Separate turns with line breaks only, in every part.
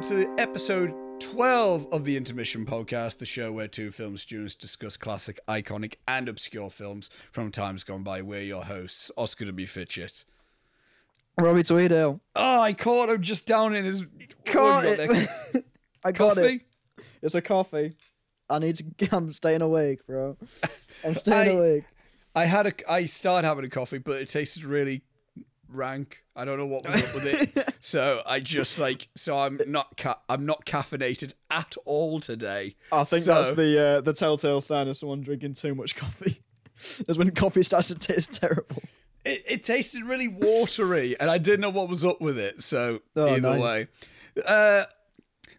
Welcome to episode 12 of the Intermission Podcast, the show where two film students discuss classic, iconic, and obscure films from times gone by. We're your hosts, Oscar W. Fitchett.
Robbie Tweedale.
Oh, I caught him just down in his.
Caught
what have you got
it.
there?
I got
Coffee?
it. It's a coffee. I need to. I'm staying awake, bro. I'm staying
I-
awake.
I had a. I started having a coffee, but it tasted really rank. I don't know what was up with it. so I just like. So I'm not. Ca- I'm not caffeinated at all today.
I think
So-
that's the uh, the telltale sign of someone drinking too much coffee. Is when coffee starts to taste terrible.
It, it tasted really watery, and I didn't know what was up with it. So
Oh,
either
nice.
way, uh,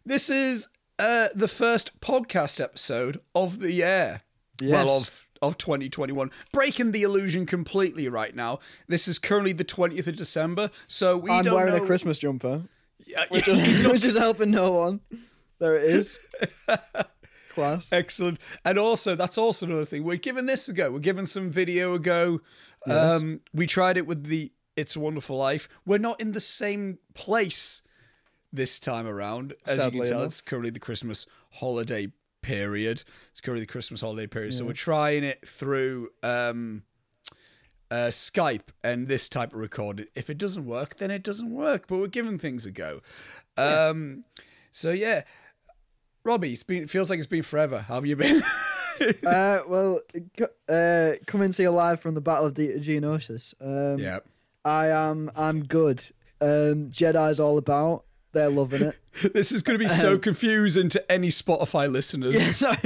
this is uh, the first podcast episode of the year. Well,
Yes.
of of 2021, breaking the illusion completely right now. This is currently the 20th of December, so we
I'm
don't
wearing
know.
a Christmas jumper,
Yeah,
which
yeah,
is, which is helping no one. There it is. Class.
Excellent. And also, that's also another thing. We're giving this a go. We're giving some video a go.
Yes.
Um, we tried it with the It's a Wonderful Life. We're not in the same place this time around. As you
Sadly
can tell,
enough.
it's currently the Christmas holiday period. It's currently the Christmas holiday period. So we're trying it through um, uh, Skype and this type of recording. If it doesn't work, then it doesn't work. But we're giving things a go. Um, so yeah. Robbie, it's been, it feels like it's been forever. How have you been?
uh, well, uh, coming to you live from the Battle of De- Geonosis. Um,
yeah.
I am. I'm good. Um, Jedi's all about. They're loving it.
This is going to be so confusing to any Spotify listeners.
Yeah, sorry.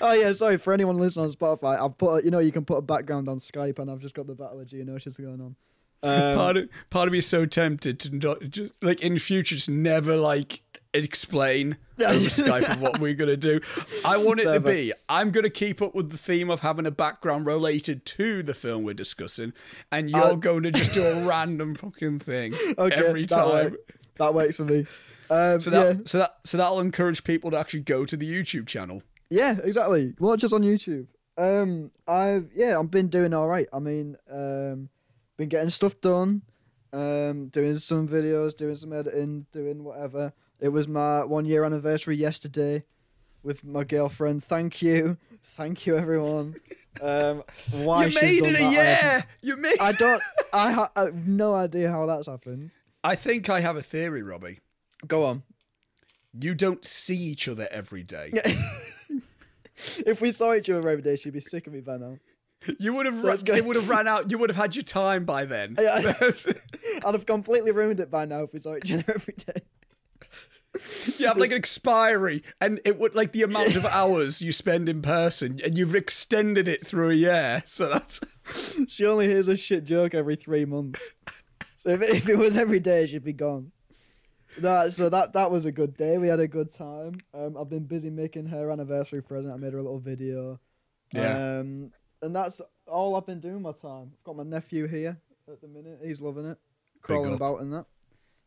Oh yeah, sorry for anyone listening on Spotify. I've put, a- you know, you can put a background on Skype, and I've just got the Battle of Geonosis going on. Um,
part of part of me is so tempted to not just like in future just never like explain over Skype of what we're gonna do. I want it to be. I'm gonna keep up with the theme of having a background related to the film we're discussing, and you're
Uh,
going to just do a random fucking thing
okay,
every time.
work- that works for me. Um,
So that
yeah,
so that so that'll encourage people to actually go to the YouTube channel.
yeah, exactly. Watch us on YouTube. Um, I've yeah, I've been doing all right. I mean, um, been getting stuff done. Um, doing some videos, doing some editing, doing whatever. It was my one year anniversary yesterday with my girlfriend. Thank you, thank you, everyone. Um, why
you made it a year. You made.
I don't. I, ha- I have no idea how that's happened.
I think I have a theory, Robbie.
Go on.
You don't see each other every day.
If we saw each other every day, she'd be sick of me by now.
You would have
Let's
run, would have ran out. You would have had your time by then.
Yeah. I'd have completely ruined it by now if we saw each other every day.
you have like an expiry, and it would like the amount of hours you spend in person, and you've extended it through a year. So that's
She only hears a shit joke every three months. So if it, if it was every day, she'd be gone. That so that that was a good day. We had a good time. Um, I've been busy making her anniversary present. I made her a little video.
Yeah.
Um, and that's all I've been doing my time. I've got my nephew here at the minute. He's loving it, crawling about in that.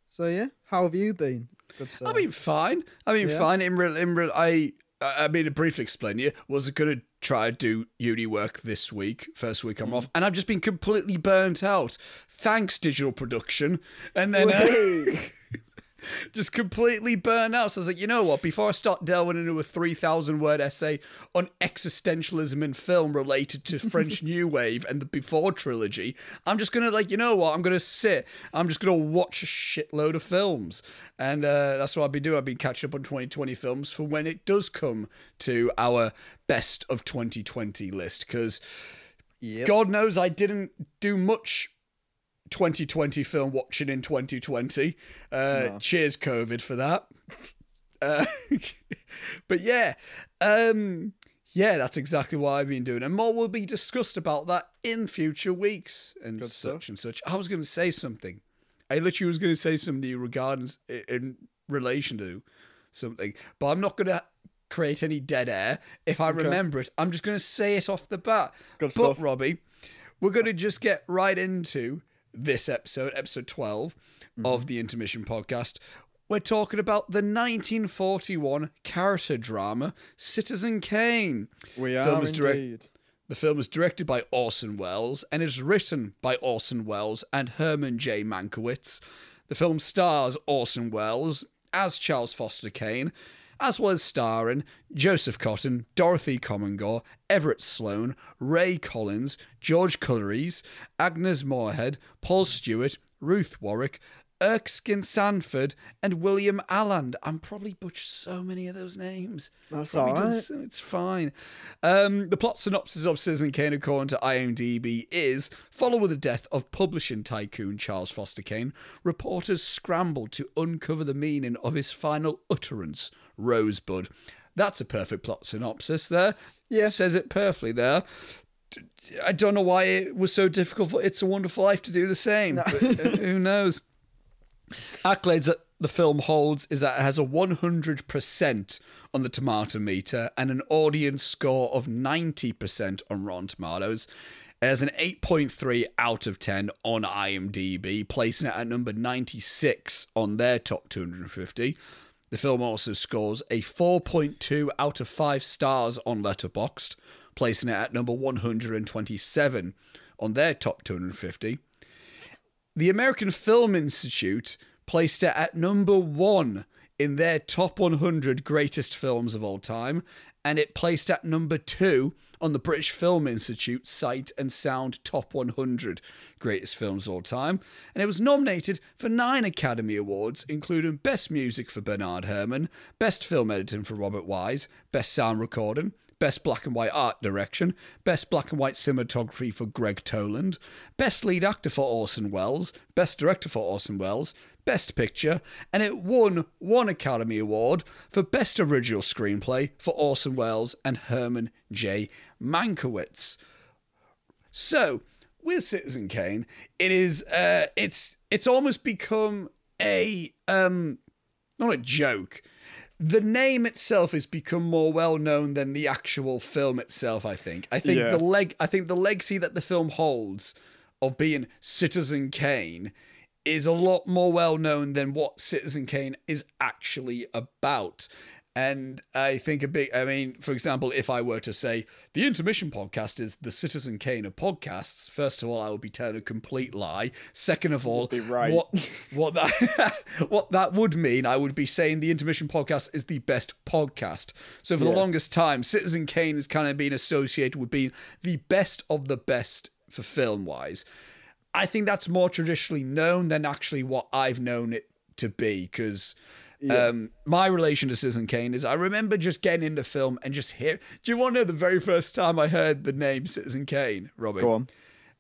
So yeah, how have you been? Good sir.
I mean fine. I mean
Yeah.
fine. In real, in real, I I mean to briefly explain to you was gonna try to do uni work this week, first week I'm off, and I've just been completely burnt out. Thanks digital production, and then. Uh, just completely burn out. So I was like, you know what? Before I start delving into a 3,000 word essay on existentialism in film related to French New Wave and the Before trilogy, I'm just going to, like, you know what? I'm going to sit. I'm just going to watch a shitload of films. And uh, that's what I'll be doing. I'll be catching up on 2020 films for when it does come to our best of 2020 list. Because
Yep.
God knows I didn't do much 2020 film watching in 2020. Uh, Cheers, COVID, for that. Uh, but yeah, um, yeah, that's exactly what I've been doing, and more will be discussed about that in future weeks and such
stuff.
and such. I was going to say something. I literally was going to say something regarding in relation to something, but I'm not going to create any dead air. If I remember it, I'm just going to say it off the bat.
Good
but
stuff.
Robbie, we're going to just get right into this episode, episode 12 of
Mm-hmm.
the Intermission podcast. We're talking about the 1941 character drama Citizen Kane.
We are indeed.
The film is directed by Orson Welles and is written by Orson Welles and Herman J. Mankiewicz. The film stars Orson Welles, as Charles Foster Kane, as well as starring Joseph Cotten, Dorothy Comingore, Everett Sloane, Ray Collins, George Coulouris, Agnes Moorehead, Paul Stewart, Ruth Warrick, Erskine Sanford, and William Alland. I'm probably butchered so many of those names.
That's all
so- It's fine. Um, the plot synopsis of Citizen Kane, according to IMDb, is following the death of publishing tycoon Charles Foster Kane, reporters scramble to uncover the meaning of his final utterance, Rosebud. That's a perfect plot synopsis there.
Yeah.
Says it perfectly there. I don't know why it was so difficult for It's a Wonderful Life to do the same. but, uh, who knows? accolades that the film holds is that it has a 100% on the tomato meter and an audience score of 90% on Rotten Tomatoes. It has an 8.3 out of 10 on IMDb, placing it at number 96 on their top 250. The film also scores a 4.2 out of 5 stars on Letterboxd, placing it at number 127 on their top 250. The American Film Institute placed it at number one in their top 100 greatest films of all time, and it placed at number two on the British Film Institute Sight and Sound Top 100 Greatest Films All Time. And it was nominated for nine Academy Awards, including Best Music for Bernard Herrmann, Best Film Editing for Robert Wise, Best Sound Recording, Best Black and White Art Direction, Best Black and White Cinematography for Gregg Toland, Best Lead Actor for Orson Welles, Best Director for Orson Welles, Best Picture, and it won one Academy Award for Best Original Screenplay for Orson Welles and Herman J. Mankiewicz. So, with Citizen Kane, it is uh it's it's almost become a um not a joke. The name itself has become more well known than the actual film itself, I think. I think
Yeah.
the leg I think the legacy that the film holds of being Citizen Kane is a lot more well known than what Citizen Kane is actually about. And I think a big, I mean, for example, if I were to say the intermission podcast is the Citizen Kane of podcasts, first of all, I would be telling a complete lie. Second of all,
right.
what what that what that would mean, I would be saying the intermission podcast is the best podcast. So for the longest time, Citizen Kane has kind of been associated with being the best of the best for film wise. I think that's more traditionally known than actually what I've known it to be because um, my relation to Citizen Kane is I remember just getting into film and just hear. Do you want to know the very first time I heard the name Citizen Kane, Robin?
Go on.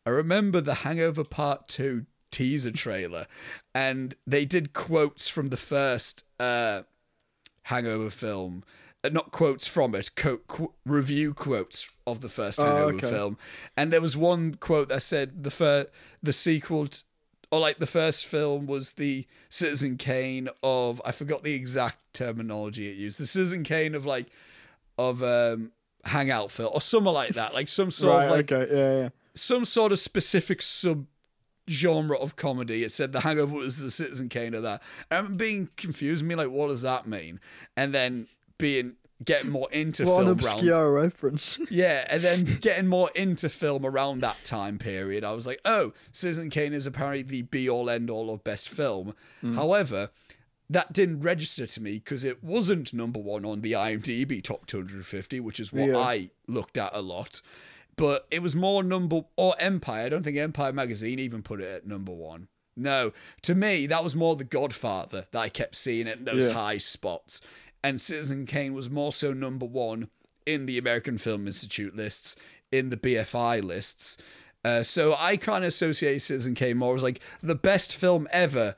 I remember the Hangover Part 2 teaser trailer and they did quotes from the first uh, Hangover film. Uh, not quotes from it, co- qu- review quotes of the first
Oh, okay.
film. And there was one quote that said the fir- the sequel t- or like the first film was the Citizen Kane of I forgot the exact terminology it used. The Citizen Kane of like of um hangout film or something like that. Like some sort
Right.
of like
okay. Yeah. Yeah.
some sort of specific sub genre of comedy. It said The Hangover was the Citizen Kane of that. And being confused, me like, what does that mean? And then being getting more into
What an
film round
obscure reference.
yeah, and then getting more into film around that time period, I was like, oh, Citizen Kane is apparently the be all end all of best film. Hmm. However, that didn't register to me because it wasn't number one on the IMDb top 250, which is what
Yeah.
I looked at a lot. But it was more number or Empire. I don't think Empire magazine even put it at number one. No, to me that was more The Godfather that I kept seeing at those
Yeah.
high spots, and Citizen Kane was more so number one in the American Film Institute lists, in the BFI lists. Uh, so I kind of associate Citizen Kane more as like the best film ever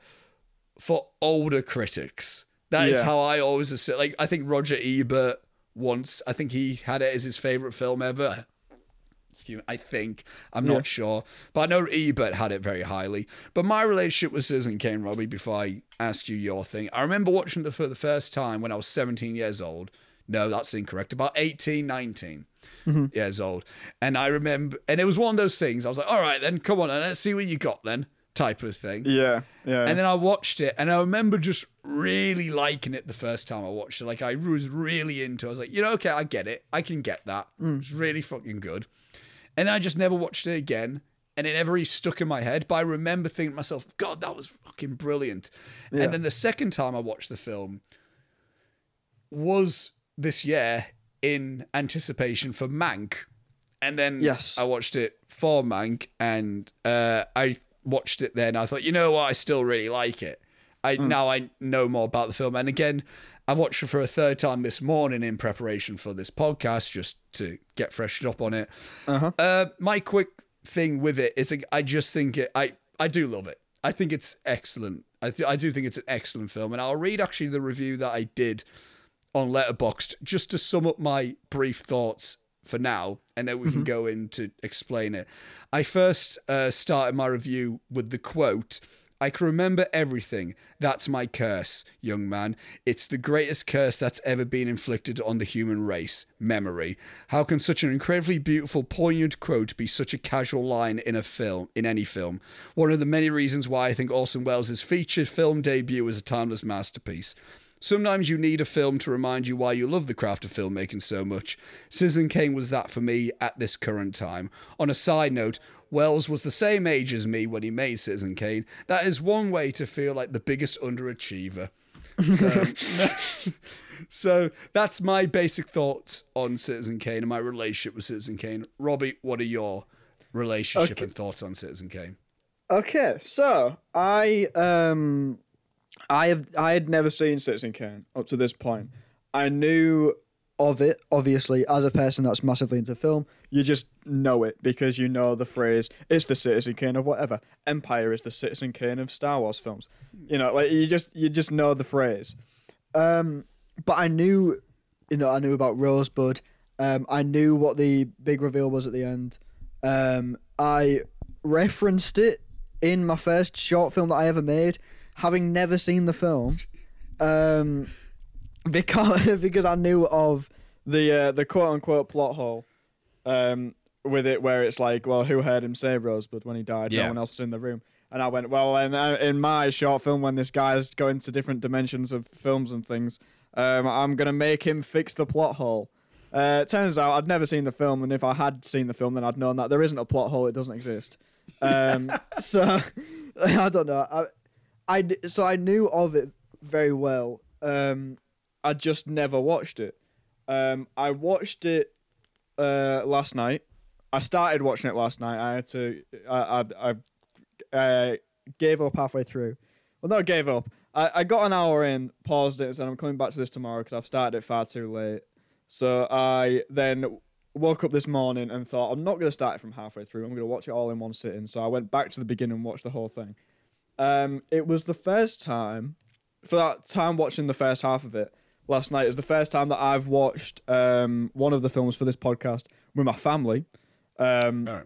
for older critics. That is
Yeah.
how I always. Like I think Roger Ebert once, I think he had it as his favorite film ever. I think I'm
Yeah.
not sure, but I know Ebert had it very highly. But my relationship with Citizen Kane, Robbie, before I ask you your thing, I remember watching it for the first time when I was 17 years old. No, that's incorrect. About 18, 19 mm-hmm. years old. And I remember, and it was one of those things. I was like, all right, then, come on, and let's see what you got then, type of thing.
Yeah. Yeah.
And then I watched it, and I remember just really liking it the first time I watched it. Like I was really into. it. I was like, you know, okay, I get it. I can get that. Mm. It's really fucking good. And then I just never watched it again. and it never really stuck in my head. But I remember thinking to myself, God, that was fucking brilliant.
Yeah.
And then the second time I watched the film was this year in anticipation for Mank. And then
Yes.
I watched it for Mank and uh, I watched it then. I thought, you know what, I still really like it. I now I know more about the film. And again, I've watched it for a third time this morning in preparation for this podcast, just to get freshed up on it.
Uh-huh.
Uh, my quick thing with it is, I just think it. I I do love it. I think it's excellent. I th- I do think it's an excellent film, and I'll read actually the review that I did on Letterboxd just to sum up my brief thoughts for now, and then we can go in to explain it. I first uh, started my review with the quote. I can remember everything. That's my curse, young man. It's the greatest curse that's ever been inflicted on the human race memory. How can such an incredibly beautiful, poignant quote be such a casual line in a film, in any film? One of the many reasons why I think Orson Welles' feature film debut is a timeless masterpiece. Sometimes you need a film to remind you why you love the craft of filmmaking so much. Citizen Kane was that for me at this current time. On a side note, Welles was the same age as me when he made Citizen Kane. That is one way to feel like the biggest underachiever. So, so that's my basic thoughts on Citizen Kane and my relationship with Citizen Kane. Robbie, what are your relationship
Okay.
and thoughts on Citizen Kane?
Okay, so I um I have I had never seen Citizen Kane up to this point. I knew of it, obviously, as a person that's massively into film, you just know it because you know the phrase, it's the Citizen Kane of whatever. Empire is the Citizen Kane of Star Wars films. You know, like you just you just know the phrase. Um but I knew you know, I knew about Rosebud. Um I knew what the big reveal was at the end. Um I referenced it in my first short film that I ever made, having never seen the film. Um because because I knew of the uh, the quote unquote plot hole um, with it, where it's like, well, who heard him say Rosebud when he died?
Yeah.
No one else was in the room. And I went, well, in, uh, in my short film, when this guy's going to different dimensions of films and things, um, I'm gonna make him fix the plot hole. Uh, it turns out I'd never seen the film, and if I had seen the film, then I'd known that there isn't a plot hole; it doesn't exist. Um, so I don't know. I, I so I knew of it very well. Um, I just never watched it. Um, I watched it uh, last night. I started watching it last night. I had to. I I, I uh, gave up halfway through. Well, not gave up. I, I got an hour in, paused it, and said I'm coming back to this tomorrow because I've started it far too late. So I then woke up this morning and thought I'm not going to start it from halfway through. I'm going to watch it all in one sitting. So I went back to the beginning and watched the whole thing. Um, it was the first time for that time watching the first half of it last night. It was the first time that I've watched um, one of the films for this podcast with my family. Um,
right.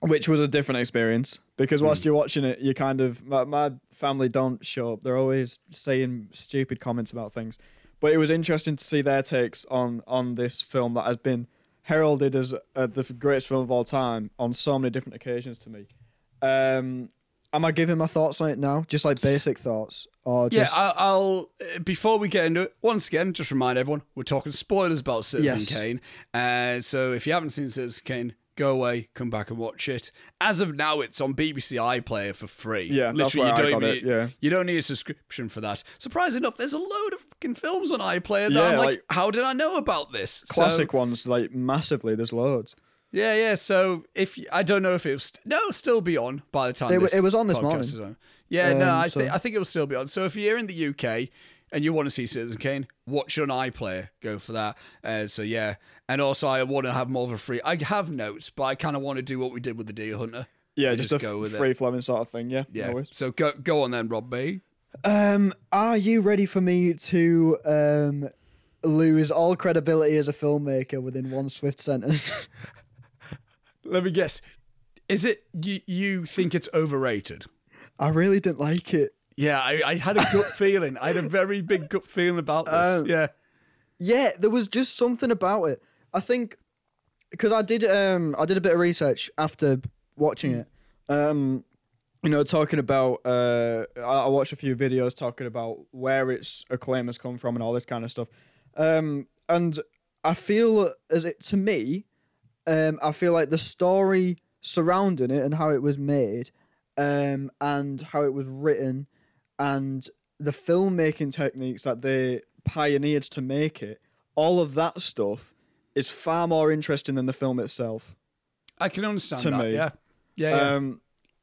which was a different experience because whilst you're watching it, you kind of my, my family don't show up. They're always saying stupid comments about things, but it was interesting to see their takes on on this film that has been heralded as uh, the greatest film of all time on so many different occasions to me. Um, am I giving my thoughts on it now? Just like basic thoughts, or
Yeah,
just
I- I'll. uh, Before we get into it, once again, just remind everyone we're talking spoilers about Citizen
Yes.
Kane. Uh, so if you haven't seen Citizen Kane, go away, come back and watch it. As of now, it's on BBC iPlayer for free.
Yeah,
literally, you don't even
it, yeah.
you don't need a subscription for that. Surprising enough, there's a load of fucking films on iPlayer that
Yeah,
I'm like,
like-
how did I know about this? So-
classic ones like massively. There's loads.
Yeah, yeah. So if I don't know if it was st- no, it'll still be on by the time
It
this
it was on this
podcast
morning.
is on. Yeah, no,
Um,
I
so-
think I think it will still be on. So if you're in the UK and you want to see Citizen Kane, watch it on iPlayer. Go for that. Uh, so yeah, and also I want to have more of a free. I have notes, but I kind of want to do what we did with the Deer Hunter.
Yeah, just,
just
a
go with it.
free flowing sort of thing. Yeah,
Yeah.
No
so go go on then, Rob B.
Um, are you ready for me to um lose all credibility as a filmmaker within one swift sentence?
Let me guess. Is it you? You think it's overrated?
I really didn't like it.
Yeah, I, I had a gut feeling. I had a very big gut feeling about this.
Um,
yeah.
Yeah, there was just something about it. I think because I did um I did a bit of research after watching it. Um, you know, talking about uh, I, I watched a few videos talking about where its acclaim has come from and all this kind of stuff. Um, and I feel as it to me, um, I feel like the story surrounding it and how it was made, um, and how it was written, and the filmmaking techniques that they pioneered to make it. All of that stuff is far more interesting than the film itself.
I can understand
To
that.
me.
Yeah, yeah, yeah.
Um,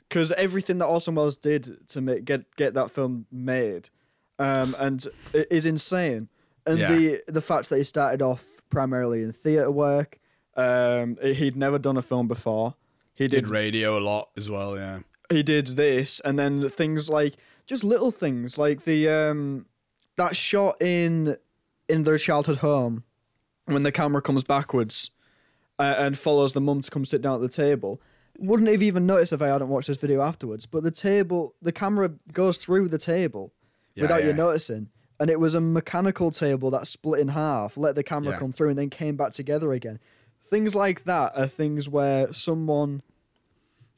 because everything that Orson Welles did to make get get that film made, um, and it is insane. And
Yeah.
the the fact that he started off primarily in theater work, um, he'd never done a film before. He did
did radio a lot as well. Yeah,
he did this, and then things like just little things like the um that shot in in their childhood home when the camera comes backwards uh, and follows the mum to come sit down at the table. Wouldn't have even noticed if I hadn't watched this video afterwards. But the table, the camera goes through the table
Yeah,
without
yeah.
you noticing, and it was a mechanical table that split in half, let the camera
Yeah.
come through, and then came back together again. Things like that are things where someone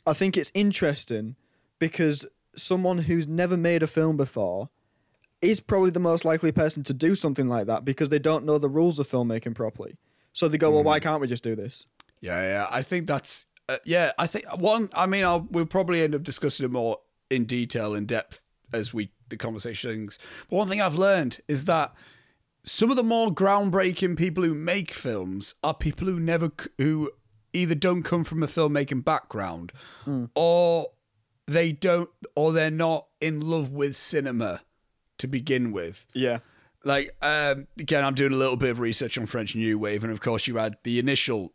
I think it's interesting because someone who's never made a film before is probably the most likely person to do something like that because they don't know the rules of filmmaking properly. So they go, well,
Mm.
why can't we just do this?
yeah, yeah. I think that's uh, yeah. I think one. I mean, I'll, we'll probably end up discussing it more in detail, in depth as we the conversations. But one thing I've learned is that some of the more groundbreaking people who make films are people who never who either don't come from a filmmaking background or they don't or they're not in love with cinema to begin with
Yeah.
like um again i'm doing a little bit of research on french new wave and of course you had the initial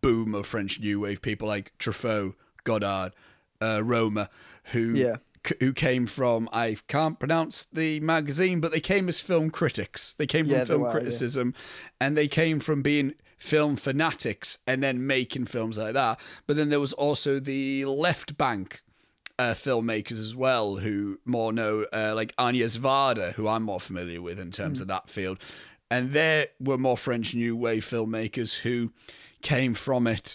boom of french new wave people like truffaut godard uh Rohmer who
Yeah.
Who came from i can't pronounce the magazine but they came as film critics they came from
Yeah,
film
were, yeah.
criticism and they came from being film fanatics and then making films like that but then there was also the left bank uh, filmmakers as well who more know, uh, like Agnes Varda, who I'm more familiar with in terms of that field. And there were more French New Wave filmmakers who came from it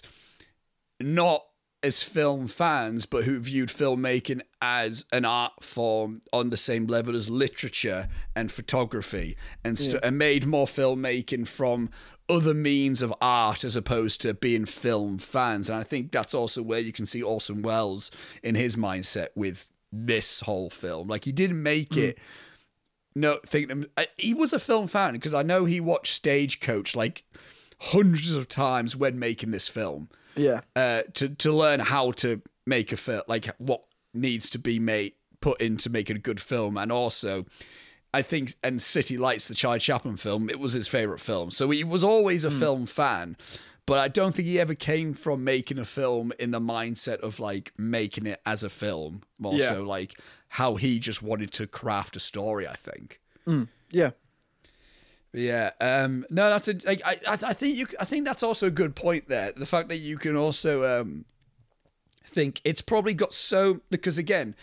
not as film fans, but who viewed filmmaking as an art form on the same level as literature and photography, and st- and made more filmmaking from other means of art as opposed to being film fans. And I think that's also where you can see Orson Welles in his mindset with this whole film. Like he didn't make mm. it no think he was a film fan because I know he watched Stagecoach like hundreds of times when making this film
Yeah.
uh, to to learn how to make a film, like what needs to be made put into making a good film, and also. I think, and City Lights, the Charlie Chaplin film, it was his favorite film. So he was always a film fan, but I don't think he ever came from making a film in the mindset of like making it as a film. More
Yeah.
so like how he just wanted to craft a story. I think.
Yeah.
Yeah. Um. No, that's a. Like, I. I think you. I think that's also a good point there. The fact that you can also um think it's probably got so because again,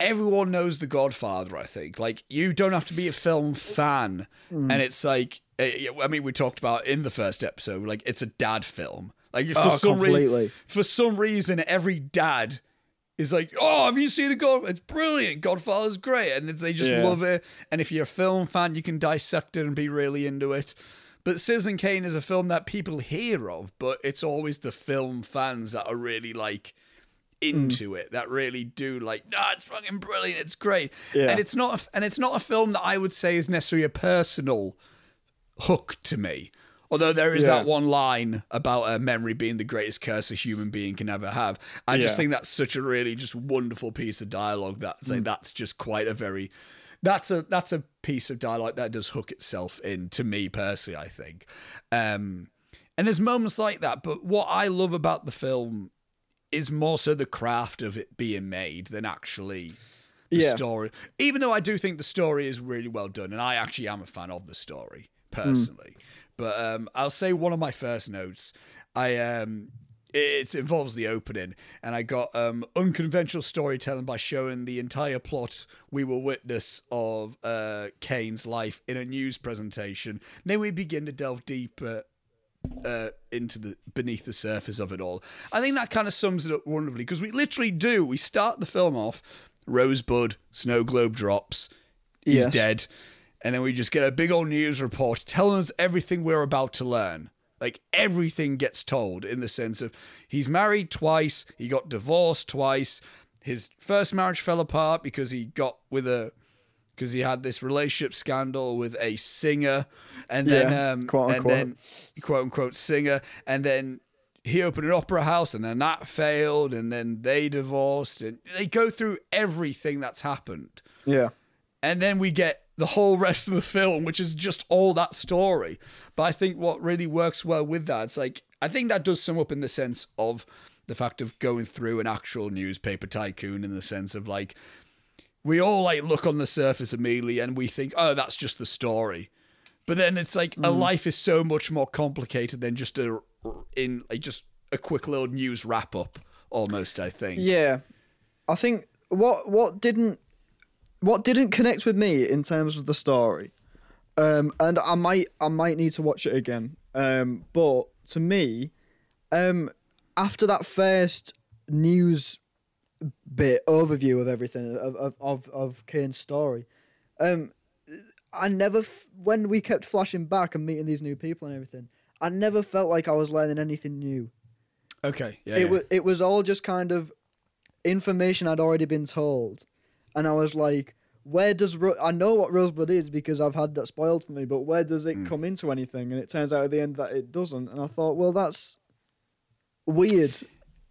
everyone knows The Godfather. I think like you don't have to be a film fan, and it's like eh, I mean we talked about in the first episode like it's a dad film. Like for
Oh,
some reason,
completely.
for some reason, every dad is like, "Oh, have you seen a God? It's brilliant. Godfather's great," and they just
Yeah.
love it. And if you're a film fan, you can dissect it and be really into it. But Citizen Kane is a film that people hear of, but it's always the film fans that are really like into hmm. it that really do like no it's fucking brilliant it's great
Yeah.
and it's not a, and it's not a film that i would say is necessarily a personal hook to me. Although there is
Yeah.
that one line about a memory being the greatest curse a human being can ever have. I just think that's such a really just wonderful piece of dialogue. That's
Mm.
like that's just quite a very that's a that's a piece of dialogue that does hook itself in to me personally, I think. Um and there's moments like that, but what I love about the film is more so the craft of it being made than actually the
Yeah.
story. Even though I do think the story is really well done, and I actually am a fan of the story personally. But um, I'll say one of my first notes. I um, it involves the opening, and I got um, unconventional storytelling by showing the entire plot we will witness of uh, Kane's life in a news presentation. Then we begin to delve deeper uh, into the beneath the surface of it all. I think that kind of sums it up wonderfully because we literally do. We start the film off, Rosebud, snow globe drops, he's
Yes.
dead, and then we just get a big old news report telling us everything we're about to learn. Like everything gets told in the sense of he's married twice, he got divorced twice. His first marriage fell apart because he got with a because he had this relationship scandal with a singer, and then
Yeah,
um,
quote,
and then quote unquote singer, and then he opened an opera house, and then that failed, and then they divorced, and they go through everything that's happened,
Yeah.
and then we get the whole rest of the film, which is just all that story. But I think what really works well with that, it's like I think that does sum up in the sense of the fact of going through an actual newspaper tycoon in the sense of like we all like look on the surface immediately and we think, oh, that's just the story. But then it's like a mm. life is so much more complicated than just a in like just a quick little news wrap up almost, I think.
Yeah, I think what what didn't what didn't connect with me in terms of the story, um, and I might I might need to watch it again. Um, but to me, um, after that first news bit overview of everything of of of, of Kane's story, um, I never f- when we kept flashing back and meeting these new people and everything, I never felt like I was learning anything new
Okay. Yeah.
it
yeah.
was it was all just kind of information I'd already been told, and I was like, where does Ro- I know what Rosebud is because I've had that spoiled for me, but where does it come into anything? And it turns out at the end that it doesn't, and I thought, well, that's weird.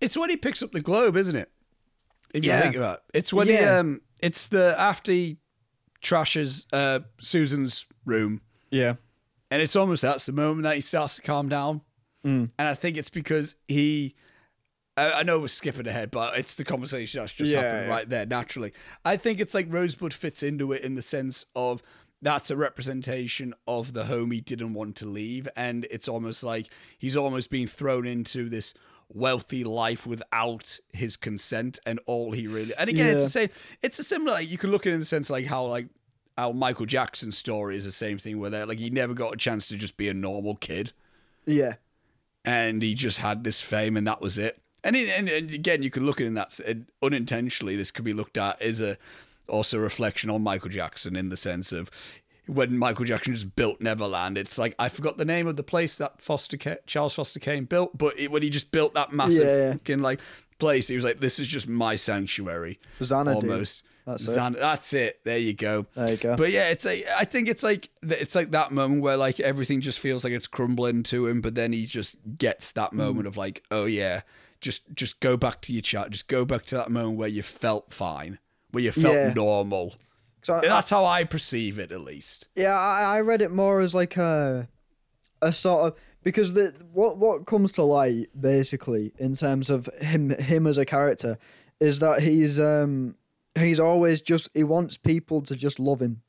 It's when he picks up the globe, isn't it? If you
Yeah.
think about it. It's when he
Yeah.
um it's the after he trashes uh Susan's room
Yeah,
and it's almost that's the moment that he starts to calm down.
Mm.
And I think it's because he I, know we're skipping ahead, but it's the conversation that's just
Yeah,
happened
yeah.
right there naturally. I think it's like Rosebud fits into it in the sense of that's a representation of the home he didn't want to leave, and it's almost like he's almost being thrown into this wealthy life without his consent, and all he really. And again, it's the same. It's a similar. Like, you can look at it in the sense like how like how Michael Jackson's story is the same thing, where they're like he never got a chance to just be a normal kid
yeah,
and he just had this fame and that was it. And, it, and, and again, you could look at it in that unintentionally. This could be looked at as a also a reflection on Michael Jackson in the sense of when Michael Jackson just built Neverland. It's like I forgot the name of the place that Foster Charles Foster Kane built, but it, when he just built that massive
Yeah.
fucking like place, he was like, "This is just my sanctuary."
Xanadu.
almost.
That's it.
Xan- That's it. There you go.
There you go.
But yeah, it's a. I think it's like it's like that moment where like everything just feels like it's crumbling to him, but then he just gets that moment mm. of like, oh yeah, just just go back to your chat, just go back to that moment where you felt fine, where you felt
Yeah.
normal.
So I-
That's how I perceive it, at least.
Yeah, I, I read it more as like a a sort of because the what what comes to light basically in terms of him him as a character is that he's um he's always just he wants people to just love him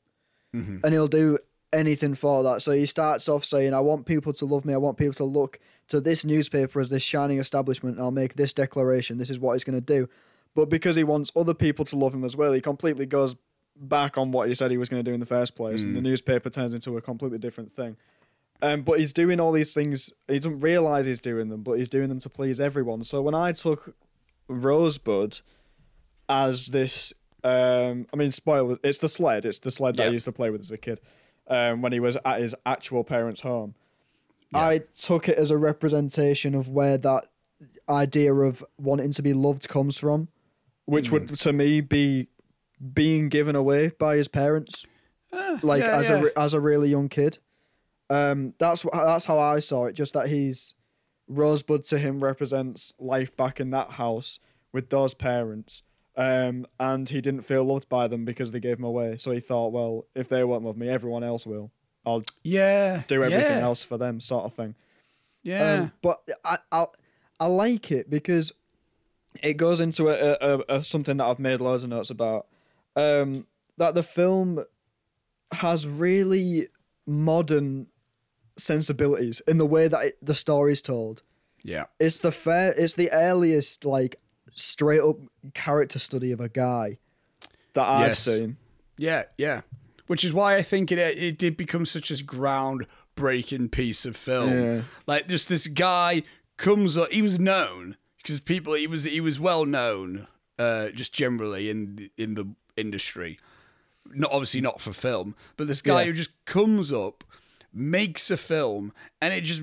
and he'll do anything for that so he starts off saying i want people to love me i want people to look to this newspaper as this shining establishment and i'll make this declaration. This is what he's going to do. But because he wants other people to love him as well he completely goes back on what he said he was going to do in the first place and the newspaper turns into a completely different thing. Um, but he's doing all these things he doesn't realize he's doing them but he's doing them to please everyone. So when i took rosebud as this um i mean spoiler it's the sled it's the sled that i used to play with as a kid um when he was at his actual parents home i took it as a representation of where that idea of wanting to be loved comes from which would to me be being given away by his parents like
yeah,
as
yeah.
a as a really young kid. Um that's that's how i saw it just that he's rosebud to him represents life back in that house with those parents um and he didn't feel loved by them because they gave him away. So he thought well if they won't love me everyone else will i'll
Yeah.
do everything
yeah,
else for them sort of thing
Yeah.
um, but I, I I like it because it goes into a, a, a, something that I've made loads of notes about. Um, that the film has really modern sensibilities in the way that it, the story's told.
yeah.
It's the fair. It's the earliest like straight up character study of a guy that I've
Yes.
seen.
Yeah, yeah. Which is why I think it it did become such a groundbreaking piece of film.
Yeah.
Like just this guy comes up. He was known because people. He was he was well known, uh, just generally in in the industry. Not obviously not for film, but this guy
Yeah.
who just comes up, makes a film, and it just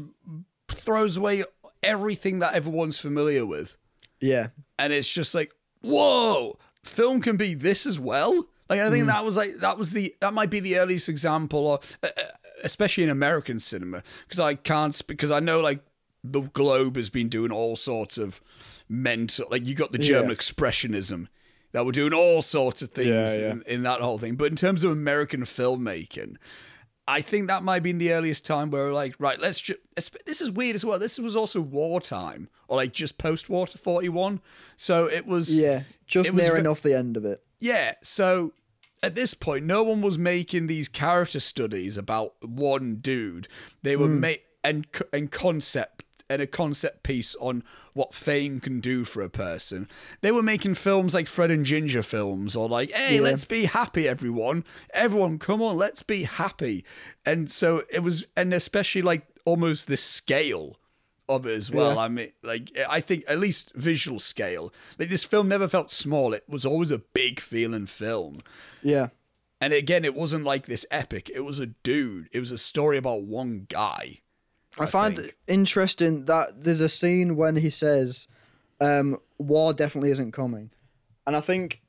throws away everything that everyone's familiar with,
Yeah.
and it's just like, whoa, film can be this as well. Like I think
Mm.
that was like that was the that might be the earliest example, or uh, uh, especially in American cinema, because I can't because I know like the globe has been doing all sorts of mental, like you got the German
Yeah.
expressionism that were doing all sorts of things
Yeah, yeah.
In, in that whole thing. But in terms of American filmmaking, I think that might be the earliest time where like, right, let's just. This is weird as well. This was also wartime, or like just post-war to forty-one. So it was.
Yeah. Just
It was
nearing
ve-
off the end of it.
Yeah, so at this point, no one was making these character studies about one dude. They were hmm. ma- and and concept and a concept piece on what fame can do for a person. They were making films like Fred and Ginger films, or like, hey,
Yeah.
let's be happy, everyone, everyone, come on, let's be happy. And so it was, and especially like almost this scale of it as well.
Yeah.
I mean, like I think at least visual scale. Like this film never felt small. It was always a big feeling film.
Yeah.
And again, it wasn't like this epic. It was a dude. It was a story about one guy.
I, find
think.
it interesting that there's a scene when he says, um, "War definitely isn't coming," and I think,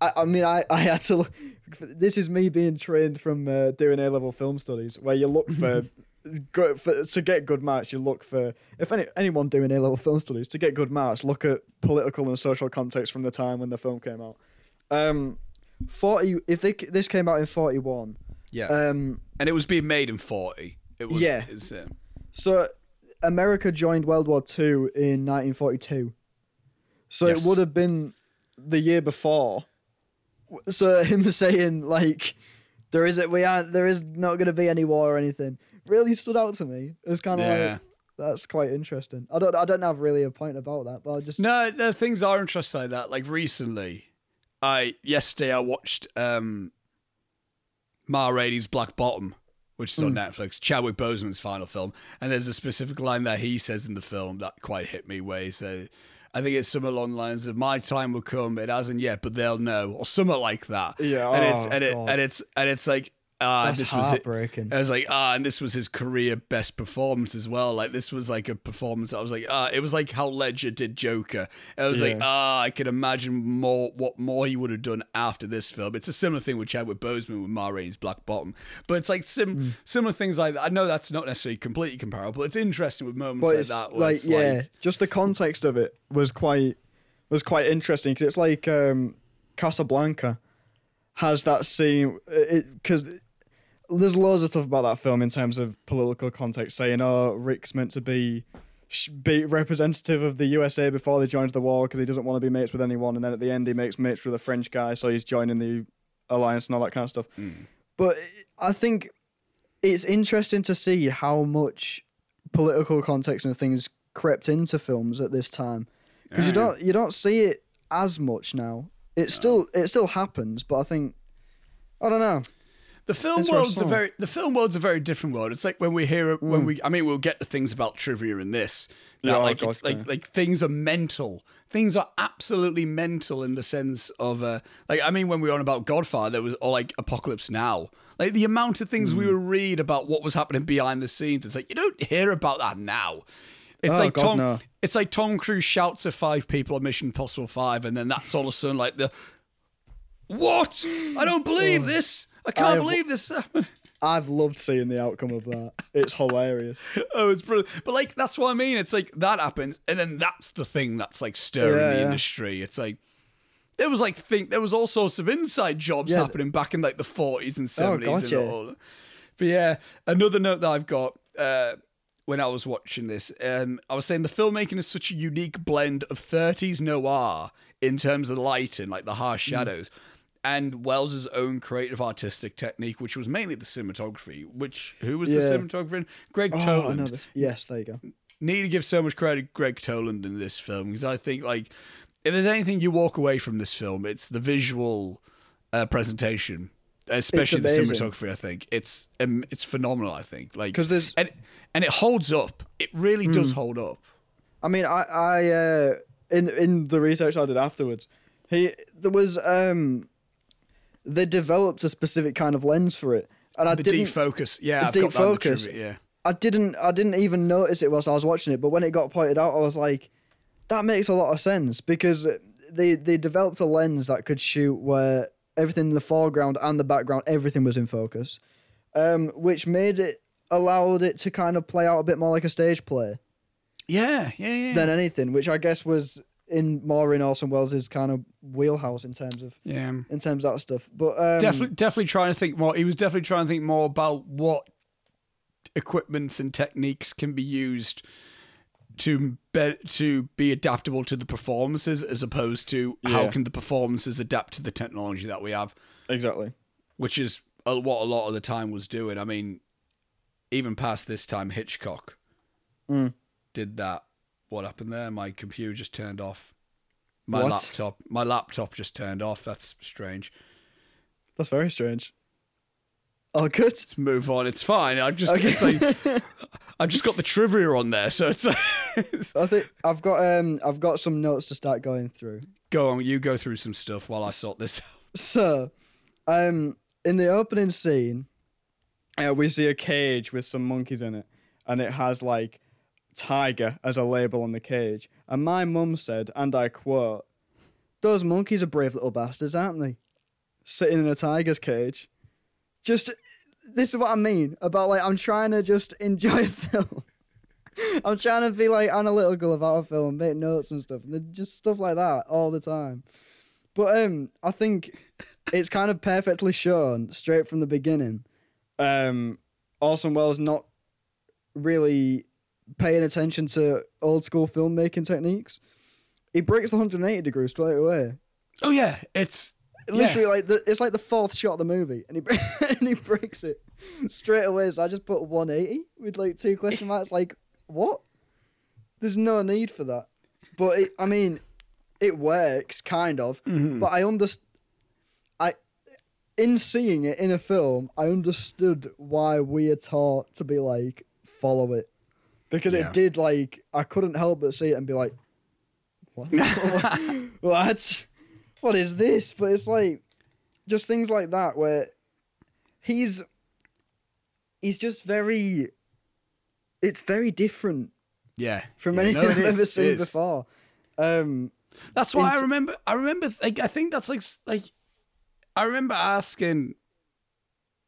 I, I mean, I, I had to. Look, this is me being trained from uh, doing A level film studies, where you look for, good, for to get good marks. You look for if any anyone doing A level film studies to get good marks, look at political and social context from the time when the film came out. Um, forty. If they, this came out in forty one.
Yeah.
Um,
and it was being made in 40. It was,
Yeah.
It's, uh,
So America joined World War Two in 1942. So
Yes.
it would have been the year before. So him saying like there isn't we aren't there is not going to be any war or anything really stood out to me. It was kind of
Yeah.
like that's quite interesting. I don't I don't have really a point about that, but I just
No, no, things are interesting like that. Like recently, I yesterday I watched um Ma Rainey's Black Bottom, which is on Netflix, Chadwick Boseman's final film, and there's a specific line that he says in the film that quite hit me where he said I think it's something along the lines of "My time will come. It hasn't yet, but they'll know," or something like that.
Yeah,
and it's
oh,
and it and it's and it's like ah,
That's
this was it.
heartbreaking.
I was like, ah, and this was his career best performance as well. Like this was like a performance. I was like, ah, it was like how Ledger did Joker. I was like, ah, I can imagine more what more he would have done after this film. It's a similar thing with Chadwick Boseman with Ma Rainey's Black Bottom, but it's like sim-
Hmm.
similar things like that. I know that's not necessarily completely comparable, but it's interesting with moments
but
like
it's
that.
Like yeah,
like,
just the context of it was quite was quite interesting because it's like um, Casablanca has that scene because there's loads of stuff about that film in terms of political context, saying oh Rick's meant to be be representative of the USA before they joined the war because he doesn't want to be mates with anyone, and then at the end he makes mates with a French guy, so he's joining the alliance and all that kind of stuff. Mm. But I think it's interesting to see how much political context and things crept into films at this time because you don't you don't see it as much now. It still it still happens, but I think I don't know.
The film
It's
world's a very the film world's a very different world. It's like when we hear when we I mean we'll get the things about trivia in this. That
Mm. Yeah, oh
like
God,
it's like
yeah.
like things are mental. Things are absolutely mental in the sense of uh like I mean when we were on about Godfather there was or like Apocalypse Now. Like the amount of things
Mm.
we would read about what was happening behind the scenes. It's like you don't hear about that now. It's
Oh,
like
God,
Tom
no.
it's like Tom Cruise shouts at five people on Mission Impossible Five and then that's all of a sudden like the what? I don't believe this. I can't
have-
believe this happened.
I've loved seeing the outcome of that. It's hilarious.
oh, it's brilliant. But like that's what I mean. It's like that happens, and then that's the thing that's like stirring
Yeah,
the
yeah.
industry. It's like there was like think there was all sorts of inside jobs
Yeah.
happening back in like the forties and seventies
Oh,
seventies
gotcha.
and all. But yeah, another note that I've got uh, when I was watching this, um, I was saying the filmmaking is such a unique blend of thirties noir in terms of lighting, like the harsh
Mm.
And Welles's own creative artistic technique, which was mainly the cinematography. Which who was the cinematographer? in? Gregg
Oh,
Toland.
Yes, there you go.
need to give so much credit to Gregg Toland in this film because I think like if there's anything you walk away from this film, it's the visual uh, presentation, especially the cinematography. I think it's um, it's phenomenal. I think like
because there's-
and and it holds up. It really
Hmm.
does hold up.
I mean, I, I, uh, in in the research I did afterwards, he there was um, they developed a specific kind of lens for it, and I
The
didn't.
defocus, yeah, I've
deep
got
focus.
yeah.
I didn't I didn't even notice it whilst I was watching it, but when it got pointed out, I was like, that makes a lot of sense because they they developed a lens that could shoot where everything in the foreground and the background, everything was in focus, um, which made it allowed it to kind of play out a bit more like a stage play
Yeah, yeah, yeah.
than anything, which I guess was in more in Orson Welles' kind of wheelhouse in terms of
yeah.
in terms of that stuff. But um,
definitely definitely trying to think more he was definitely trying to think more about what equipments and techniques can be used to be, to be adaptable to the performances as opposed to how can the performances adapt to the technology that we have
exactly.
which is what a lot of the time was doing i mean even past this time hitchcock
Mm.
did that what happened there my computer just turned off my
What?
laptop my laptop just turned off that's strange
That's very strange. Oh, good.
let's move on. It's fine. I've just
Okay.
like I've just got the trivia on there, so it's, it's
I think I've got um I've got some notes to start going through.
go on. You go through some stuff while I sort this. out.
So, um, in the opening scene, uh, we see a cage with some monkeys in it, and it has like tiger as a label on the cage. And my mum said, and I quote, "Those monkeys are brave little bastards, aren't they? Sitting in a tiger's cage." Just this is what I mean about like I'm trying to just enjoy a film. I'm trying to be like analytical about a film, make notes and stuff, and just stuff like that all the time. But um, I think it's kind of perfectly shown straight from the beginning. Um, Orson Welles not really paying attention to old school filmmaking techniques. He breaks the 180 degrees straight away.
Oh yeah, it's
Literally, like the, it's like the fourth shot of the movie, and he and he breaks it straight away. So I just put 180 with like two question marks. Like what? There's no need for that. But it, I mean, it works kind of. Mm-hmm. But I understand. I in seeing it in a film, I understood why we are taught to be like follow it because
Yeah.
it did like I couldn't help but see it and be like, what? what? What is this? But it's like just things like that where he's he's just very. It's very different
yeah
from
Yeah,
anything
it
I've
is,
ever seen before. Um,
That's why I remember. I remember. Like, I think that's like like. I remember asking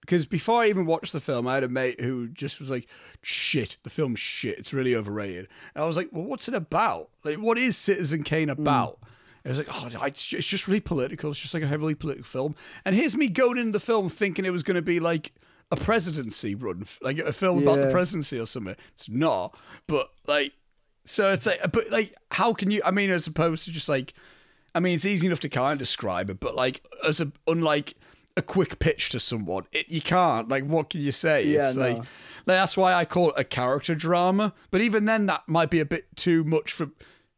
because before I even watched the film, I had a mate who just was like, "Shit, the film's shit. It's really overrated." And I was like, "Well, what's it about? Like, what is Citizen Kane mm. about?" And it was like, "Oh, it's ju- it's just really political. It's just like a heavily political film." And here's me going into the film thinking it was going to be like a presidency run, like a film about the presidency or something. It's not, but like, so it's like, but like, how can you? I mean, as opposed to just like, I mean, it's easy enough to kind of describe it, but like, as a unlike a quick pitch to someone, it, you can't. Like, what can you say?
Yeah,
it's
no.
like, like that's why I call it a character drama. But even then, that might be a bit too much for.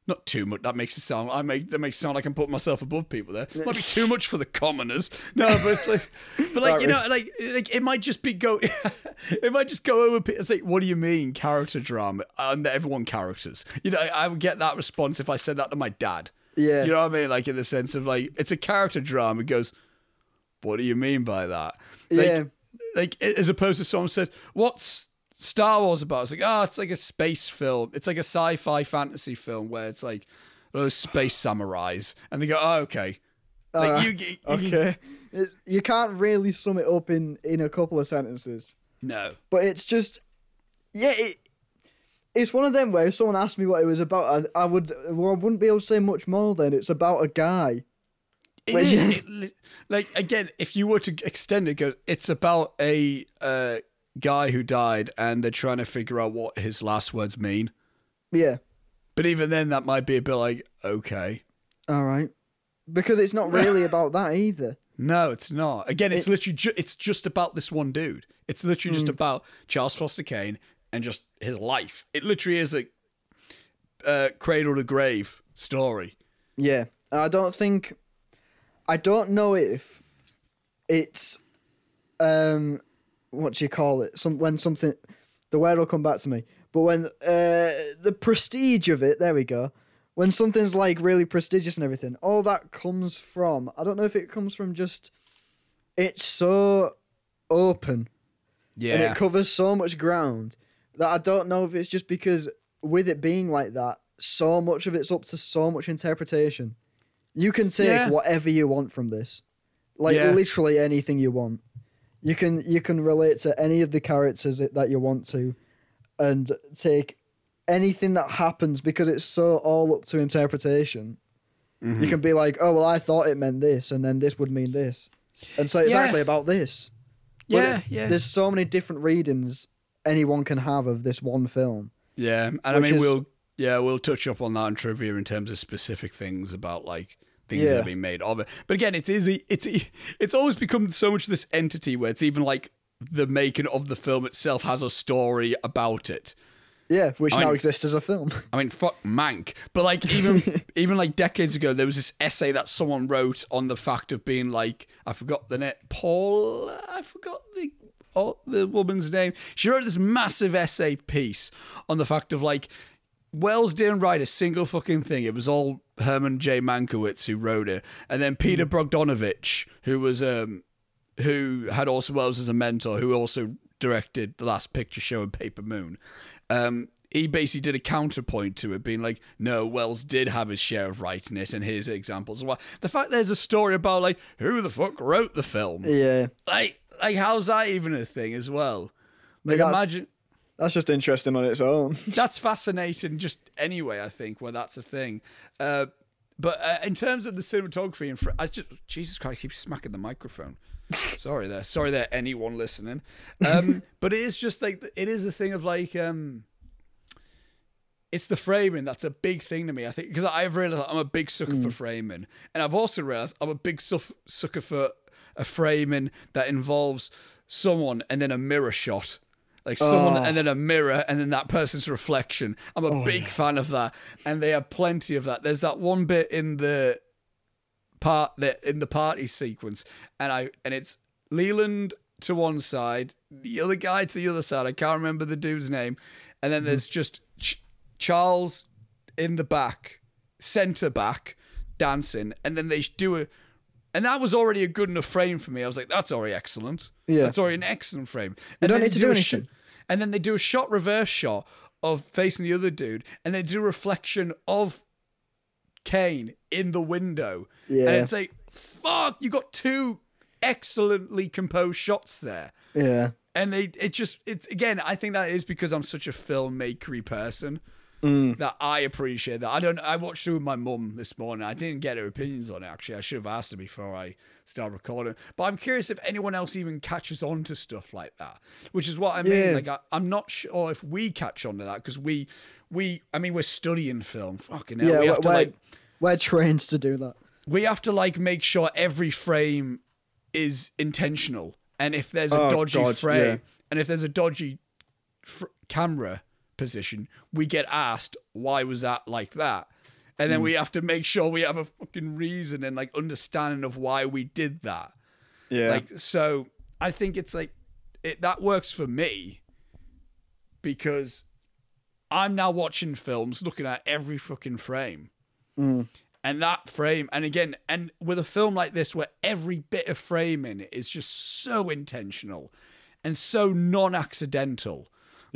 Not too much. That makes it sound. I make that makes it sound like I'm putting myself above people. There might be too much for the commoners. No, but it's like, but like you know, like like it might just be go. it might just go over. It's like, what do you mean character drama? And everyone characters. You know, I, I would get that response if I said that to my dad.
Yeah.
You know what I mean? Like in the sense of like it's a character drama. It goes, what do you mean by that? Like,
Yeah.
Like as opposed to someone said, what's Star Wars about? It's like, oh, it's like a space film. It's like a sci-fi fantasy film where it's like those space samurais, and they go, oh, okay. Like
Alright.
you, you,
okay, it's, you can't really sum it up in in a couple of sentences.
no,
but it's just yeah it, it's one of them where if someone asked me what it was about I, I would well, I wouldn't be able to say much more than it's about a guy
It
Well,
It like again, if you were to extend it. It's about a uh, guy who died, and they're trying to figure out what his last words mean.
yeah
But even then, that might be a bit like, okay,
all right because it's not really about that either
no, it's not. Again, it's literally ju- it's just about this one dude. It's literally
Hmm.
just about Charles Foster Kane and just his life. It literally is a uh, cradle to grave story.
yeah i don't think i don't know if it's um what do you call it some when something the word will come back to me but when uh the prestige of it there we go when something's like really prestigious and everything all that comes from i don't know if it comes from just it's so open
Yeah.
and it covers so much ground that I don't know if it's just because with it being like that, so much of it's up to so much interpretation. You can take
Yeah.
whatever you want from this, like
Yeah.
literally anything you want. You can you can relate to any of the characters that you want to, and take anything that happens because it's so all up to interpretation.
Mm-hmm.
You can be like, oh well, I thought it meant this, and then this would mean this, and so it's
Yeah.
actually about this. But
Yeah,
it-
yeah.
There's so many different readings anyone can have of this one film.
Yeah, and I mean
is-
we'll yeah we'll touch up on that in trivia in terms of specific things about like things that
Yeah.
have been made of it. But again, it's easy. It's it's always become so much this entity where it's even like the making of the film itself has a story about it.
Yeah, which
I
now
mean-
exists as a film.
I mean, fuck Mank. But like even even like decades ago, there was this essay that someone wrote on the fact of being like, I forgot the net Paul. I forgot the oh, the woman's name. She wrote this massive essay piece on the fact of like Welles didn't write a single fucking thing. It was all Herman J. Mankiewicz who wrote it, and then Peter Bogdanovich, who was um who had also Welles as a mentor, who also directed the Last Picture Show and Paper Moon. Um, he basically did a counterpoint to it, being like, "No, Welles did have his share of writing it, and here's examples." why." the fact there's a story about like who the fuck wrote the film,
yeah,
like, like how's that even a thing as well? Like, imagine
that's just interesting on its own.
that's fascinating just anyway i think where that's a thing. Uh, but uh, in terms of the cinematography and fr- i just jesus christ I keep smacking the microphone. Sorry there sorry there anyone listening. Um, but it is just like it is a thing of like um it's the framing that's a big thing to me. I think because I've realized I'm a big sucker for framing, and I've also realized I'm a big suff- sucker for a framing that involves someone and then a mirror shot, like someone
Oh.
and then a mirror and then that person's reflection. I'm a oh, big fan of that, and they have plenty of that. There's that one bit in the part that in the party sequence, and I and it's Leland to one side, the other guy to the other side. I can't remember the dude's name, and then mm-hmm. there's just Ch- Charles in the back, center back, dancing, and then they do a. And that was already a good enough frame for me. I was like, "That's already excellent.
Yeah.
that's already an excellent frame." And
don't
then
need to
they
do
a sh-
anything.
and then they do a shot reverse shot of facing the other dude, and they do a reflection of Kane in the window.
Yeah.
And it's like, fuck, you got two excellently composed shots there.
Yeah.
And they it just it's again, I think that is because I'm such a filmmakery person
Mm.
that I appreciate that. I don't I watched it with my mum this morning. I didn't get her opinions on it actually. I should have asked her before I start recording. But I'm curious if anyone else even catches on to stuff like that. Which is what I mean.
Yeah.
Like I, I'm not sure if we catch on to that because we we I mean we're studying film. Fucking hell.
Yeah,
we
we're,
have to
we're,
like
we're trained to do that.
we have to like make sure every frame is intentional and if there's a
Oh,
dodgy
God,
frame
yeah.
and if there's a dodgy fr- camera position we get asked why was that like that and then we have to make sure we have a fucking reason and like understanding of why we did that
Yeah.
like so i think it's like it that works for me because i'm now watching films looking at every fucking frame
Mm.
and that frame and again and with a film like this where every bit of framing is just so intentional and so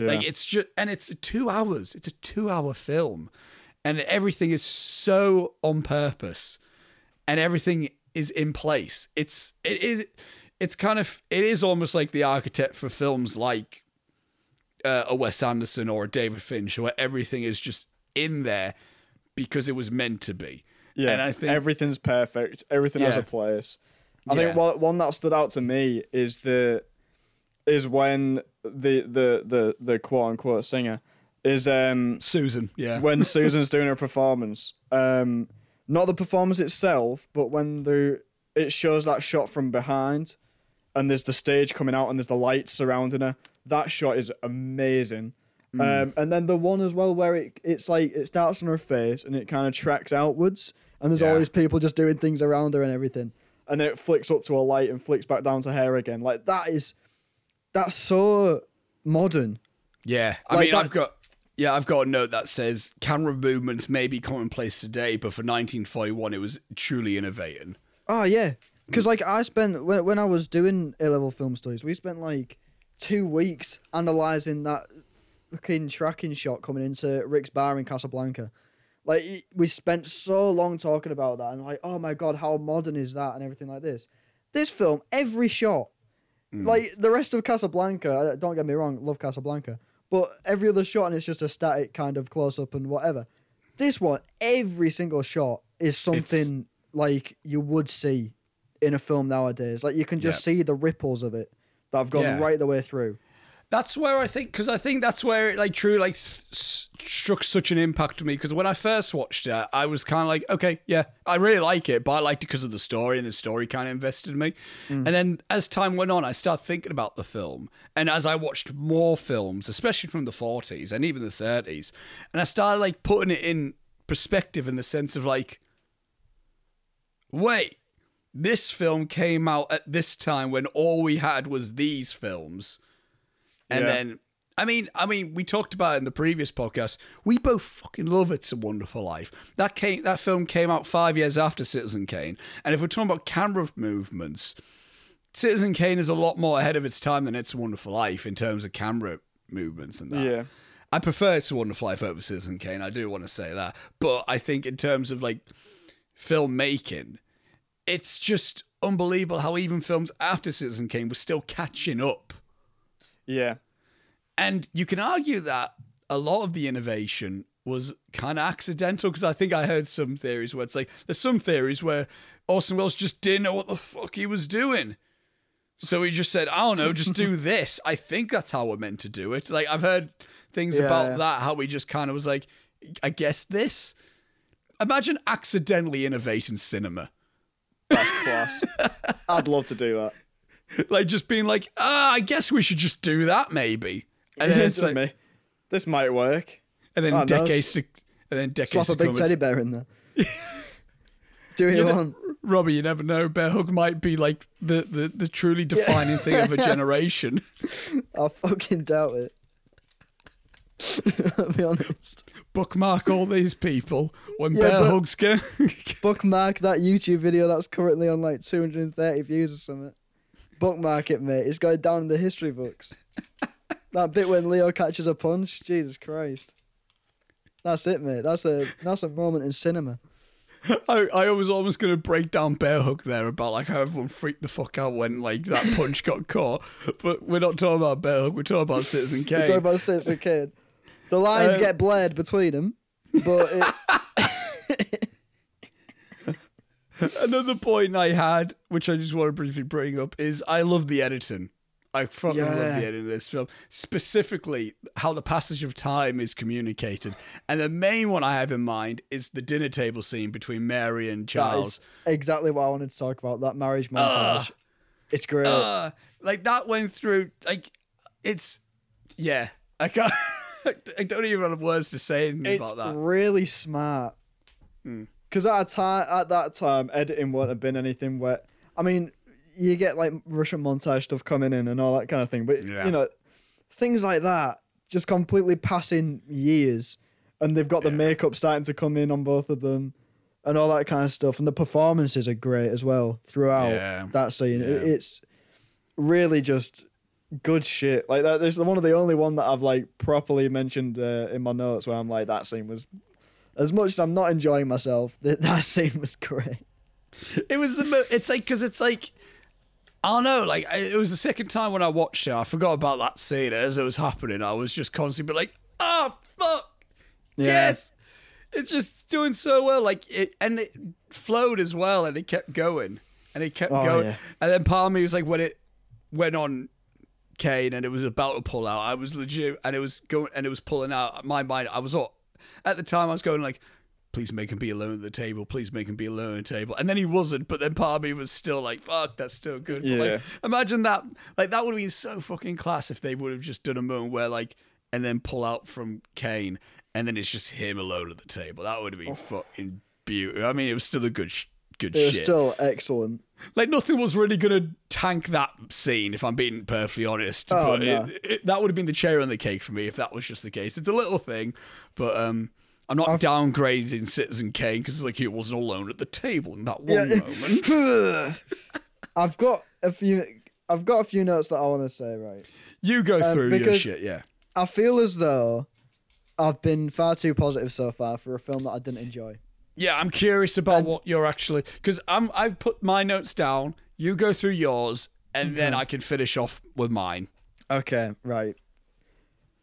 non-accidental like it's just and it's two hours. It's a two hour film. And everything is so on purpose. And everything is in place. It's it is it's kind of it is almost like the architect for films like uh, a Wes Anderson or a David Finch where everything is just in there because it was meant to be.
Yeah,
and I think
everything's perfect. Everything has a place. I
Yeah.
think one one that stood out to me is the is when the the the the quote unquote singer is um
Susan yeah
when Susan's doing her performance. Um, not the performance itself, but when the it shows that shot from behind, and there's the stage coming out and there's the lights surrounding her. That shot is amazing. Um, and then the one as well where it it's like it starts on her face and it kind of tracks outwards, and there's all these people just doing things around her and everything, and then it flicks up to a light and flicks back down to her again. Like that is, that's so modern.
Yeah, I
Like
mean,
that-
I've got yeah, I've got a note that says camera movements may be commonplace today, but for 1941, it was truly innovating.
Oh yeah, because like I spent when when I was doing A level film studies, we spent like two weeks analyzing that fucking tracking shot coming into Rick's bar in Casablanca. Like we spent so long talking about that and like, oh my god, how modern is that and everything like this. This film, every shot, like the rest of Casablanca. uh, Don't get me wrong, love Casablanca, but every other shot and it's just a static kind of close up and whatever. This one, every single shot is something like you would see in a film nowadays. Like you can just see the ripples of it that have gone
Yeah.
right the way through.
That's where I think, because I think that's where it like true like s- struck such an impact on me. Because when I first watched it, I was kind of like, okay, yeah, I really like it, but I liked it because of the story, and the story kind of invested in me. Mm. And then as time went on, I started thinking about the film, and as I watched more films, especially from the forties and even the thirties, and I started like putting it in perspective in the sense of like, wait, this film came out at this time when all we had was these films. And
Yeah.
then I mean, I mean, we talked about it in the previous podcast. We both fucking love It's a Wonderful Life. That came that film came out five years after Citizen Kane. And if we're talking about camera movements, Citizen Kane is a lot more ahead of its time than It's a Wonderful Life in terms of camera movements and that.
Yeah.
I prefer It's a Wonderful Life over Citizen Kane. I do want to say that. But I think in terms of like filmmaking, it's just unbelievable how even films after Citizen Kane were still catching up.
Yeah.
And you can argue that a lot of the innovation was kind of accidental because I think I heard some theories where it's like there's some theories where Orson Welles just didn't know what the fuck he was doing. So he just said, I don't know, just do this. I think that's how we're meant to do it. Like I've heard things
Yeah,
about
yeah.
that, how he just kind of was like, I guess this. Imagine accidentally innovating cinema.
That's class. I'd love to do that.
Like just being like, ah, I guess we should just do that maybe. And then, it's like,
me. This might work.
and then
Oh, no,
decades to, and then decades
Slap a big teddy bear in there. Do you
You know-
want?
Robbie, you never know. Bear hug might be like the, the, the truly defining thing of a generation.
I fucking doubt it. I'll be honest.
Bookmark all these people when
Yeah,
bear hugs go.
Bookmark that YouTube video that's currently on like 230 views or something. Bookmark it, mate. It's going down in the history books. that bit when Leo catches a punch, Jesus Christ. That's it, mate. That's a that's a moment in cinema.
I, I was almost going to break down bear hug there about like how everyone freaked the fuck out when like that punch got caught. But we're not talking about bear hug. We're talking about Citizen Kane.
We're talking about Citizen Kane. The lines
Um,
get blurred between them, but it,
Another point I had, which I just want to briefly bring up, is I love the editing. I fucking love the editing of this film. Specifically, how the passage of time is communicated. And the main one I have in mind is the dinner table scene between Mary and Charles.
exactly what I wanted to talk about. That marriage montage. it's great.
Uh, like that went through like it's yeah. I can't I don't even have words to say anything
it's
about that.
It's really smart.
Hmm.
Because at a time, at that time, editing wouldn't have been anything where. I mean, you get like Russian montage stuff coming in and all that kind of thing, but
Yeah.
you know, things like that just completely passing years, and they've got the makeup starting to come in on both of them, and all that kind of stuff, and the performances are great as well throughout
Yeah.
that scene. It- It's really just good shit. Like that. There's one of the only one that I've like properly mentioned uh, in my notes where I'm like that scene was. As much as I'm not enjoying myself, that that scene was great.
It was the mo- it's like because it's like I don't know, like it was the second time when I watched it. I forgot about that scene as it was happening. I was just constantly like, oh fuck, yes, it's just doing so well. Like it and it flowed as well, and it kept going, and it kept
Oh,
going.
yeah.
And then part of me was like, when it went on Kane and it was about to pull out, I was legit, and it was going and it was pulling out. My mind, I was all at the time. I was going like, please make him be alone at the table. Please make him be alone at the table. And then he wasn't, but then part of me was still like, fuck, that's still good. But
Yeah.
like, imagine that. Like that would have been so fucking class if they would have just done a moment where like, and then pull out from Kane, and then it's just him alone at the table. That would have been oh. fucking beautiful. I mean, it was still a good, sh- good
It was
shit.
still excellent.
Like nothing was really gonna tank that scene, if I'm being perfectly honest.
Oh,
but
no.
it, it, that would have been the cherry on the cake for me if that was just the case. It's a little thing, but um, I'm not downgrading Citizen Kane because like he wasn't alone at the table in that one moment.
I've got a few. I've got a few notes that I want to say. Right.
You go
Um,
through your shit, yeah.
I feel as though I've been far too positive so far for a film that I didn't enjoy.
Yeah, I'm curious about what you're actually because I'm I've put my notes down. You go through yours, and then I can finish off with mine.
Okay, right.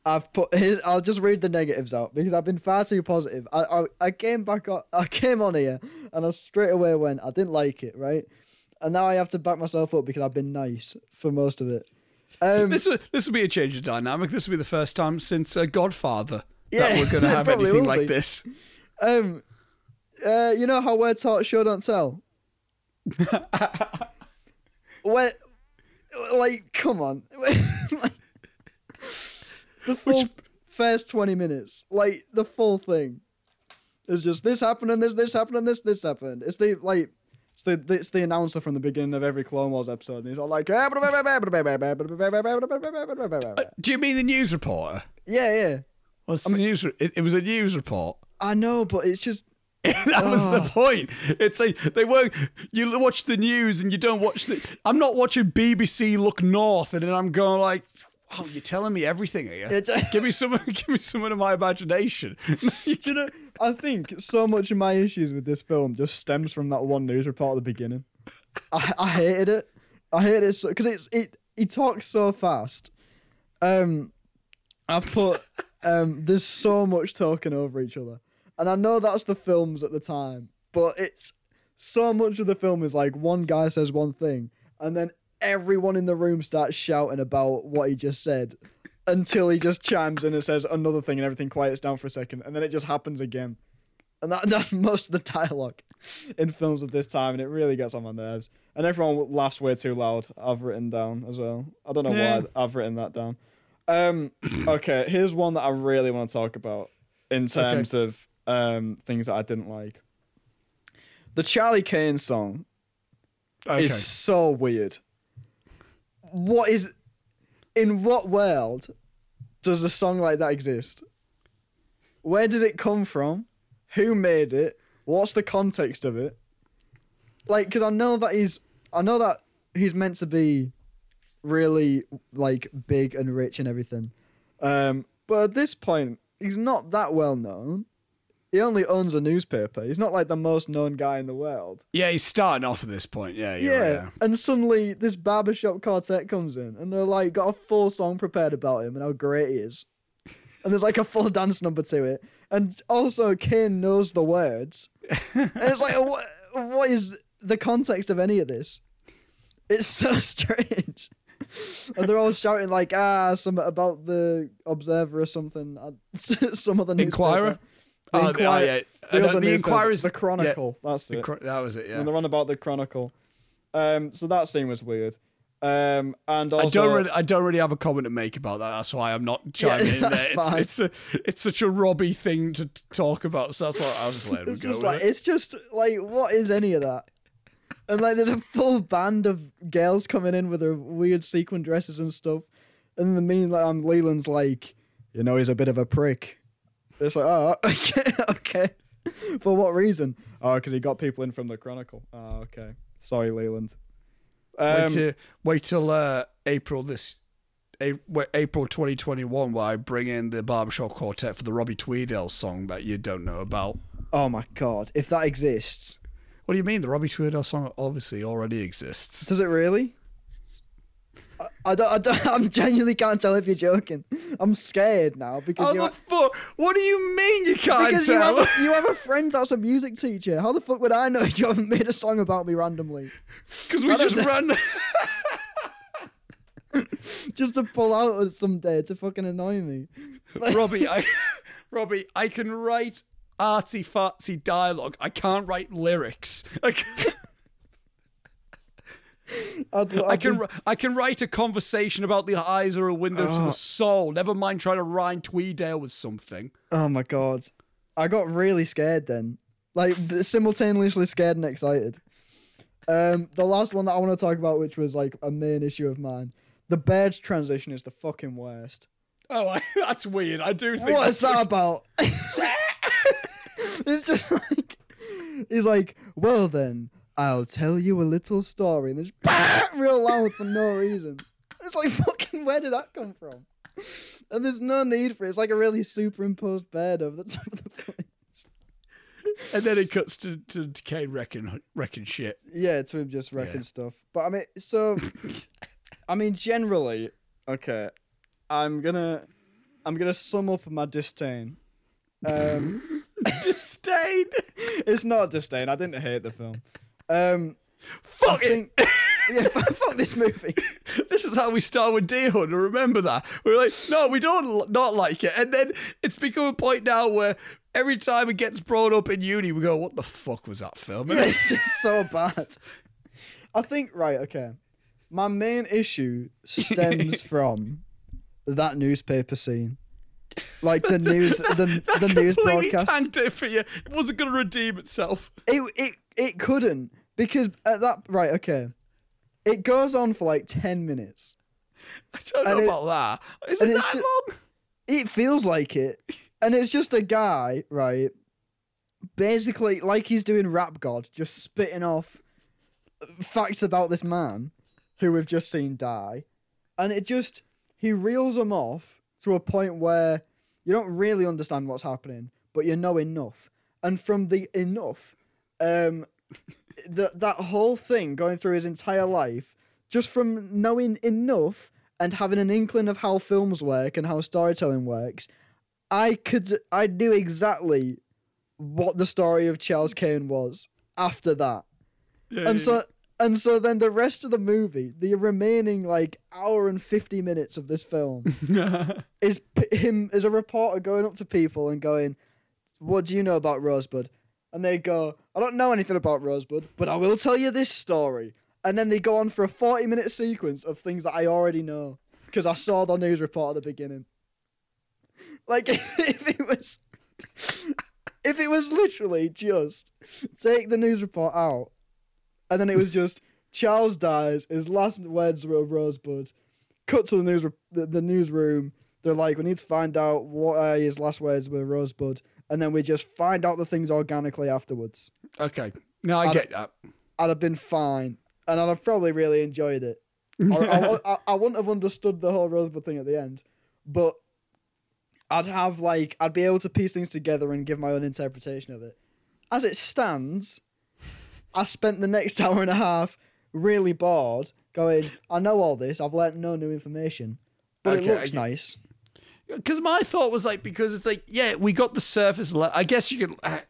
I've put. His, I'll just read the negatives out because I've been far too positive. I, I I came back on. I came on here and I straight away went. I didn't like it, right? And now I have to back myself up because I've been nice for most of it. Um,
This will this will be a change of dynamic. This will be the first time since uh, Godfather
Yeah,
that we're going to have anything like
be.
this.
um, uh, you know how words taught show don't tell. when, like, come on, Like, the full first twenty minutes, like the full thing, is just this happened and this this happened and this this happened. It's the like. It's the, it's the announcer from the beginning of every Clone Wars episode, and he's all like, "Yeah,
Do you mean the news reporter?
yeah."
Well, the news. re- It, it was a news report.
I know, but it's just
that was the
Oh.
point. It's like they were. You watch the news and you don't watch the. I'm not watching BBC Look North, and then I'm going like, "Oh, you're telling me everything here.
It's-
give me some. Give me some of my imagination."
You know, I think so much of my issues with this film just stems from that one news report at the beginning. I, I hated it. I hated it because it's it. He talks so fast. Um, I've put um. There's so much talking over each other, and I know that's the films at the time, but it's so much of the film is like one guy says one thing, and then everyone in the room starts shouting about what he just said until he just chimes in and says another thing and everything quiets down for a second and then it just happens again. And that, that's most of the dialogue in films of this time and it really gets on my nerves. And everyone laughs way too loud. I've written down as well. I don't know
Yeah.
why I've written that down. Um, okay, here's one that I really want to talk about in terms of um, things that I didn't like. The Charlie Kane song
Okay.
is so weird. What is in what world does a song like that exist? Where did it come from? Who made it? What's the context of it? Like, because I know that he's, I know that he's meant to be really like big and rich and everything, um, but at this point, he's not that well known. He only owns a newspaper. He's not like the most known guy in the world.
yeah, he's starting off at this point. Yeah, you're
Yeah. and suddenly this barbershop quartet comes in, and they're like got a full song prepared about him and how great he is, and there's like a full dance number to it, and also Kane knows the words, and it's like what, what is the context of any of this? It's so strange, and they're all shouting like ah something about the Observer or something, some other newspaper. The
Oh, oh, yeah.
the
Uh, the
newspaper, the Chronicle. That's
The
it.
that was it. Yeah.
And they're on about the Chronicle. Um, so that scene was weird. Um, and also,
I don't really, I don't really have a comment to make about that. That's why I'm not chiming in
that's
there. It's, it's a, it's such a Robbie thing to talk about. So that's why I was just letting
it's
go.
just like
it.
it's just like what is any of that? And like there's a full band of girls coming in with their weird sequin dresses and stuff. And the mean like um, Leland's like, you know, he's a bit of a prick. It's like, oh, okay, okay. For what reason? Oh, because he got people in from the Chronicle. Oh, okay. Sorry, Leland.
wait,
Um,
to, wait till uh, April this. A- wait, April 2021, where I bring in the Barbershop Quartet for the Robbie Tweedale song that you don't know about.
oh my god, if that exists,
What do you mean? The Robbie Tweedale song obviously already exists.
does it really? I, I don't, I don't, I'm genuinely can't tell if you're joking. I'm scared now because
How
you
the fuck? What do you mean you can't
Because you
tell?
have, a, you have a friend that's a music teacher. How the fuck would I know if you haven't made a song about me randomly?
Because we just ran.
Just to pull out someday to fucking annoy me.
Robbie, I, Robbie, I can write artsy fartsy dialogue. I can't write lyrics. I can,
I'd,
I
I'd
can,
be-
I can write a conversation about the eyes are a window to
Oh.
the soul. Never mind trying to rhyme Tweedale with something.
Oh my god. I got really scared then. Like, simultaneously scared and excited. Um, the last one that I want to talk about, which was like a main issue of mine. The Birds transition is the fucking worst.
Oh, I, that's weird. I do think.
What is that about? it's just like he's like, well then, I'll tell you a little story, and there's real loud for no reason. It's like fucking where did that come from? and there's no need for it. It's like a really superimposed bed over the top of the footage.
and then it cuts to, to, to Kane wrecking, wrecking shit.
Yeah, to him just wrecking
Yeah.
stuff. But I mean, so I mean, generally,
Okay, I'm gonna I'm gonna sum up my disdain.
um,
Disdain.
It's not disdain. I didn't hate the film.
Um,
Fuck
I
it.
think, yeah, fuck this movie.
This is how we start with Deer Hunter. Remember that? We're like, no, we don't not like it. And then it's become a point now where every time it gets brought up in uni, we go, what the fuck was that film? And
It's so bad. I think right. Okay, my main issue stems from that newspaper scene, like the news, the the news broadcast.
tanked it for you. It wasn't going to redeem itself.
It it it couldn't because at that right. Okay, it goes on for like ten minutes.
I don't know
And it-
about that. Is it that
ju-
long?
It feels like it, and it's just a guy, right? Basically, like he's doing rap god, just spitting off facts about this man who we've just seen die, and it just he reels them off to a point where you don't really understand what's happening, but you know enough, and from the enough, um, that that whole thing going through his entire life, just from knowing enough and having an inkling of how films work and how storytelling works, I could I knew exactly what the story of Charles Kane was after that.
Yeah,
And
yeah,
so and so then the rest of the movie, the remaining like hour and 50 minutes of this film is p- him as a reporter going up to people and going, "What do you know about Rosebud?" And they go, "I don't know anything about Rosebud, but I will tell you this story." And then they go on for a 40-minute sequence of things that I already know because I saw the news report at the beginning. Like if it was if it was literally just take the news report out and then it was just Charles dies, his last words were Rosebud. Cut to the news the, the newsroom. They're like, we need to find out what uh, his last words were, Rosebud, and then we just find out the things organically afterwards.
Okay. No, I
I'd-
get that.
I'd have been fine, and I'd have probably really enjoyed it. I, I, I, wouldn't have understood the whole Rosebud thing at the end, but I'd have like I'd be able to piece things together and give my own interpretation of it. As it stands, I spent the next hour and a half really bored, going, I know all this, I've learnt no new information, but
Okay,
it looks
I-
nice.
Because my thought was like, because it's like, yeah, we got the surface. Le- I guess you could. I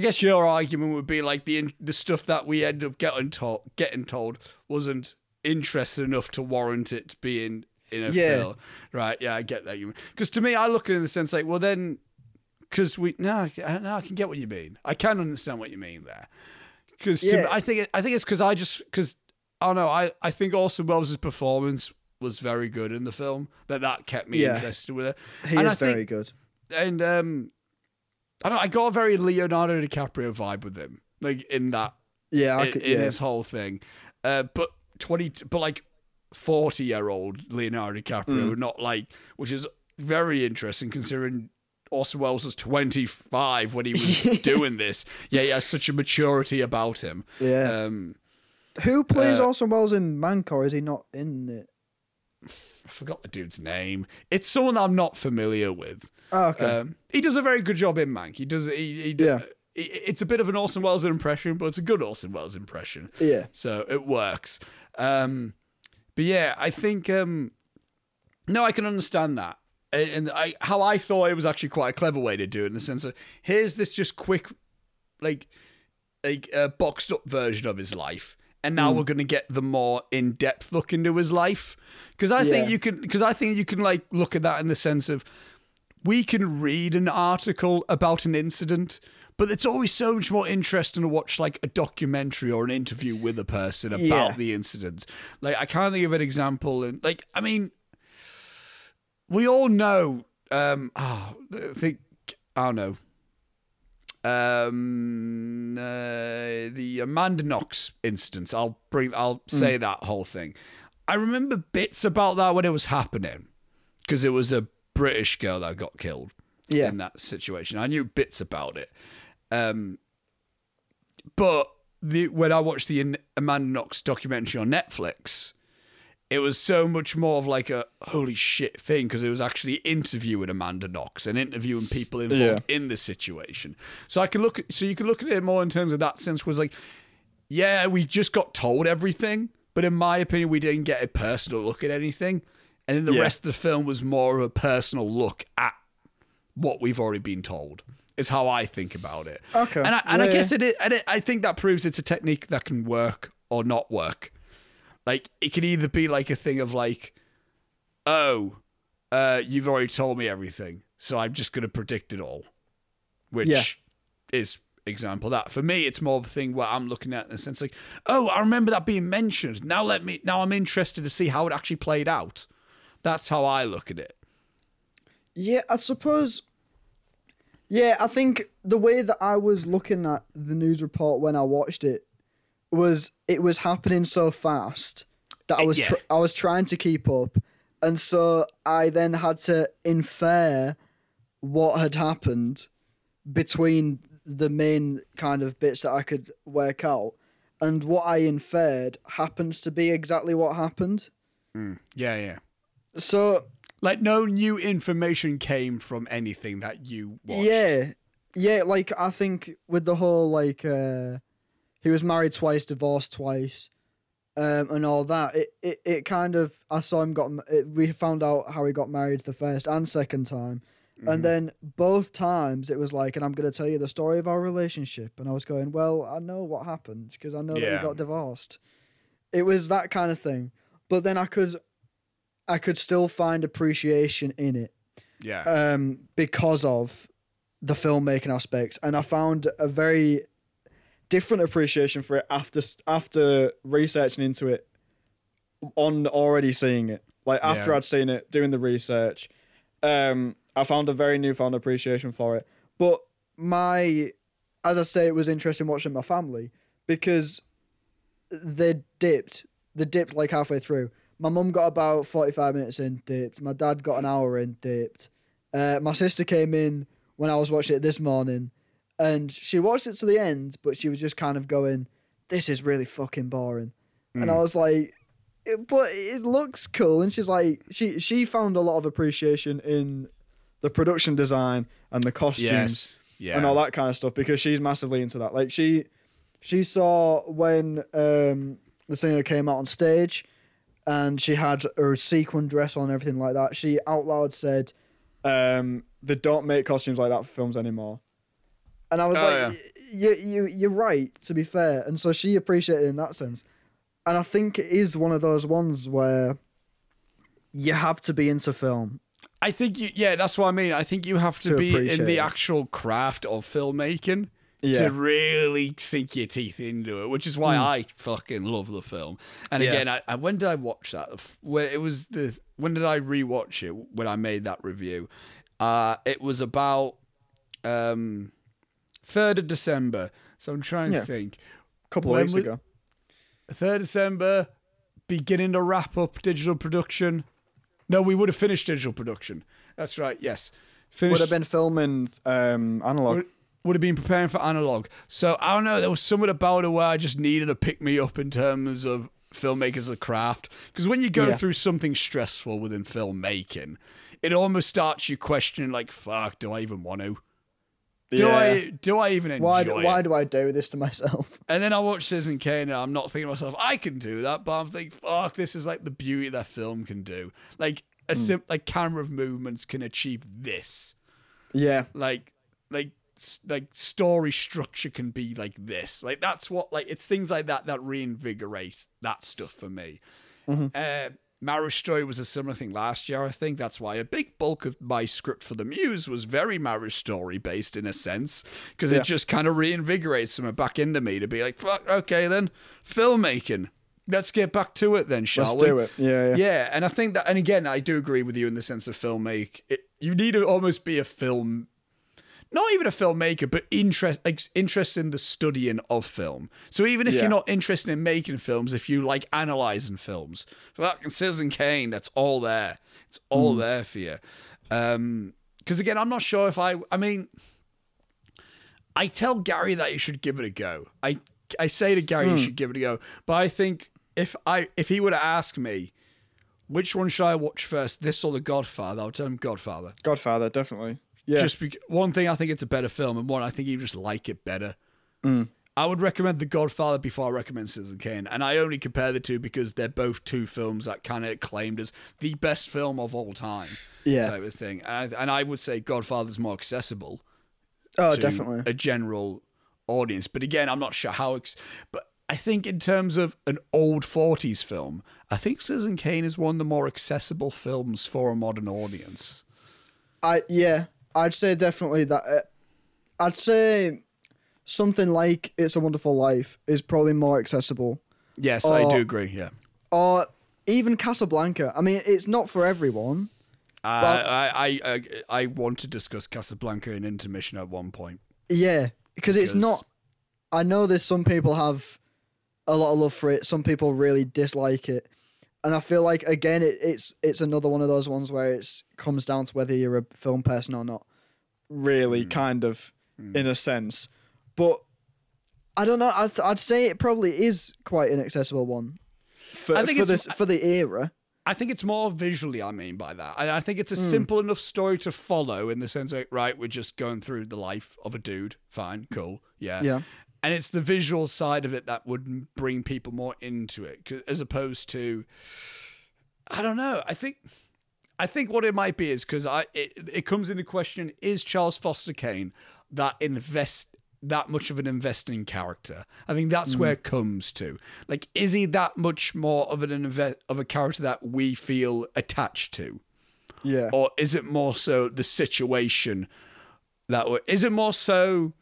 guess your argument would be like the the stuff that we end up getting told getting told wasn't interesting enough to warrant it being in a
Yeah.
film, right? Yeah, I get that. You Because to me, I look at it in the sense like, well, then, because we no, I- no, I can get what you mean. I can understand what you mean there. Because
Yeah.
I think I think it's because I just because I don't know. I I think Orson Welles' performance was very good in the film. That that kept me
Yeah.
interested with it.
He
And
is
I think-
very good.
and um, I don't. I got a very Leonardo DiCaprio vibe with him, like in that
Yeah,
in,
could,
in his whole thing. Uh, but twenty, but like forty year old Leonardo DiCaprio, not like, which is very interesting considering. Orson Welles was 25 when he was doing this. Yeah, he has such a maturity about him.
yeah.
Um,
Who plays
uh,
Orson Welles in Mank, or is he not in it?
I forgot the dude's name. It's someone I'm not familiar with.
Oh, okay.
Um, he does a very good job in Mank. He does. He, he
Yeah.
It's a bit of an Orson Welles impression, but it's a good Orson Welles impression.
yeah.
So it works. Um, but yeah, I think. Um, no, I can understand that, and and I how I thought it was actually quite a clever way to do it in the sense of here's this just quick, like, like a boxed up version of his life. And now we're going to get the more in depth look into his life, because I think you can. Because I think you can like look at that in the sense of we can read an article about an incident, but it's always so much more interesting to watch like a documentary or an interview with a person about
Yeah.
the incident. Like I can't think of an example, and like I mean, we all know. Um, oh, I think I don't know. Um, uh, the Amanda Knox instance. I'll bring. I'll say that whole thing. I remember bits about that when it was happening, because it was a British girl that got killed
Yeah.
in that situation. I knew bits about it. Um, but the when I watched the Amanda Knox documentary on Netflix, it was so much more of like a holy shit thing because it was actually interviewing Amanda Knox and interviewing people involved in the situation. So I can look at so you can look at it more in terms of that sense was like, yeah, we just got told everything, but in my opinion, we didn't get a personal look at anything. And then the
Yeah.
rest of the film was more of a personal look at what we've already been told. Is how I think about it.
Okay.
and I, and I guess it, is, and it, I think that proves it's a technique that can work or not work. Like it can either be like a thing of like, oh, uh, you've already told me everything, so I'm just gonna predict it all, which
Yeah.
is example that. For me, it's more of a thing where I'm looking at in the sense like, oh, I remember that being mentioned. Now let me now I'm interested to see how it actually played out. That's how I look at it.
Yeah, I suppose. Yeah, I think the way that I was looking at the news report when I watched it was it was happening so fast that I was
yeah.
tr- I was trying to keep up, and so I then had to infer what had happened between the main kind of bits that I could work out, and what I inferred happens to be exactly what happened.
Yeah, yeah.
So
Like no new information came from anything that you watched.
Yeah, yeah. Like I think with the whole like uh, he was married twice, divorced twice, um, and all that. It, it it kind of I saw him got it, we found out how he got married the first and second time, and then both times it was like, and I'm gonna tell you the story of our relationship, and I was going, well, I know what happened because I know that
Yeah.
he got divorced. It was that kind of thing, but then I could, I could still find appreciation in it
Yeah.
um, because of the filmmaking aspects, and I found a very different appreciation for it after after researching into it on already seeing it. Like after
Yeah.
I'd seen it, doing the research, um, I found a very newfound appreciation for it. But my, as I say, it was interesting watching my family because they dipped. They dipped like halfway through. My mum got about forty five minutes in, dipped. My dad got an hour in, dipped. Uh, my sister came in when I was watching it this morning, and she watched it to the end, but she was just kind of going, "This is really fucking boring," and I was like, "It- "But it looks cool." And she's like, she she found a lot of appreciation in the production design and the costumes
yes. Yeah.
and all that kind of stuff because she's massively into that. Like she she saw when um the singer came out on stage and she had her sequin dress on and everything like that. She out loud said, um, they don't make costumes like that for films anymore. And I was
Oh,
like,
yeah.
You you you're right, to be fair. And so she appreciated it in that sense. And I think it is one of those ones where you have to be into film.
I think you, yeah, that's what I mean. I think you have to,
To
be in the
it.
actual craft of filmmaking
Yeah.
to really sink your teeth into it, which is why I fucking love the film. And.
Yeah.
again, I, I when did I watch that? Where it was the when did I rewatch it when I made that review? Uh, it was about um, third of December. So I'm trying
Yeah.
to think.
A couple of
When
weeks
we-
ago.
Third December, beginning to wrap up digital production. No, we would have finished digital production. That's right. Yes, finished.
Would have been filming um analog.
would, would have been preparing for analog. So I don't know. There was something about it where I just needed to pick me up in terms of filmmakers of craft. Because when you go
Yeah.
through something stressful within filmmaking, it almost starts you questioning, like, "Fuck, do I even want to? Do
Yeah.
I? Do I even enjoy
Why
it?"
why do I do this to myself?
And then I watch Citizen Kane and I'm not thinking to myself, I can do that, but I'm thinking, fuck, this is like the beauty that film can do. Like a sim- like camera of movements can achieve this.
Yeah.
Like like like story structure can be like this. Like that's what like it's things like that that reinvigorate that stuff for me. Uh, Marriage Story was a similar thing last year, I think. That's why a big bulk of my script for the Muse was very Marriage Story based in a sense, because
Yeah.
it just kind of reinvigorates something back into me to be like, fuck, okay, then filmmaking. Let's get back to it then, shall
Let's
we?
do it. Yeah, yeah.
Yeah, and I think that, and again, I do agree with you in the sense of filmmake. It, you need to almost be a film, not even a filmmaker, but interest, interest in the studying of film. So even if
Yeah.
you're not interested in making films, if you like analyzing films, fucking Citizen Kane, that's all there. It's all there for you. Um, because again, I'm not sure if I. I mean, I tell Gary that he should give it a go. I I say to Gary
Hmm.
you should give it a go, but I think if I if he were to ask me, which one should I watch first, this or The Godfather? I'll tell him Godfather.
Godfather, definitely. Yeah.
Just bec one thing, I think it's a better film, and one I think you just like it better. Mm. I would recommend The Godfather before I recommend Citizen Kane, and I only compare the two because they're both two films that kind of claimed as the best film of all time,
Yeah.
type of thing. And, and I would say Godfather's more accessible
Oh,
to
definitely.
a general audience. But again, I'm not sure how. Ex- but I think in terms of an old 40s film, I think Citizen Kane is one of the more accessible films for a modern audience.
I yeah, I'd say definitely that. Uh, I'd say something like "It's a Wonderful Life" is probably more accessible,
Yes, I
Oh.
do agree. Yeah.
or even Casablanca. I mean, it's not for everyone.
Uh, I, I, I, I want to discuss Casablanca in intermission at one point.
Yeah, because it's not. I know there's some people have a lot of love for it. Some people really dislike it, and I feel like again, it, it's it's another one of those ones where it comes down to whether you're a film person or not.
really, mm. kind of, mm. in a sense. But
I don't know. I th- I'd say it probably is quite an accessible one for
I think
for
it's-
this for the era.
I think it's more visually, I mean, by that. And I think it's a mm. simple enough story to follow in the sense that, right, we're just going through the life of a dude. Fine, cool, yeah.
Yeah.
And it's the visual side of it that would bring people more into it as opposed to, I don't know. I think, I think what it might be is because I it, it comes into question: Is Charles Foster Kane that invest that much of an investing character? I think that's mm. where it comes to. Like, is he that much more of an inve- of a character that we feel attached to?
Yeah.
or is it more so the situation that we is it more so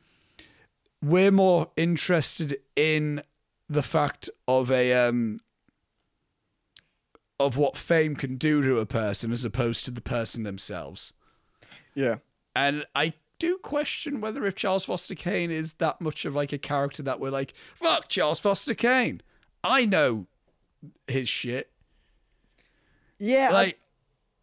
we're more interested in the fact of a um of what fame can do to a person as opposed to the person themselves
Yeah.
and i do question whether if charles foster kane is that much of like a character that we're like fuck charles foster kane i know his shit
Yeah. I-
like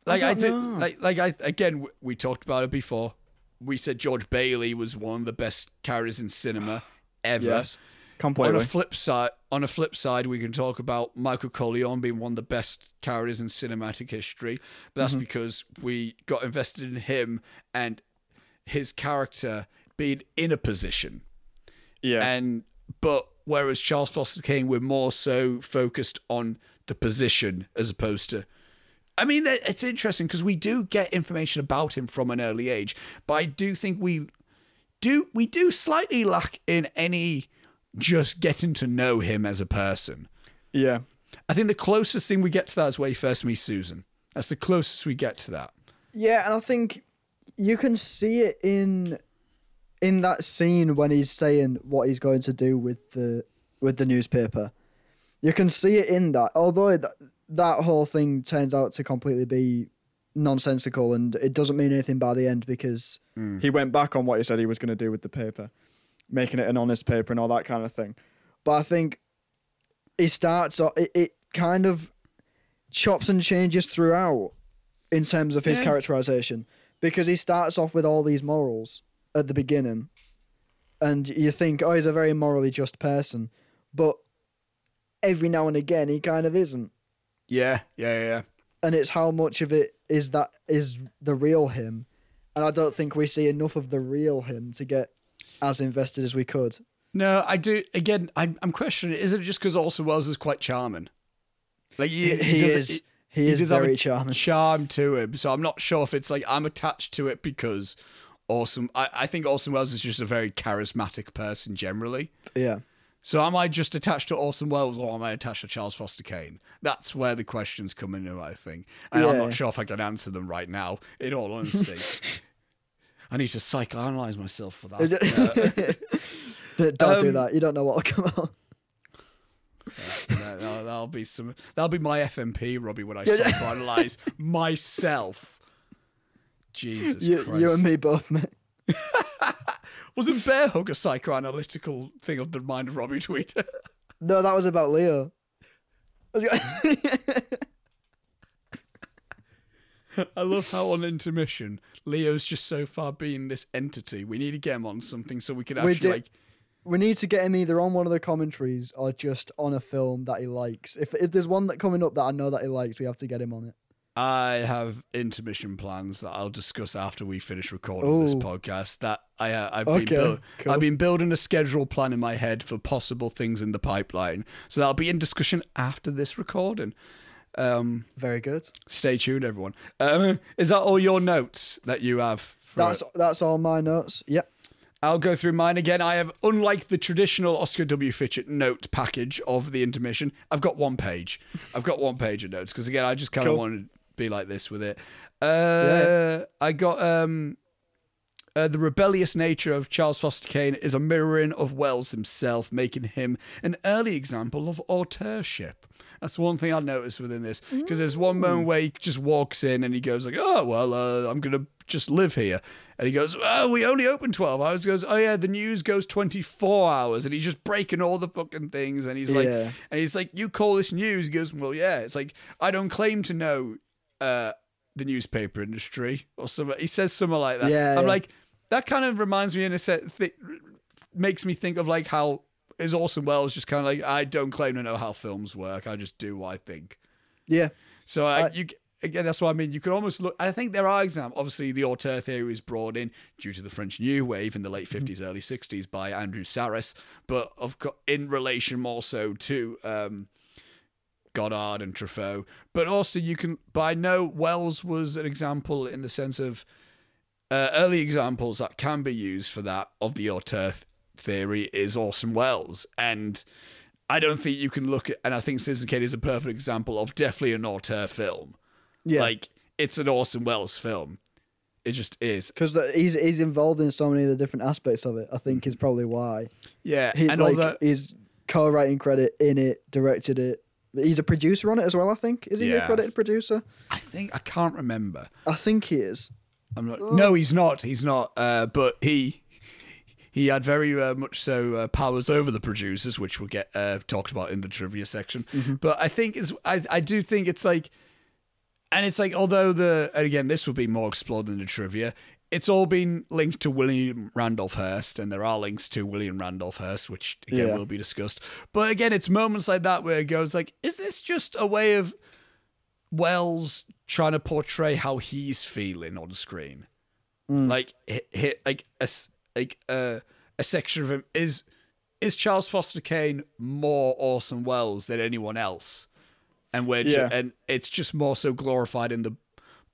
like I,
don't
did like like I again we talked about it before. We said George Bailey was one of the best characters in cinema ever.
Yes. Completely.
On a flip side, on a flip side, we can talk about Michael Corleone being one of the best characters in cinematic history. But that's mm-hmm. because we got invested in him and his character being in a position.
yeah.
And but whereas Charles Foster Kane, we're more so focused on the position as opposed to. I mean, it's interesting because we do get information about him from an early age, but I do think we do we do slightly lack in any just getting to know him as a person.
yeah.
I think the closest thing we get to that is where he first meets Susan. That's the closest we get to that.
Yeah, and I think you can see it in in that scene when he's saying what he's going to do with the with the newspaper. You can see it in that, although that that whole thing turns out to completely be nonsensical and it doesn't mean anything by the end because mm.
He went back on what he said he was going to do with the paper, making it an honest paper and all that kind of thing.
but I think it starts o- it, it kind of chops and changes throughout in terms of his
Yeah.
characterization because he starts off with all these morals at the beginning and you think oh he's a very morally just person but every now and again he kind of isn't
Yeah, yeah, yeah.
and it's how much of it is that is the real him and I don't think we see enough of the real him to get as invested as we could
No, I do. Again, I'm, I'm questioning. Is it just because Orson Welles is quite charming? Like he,
he,
does-
is he, is
does have
very
a
charming
charm to him. So I'm not sure if it's like I'm attached to it because Orson. I, I think Orson Welles is just a very charismatic person generally.
yeah
So am I just attached to Orson Welles or am I attached to Charles Foster Kane? That's where the questions come in, I think. And I'm not sure if I can answer them right now, in all honesty. I need to psychoanalyze myself for that. Uh,
Don't do
Um,
that. You don't know what'll come out.
that, will that'll be some. That'll be my FMP, Robbie, when I psychoanalyze myself. Jesus
You,
Christ!
you and me both, mate.
Wasn't Bear Hug a psychoanalytical thing of the mind of Robbie Tweedale?
No, that was about Leo.
I love how on intermission Leo's just so far being this entity. We need to get him on something so we can
We
actually
did-
like.
we need to get him either on one of the commentaries or just on a film that he likes. If if there's one that coming up that I know that he likes, we have to get him on it.
I have intermission plans that I'll discuss after we finish recording this podcast. That I uh, I've been build-
cool.
I've been building a schedule plan in my head for possible things in the pipeline. So that'll be in discussion after this recording. Um,
Very good.
stay tuned, everyone. Um, is that all your notes that you have?
That's that's all my notes. Yep.
I'll go through mine again. I have, unlike the traditional Oscar W. Fitchett note package of the intermission, I've got one page. I've got one page of notes because again, I just kind of
Cool.
wanted be like this with it. Uh,
Yeah.
I got um, uh, the rebellious nature of Charles Foster Kane is a mirroring of Welles himself, making him an early example of authorship. That's one thing I noticed within this because there's one moment where he just walks in and he goes like, "Oh well, uh, I'm gonna just live here," and he goes, "Oh, we only open 12 hours." He goes, "Oh yeah, the news goes 24 hours," and he's just breaking all the fucking things, and he's like,
Yeah.
and he's like, "You call this news?" He goes, "Well, yeah." It's like I don't claim to know uh, the newspaper industry or something. He says something like that.
Yeah,
I'm
yeah.
like, that kind of reminds me in a set. Th- makes me think of like how is Orson Welles just kind of like I don't claim to know how films work. I just do what I think.
Yeah.
So I,
I-
you again, that's what I mean. You can almost look. I think there are examples. Obviously, the auteur theory was brought in due to the French New Wave in the late 50s, early 60s by Andrew Sarris, but of co- in relation more so to um, Godard and Truffaut. But also, you can. But I know Welles was an example in the sense of uh, early examples that can be used for that of the auteur theory is Orson Welles and. I don't think you can look at, and I think Citizen Kane is a perfect example of definitely an auteur film.
Yeah.
Like it's an Orson Welles film. It just is.
because he's he's involved in so many of the different aspects of it. I think is probably why
Yeah,
he
and
like
although
he's co-writing credit in it, directed it. He's a producer on it as well. I think is he
Yeah.
a credited producer?
I think I can't remember.
I think he is.
I'm not. No, he's not. He's not. Uh, but he he had very uh, much so uh, powers over the producers, which we'll get uh, talked about in the trivia section. But I think is I I do think it's like, and it's like although the and again this will be more explored in the trivia. It's all been linked to William Randolph Hearst, and there are links to William Randolph Hearst, which again
Yeah.
will be discussed. But again, it's moments like that where it goes like, is this just a way of Welles trying to portray how he's feeling on screen? Hmm. Like, hit, like a like a a section of him is is Charles Foster Kane more Orson Welles than anyone else, and we're ju- and it's just more so glorified in the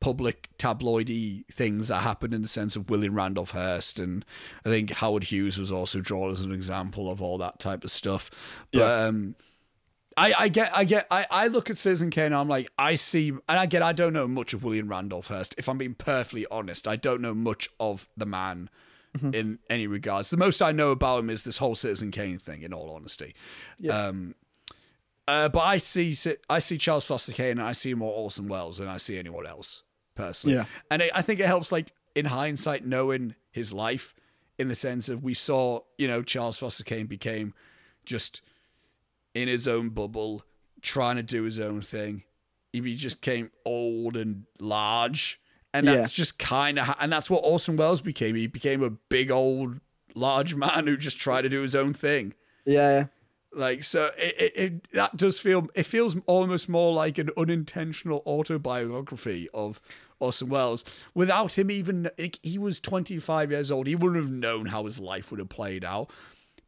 public tabloidy things that happened in the sense of William Randolph Hearst and I think Howard Hughes was also drawn as an example of all that type of stuff. But
Yeah.
um I, I get I get I, I look at Citizen Kane and I'm like I see and again I don't know much of William Randolph Hearst. If I'm being perfectly honest, I don't know much of the man in any regards. The most I know about him is this whole Citizen Kane thing. In all honesty,
Yeah.
um, uh, but I see I see Charles Foster Kane and I see more Orson Welles than I see anyone else personally.
Yeah.
and it, I think it helps like in hindsight knowing his life in the sense of we saw you know Charles Foster Kane became just in his own bubble, trying to do his own thing. He just came old and large, and that's just kind of, and that's what Orson Welles became. He became a big old large man who just tried to do his own thing.
Yeah, yeah.
Like so, it, it, it that does feel it feels almost more like an unintentional autobiography of Orson Welles without him even. He was twenty five years old. He wouldn't have known how his life would have played out,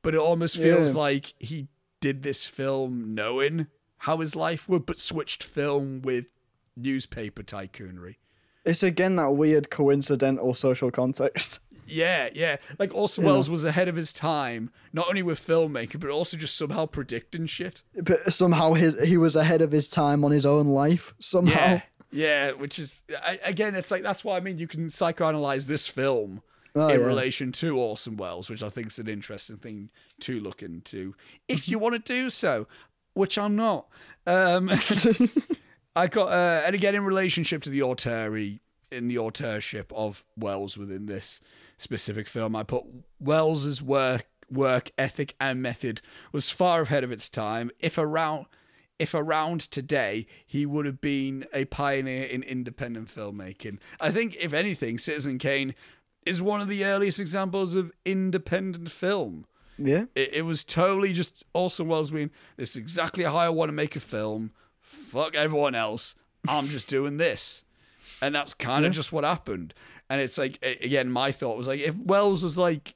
but it almost feels
Yeah.
like he did this film knowing how his life would, but switched film with newspaper tycoonery.
It's again that weird coincidental social context.
Yeah, yeah. Like Orson
Yeah.
Welles was ahead of his time, not only with filmmaking, but also just somehow predicting shit.
But somehow his he was ahead of his time on his own life. Somehow.
Yeah, yeah. Which is I, again, it's like that's why I mean you can psychoanalyze this film
Oh,
in
yeah.
relation to Orson Welles, which I think is an interesting thing to look into if you want to do so, which I'm not. Um, I got uh, and again in relationship to the auteur in the auteurship of Welles within this specific film, I put Welles's work work ethic and method was far ahead of its time. If around if around today, he would have been a pioneer in independent filmmaking. I think, if anything, Citizen Kane is one of the earliest examples of independent film.
Yeah.
It, it was totally just Orson Welles being, this is exactly how I want to make a film. Fuck everyone else. I'm just doing this. And that's kind of just what happened. And it's like, again, my thought was like, if Welles was like,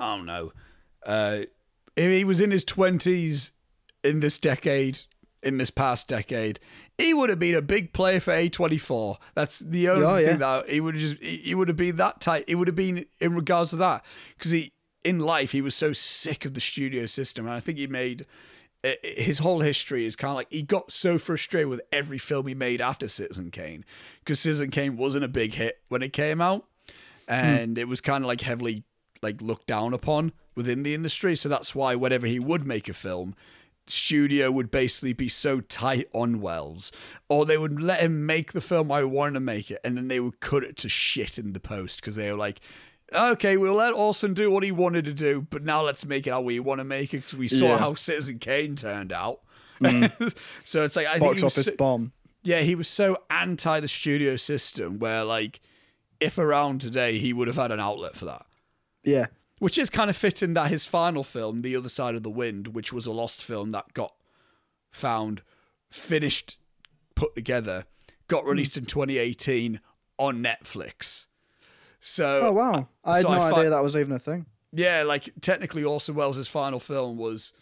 I don't know, uh, if he was in his 20s in this decade, in this past decade, he would have been a big player for A24. That's the only
Oh,
thing that he would have just, he he would have been that tight. It would have been in regards to that. Because he, in life, he was so sick of the studio system. And I think he made, Uh, his whole history is kind of like he got so frustrated with every film he made after Citizen Kane because Citizen Kane wasn't a big hit when it came out hmm. and it was kind of like heavily like looked down upon within the industry so that's why whenever he would make a film studio would basically be so tight on Welles or they would let him make the film I wanted to make it and then they would cut it to shit in the post because they were like okay we'll let Orson do what he wanted to do but now let's make it how we want to make it because we saw
Yeah.
how Citizen Kane turned out so it's like I think
Box
was
office
so-
bomb.
yeah, he was so anti the studio system where like if around today he would have had an outlet for that.
Yeah.
Which is kind of fitting that his final film, The Other Side of the Wind, which was a lost film that got found, finished, put together, got
Hmm.
released in 2018 on Netflix. So
Oh wow. I had
so
no
I
idea that was even a thing.
yeah, like technically Orson Welles' final film was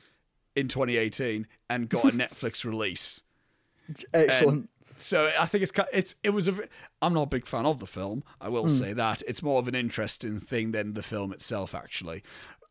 in 2018 and got a Netflix release.
It's excellent.
So I think it's it's it was a. I'm not a big fan of the film. I will
Hmm.
say that it's more of an interesting thing than the film itself, actually.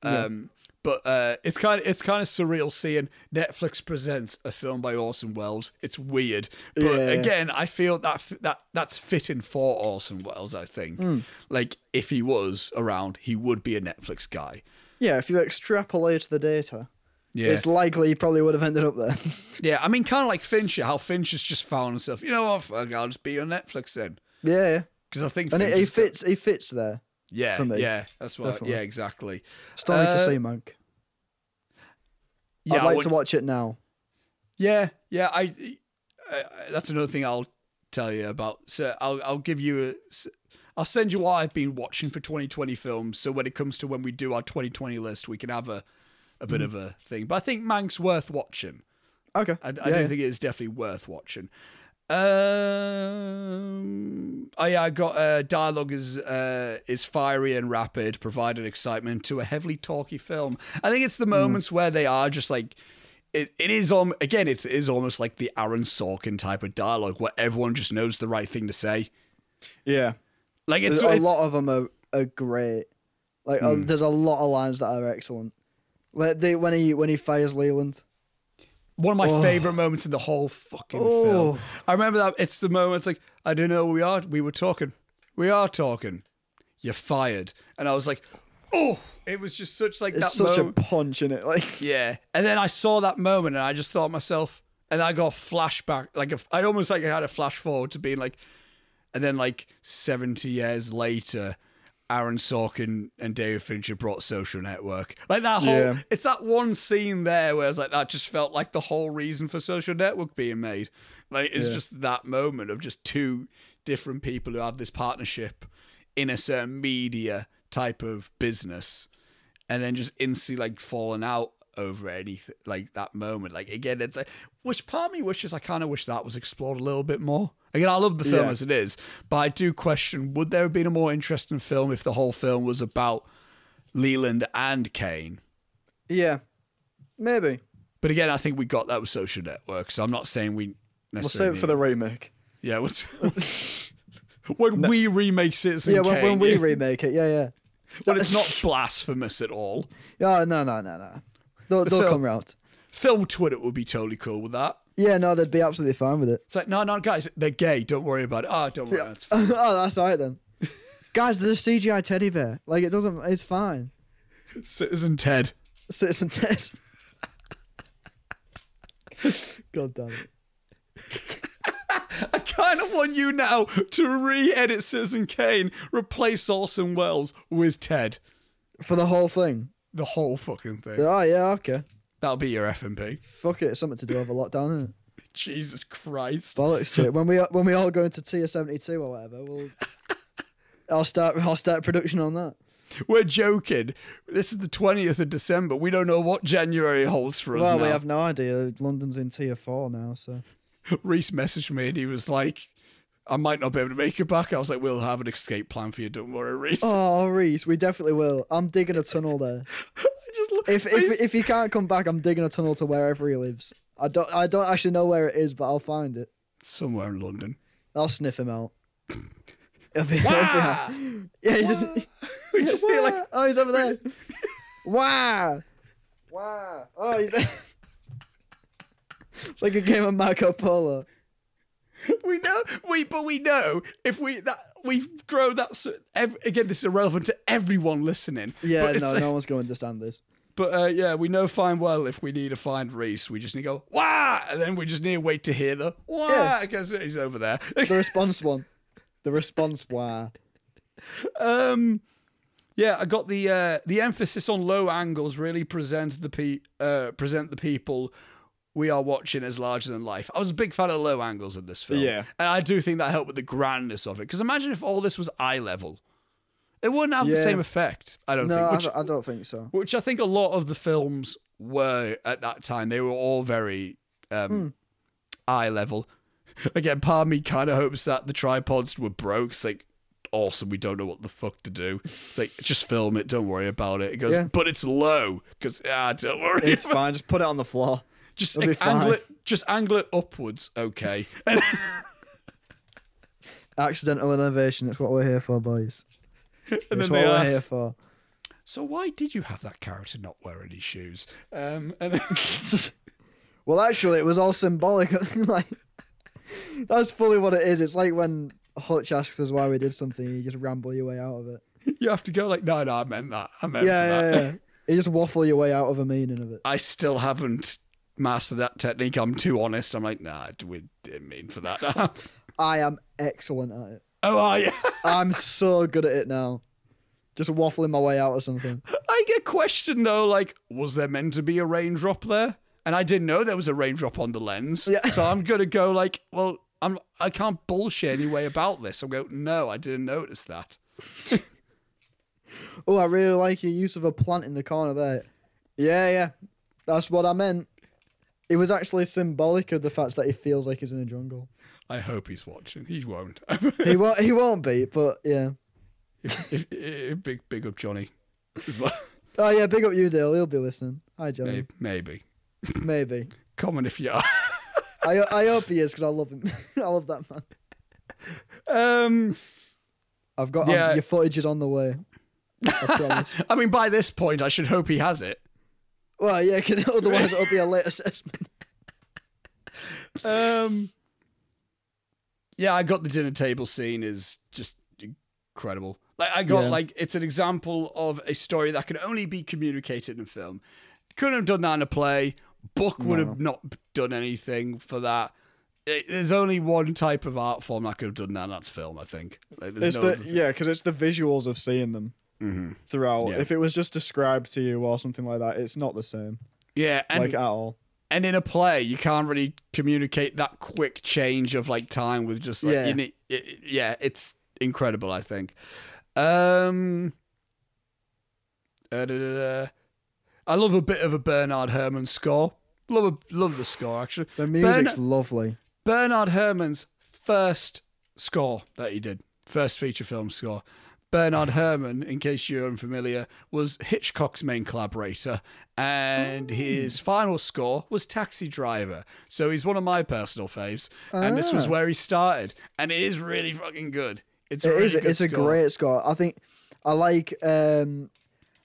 Um, But uh, it's kind of it's kind of surreal seeing Netflix presents a film by Orson Welles. It's weird, but
Yeah.
again, I feel that that that's fitting for Orson Welles. I think,
Hmm.
like if he was around, he would be a Netflix guy.
yeah, if you extrapolate the data,
Yeah,
it's likely he probably would have ended up there.
yeah. I mean, kind of like Fincher, how Fincher's just found himself. You know what? Fuck, I'll just be on Netflix then,
yeah,
because I think
And it, he
Fincher's got-
fits. He fits there.
Yeah,
for me.
yeah, that's what.
Definitely.
Yeah, exactly.
Still need to
Uh,
see Mank.
Yeah,
I'd like to watch it now.
Yeah, yeah. I, I. That's another thing I'll tell you about. So I'll I'll give you a. I'll send you what I've been watching for 2020 films. So when it comes to when we do our 2020 list, we can have a, a
Mm.
bit of a thing. But I think Mank's worth watching.
Okay.
I, I
yeah,
do
yeah.
think it is definitely worth watching. Um, oh yeah, I got uh, dialogue is uh, is fiery and rapid, provided excitement to a heavily talky film. I think it's the moments where they are just like it. It is um again, it is almost like the Aaron Sorkin type of dialogue where everyone just knows the right thing to say.
Yeah.
Like it's,
There's a
it's Hmm.
lot of them are, are great. Like uh, there's a lot of lines that are excellent. When they when he when he fires Leland.
One of my
Oh.
favorite moments in the whole fucking
Oh.
film. I remember that it's the moment. It's like I don't know we are. We were talking. We are talking. You're fired. And I was like, oh, it was just such like
It's
that
such
moment.
a punch in it. Like
Yeah. And then I saw that moment and I just thought to myself, and I got a flashback, like a, I almost like I had a flash forward to being like, and then like 70 years later, Aaron Sorkin and David Fincher brought Social Network. Like that whole,
Yeah.
it's that one scene there where it's like, that just felt like the whole reason for Social Network being made. Like it's
Yeah.
just that moment of just two different people who have this partnership in a certain media type of business and then just instantly like falling out over anything like that moment. Like again, it's like which part of me wishes I kind of wish that was explored a little bit more. Again, I love the film
Yeah.
as it is, but I do question would there have been a more interesting film if the whole film was about Leland and Kane.
yeah, maybe.
But again, I think we got that with Social Network, so I'm not saying we
We'll
necessarily.
save it for the remake.
yeah. What's when we remake Citizen
yeah, when,
Kane,
when we remake it, yeah, yeah.
when it's not blasphemous at all.
Yeah, no, no, no, no. They'll, they'll
film-
come round.
Film Twitter would be totally cool with that.
Yeah, no, they'd be absolutely fine with it.
It's like, no, no, guys, they're gay. Don't worry about it. Oh, don't worry. Fine.
oh, that's all right then. Guys, there's a CGI teddy bear. Like it doesn't. It's fine.
Citizen Ted.
Citizen Ted. God damn it.
I kind of want you now to re-edit Citizen Kane, replace Orson Welles with Ted.
For the whole thing.
The whole fucking thing.
Oh yeah, okay.
That'll be your FMP.
Fuck it, it's something to do over lockdown, isn't it?
Jesus Christ.
Bollocks to it. When we when we all go into tier seventy two or whatever, we'll I'll start I'll start production on that.
we're joking. This is the 20th of December. We don't know what January holds for us
Well,
now.
we have no idea. London's in tier four now, so
Reese messaged me and he was like, I might not be able to make it back. I was like, we'll have an escape plan for you. Don't worry, Reese.
Oh, Reese, we definitely will. I'm digging a tunnel there.
I just lo-
If if if he can't come back, I'm digging a tunnel to wherever he lives. I don't I don't actually know where it is, but I'll find it.
somewhere in London.
I'll sniff him out. Be, be yeah, he just,
we just feel like
oh, he's over there. wow, wow. Oh, he's. it's like a game of Marco Polo.
We know we but we know if we that we've grown that ev- again this is irrelevant to everyone listening
Yeah, no, no one's going to understand this.
but uh, yeah we know fine well if we need to find Reese we just need to go wah and then we just need to wait to hear the wah
Yeah.
because he's over there
The response one. The response, wow.
um yeah I got the uh the emphasis on low angles really present the pe- uh present the people we are watching as larger than life. I was a big fan of low angles in this film.
Yeah.
And I do think that helped with the grandness of it. Because imagine if all this was eye level. It wouldn't have the same effect, I don't
No,
think.
I
Which,
don't, I don't think so.
which I think a lot of the films were at that time. They were all very um,
Hmm.
eye level. Again, part of me kind of hopes that the tripods were broke. It's like, awesome, we don't know what the fuck to do. It's like, just film it, don't worry about it. It goes,
Yeah.
but it's low. Because, ah, don't worry.
It's fine. Just put it on the floor.
Just
It'll
angle it, just angle it upwards, okay.
Accidental innovation. It's what we're here for, boys.
and
It's what we're
ask,
here for.
so why did you have that character not wear any shoes? Um, and then,
Well, actually, it was all symbolic. like that's fully what it is. It's like when Hutch asks us why we did something, you just ramble your way out of it.
you have to go like, no, no, I meant that. I meant
Yeah,
that.
yeah, yeah. You just waffle your way out of a meaning of it.
I still haven't mastered that technique. I'm too honest. I'm like, nah, we didn't mean for that.
I am excellent at it.
oh, are you?
I'm so good at it now. Just waffling my way out of something.
I get questioned though, like, was there meant to be a raindrop there? And I didn't know there was a raindrop on the lens.
Yeah.
So I'm gonna go like, well, I'm I can't bullshit anyway about this. I'm go, no, I didn't notice that.
Oh, I really like your use of a plant in the corner there. Yeah, yeah. That's what I meant. It was actually symbolic of the fact that he feels like he's in a jungle.
I hope he's watching. He won't.
He won't. He won't be, but yeah.
if, if, if, big big up Johnny as well.
Oh yeah, big up you, Dale. He'll be listening. Hi, Johnny.
Maybe. Maybe.
Maybe.
Comment if you are.
I I hope he is because I love him. I love that man.
Um.
I've got
Yeah.
um, your footage is on the way. I promise.
I mean, by this point, I should hope he has it.
Well, yeah, because otherwise it'll be a late assessment.
Um. Yeah, I got the dinner table scene is just incredible. Like I got
Yeah.
like it's an example of a story that can only be communicated in film. Couldn't have done that in a play. Book would have not done anything for that. It- there's only one type of art form that could have done that, and that's film. I think. Like,
It's
no
the yeah, because it's the visuals of seeing them throughout.
Yeah.
If it was just described to you or something like that, it's not the same.
yeah, and
like at all.
and in a play you can't really communicate that quick change of like time with just like
Yeah.
you need, it, yeah it's incredible i think um uh, da, da, da. i love a bit of a bernard herrmann score love a, love the score actually
The music's lovely.
bernard herrmann's first score that he did first feature film score Bernard Herrmann, in case you're unfamiliar, was Hitchcock's main collaborator, and his final score was Taxi Driver. So he's one of my personal faves, and this was
Ah.
where he started, and it is really fucking good. It's a
It
really
is. It's a great score. I think. I like. Um,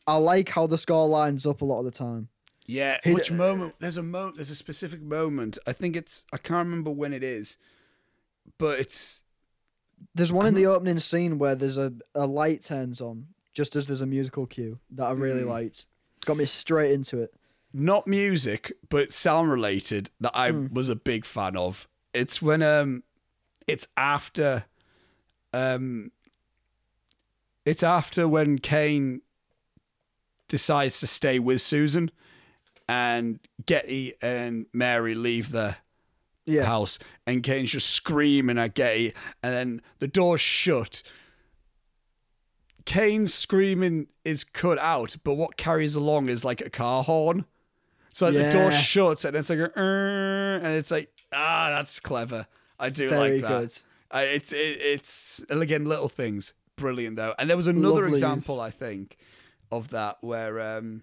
I like how the score lines up a lot of the time.
Yeah.
He-
Which moment? There's a mo. There's a specific moment. I think it's. I can't remember when it is, but it's.
There's one in the opening scene where there's a, a light turns on just as there's a musical cue that I really
Hmm.
liked. Got me straight into it.
not music, but sound related that I
Hmm.
was a big fan of. It's when um it's after um it's after when Kane decides to stay with Susan and Getty and Mary leave the
Yeah.
house and Kane's just screaming at Getty and then the door's shut. Kane's screaming is cut out, but what carries along is like a car horn. So like, the door shuts and it's like, "Er," and it's like, ah, that's clever. I do
Very
like that.
good.
I, it's it, it's again little things, brilliant though. And there was another
Lovely
example. I think of that where um,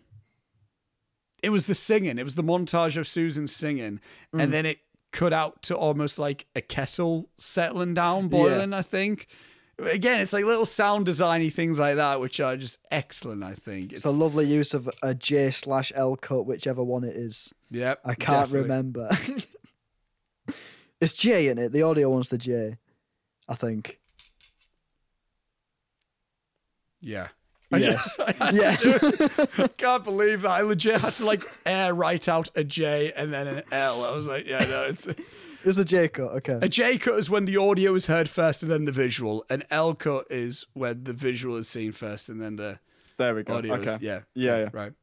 it was the singing. It was the montage of Susan singing,
Mm.
and then it cut out to almost like a kettle settling down, boiling. I think. Again, it's like little sound designy things like that, which are just excellent. I think
It's a lovely use of a J slash L cut, whichever one it is.
Yep,
I can't
definitely.
remember. it's J in it. The audio one's the J, I think.
Yeah.
Yes.
I
Yeah.
I can't believe that. I legit had to like air write out a J and then an L. I was like, yeah, no, it's
It's the J cut. Okay.
a J cut is when the audio is heard first and then the visual. An L cut is when the visual is seen first and then the
There we go.
audio
okay.
is yeah.
Yeah, yeah.
Right.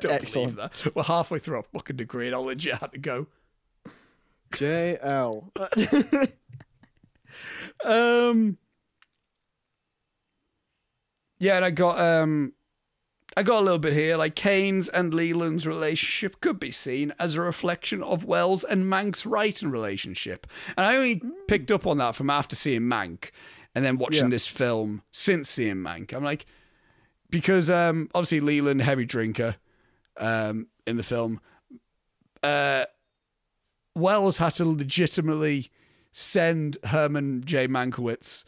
Don't
Excellent.
believe that. We're halfway through a fucking degree and I legit had to go.
J L.
Um Yeah, and I got um I got a little bit here. Like Kane's and Leland's relationship could be seen as a reflection of Welles and Mank's writing relationship. And I only picked up on that from after seeing Mank and then watching
Yeah.
this film since seeing Mank. I'm like because um obviously Leland heavy drinker um in the film. Uh Welles had to legitimately send Herman J. Mankiewicz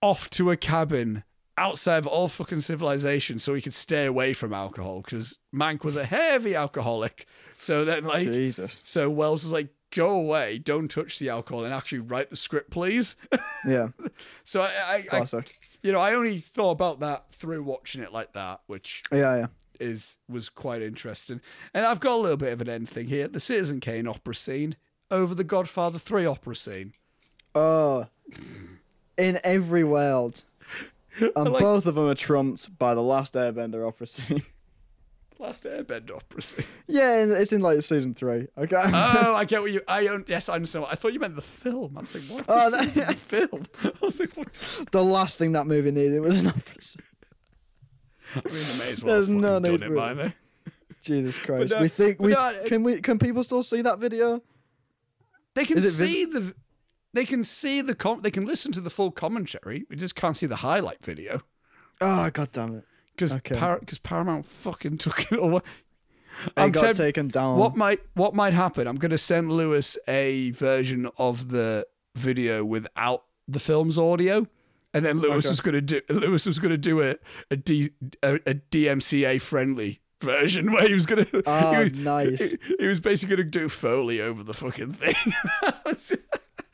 off to a cabin outside of all fucking civilization so he could stay away from alcohol because Mank was a heavy alcoholic. So then, like,
Jesus.
so Welles was like, go away, don't touch the alcohol and actually write the script, please.
yeah.
so I, I, I, you know, I only thought about that through watching it like that, which
Yeah. Yeah.
is was quite interesting. And I've got a little bit of an end thing here. The Citizen Kane opera scene over the Godfather 3 opera scene.
Oh. In every world.
And
like-
both of them are trumped by the last Airbender opera scene.
Last Airbender opera scene.
Yeah, it's in like season three. Okay.
Oh, I get what you. I don't. Yes, I understand. What, I thought you meant the film. I was like, what?
Oh,
Oh,
no.
the film. I was like, what?
the last thing that movie needed was an opera scene.
I mean, they may as well
There's no need
done it by now.
Jesus Christ.
no-
we think we
no,
can we can people still see that video?
They can
it vis-
see the. They can see the com. They can listen to the full commentary. We just can't see the highlight video ah,
Oh god damn it.
because
Okay.
Paramount fucking took it away.
It
I'm
got
temp-
taken down.
What might what might happen? I'm going to send Lewis a version of the video without the film's audio, and then Lewis
Okay.
was going to do Lewis was to do a a, D, a a DMCA friendly version where he was going to.
Oh, ah,
he was,
nice.
He, he was basically going to do foley over the fucking thing.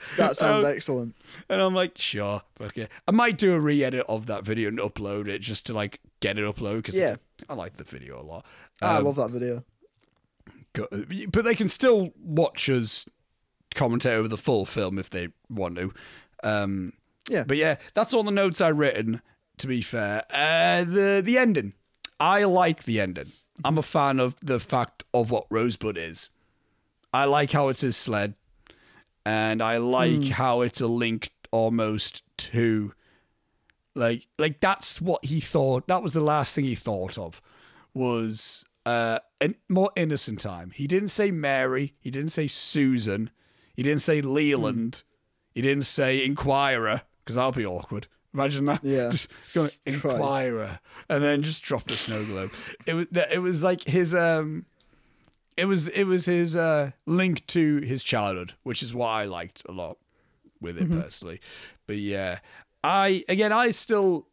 That sounds
Um,
excellent.
And I'm like, sure, it. I might do a re-edit of that video and upload it just to like get it uploaded because
Yeah.
I like the video a lot.
I
Um,
love that video.
but they can still watch us commentate over the full film if they want to. Um,
Yeah.
But yeah, that's all the notes I've written. To be fair, uh, the the ending, I like the ending. I'm a fan of the fact of what Rosebud is. I like how it's his sled, and I like how it's a link almost to, like, like that's what he thought. That was the last thing he thought of, was uh, a more innocent time. He didn't say Mary. He didn't say Susan. He didn't say Leland. He didn't say Inquirer because that'll be awkward. Imagine that.
Yeah.
Just going Inquirer and then just dropped a snow globe. It was it was like his um it was it was his uh link to his childhood, which is what I liked a lot with it personally. But yeah, I again I still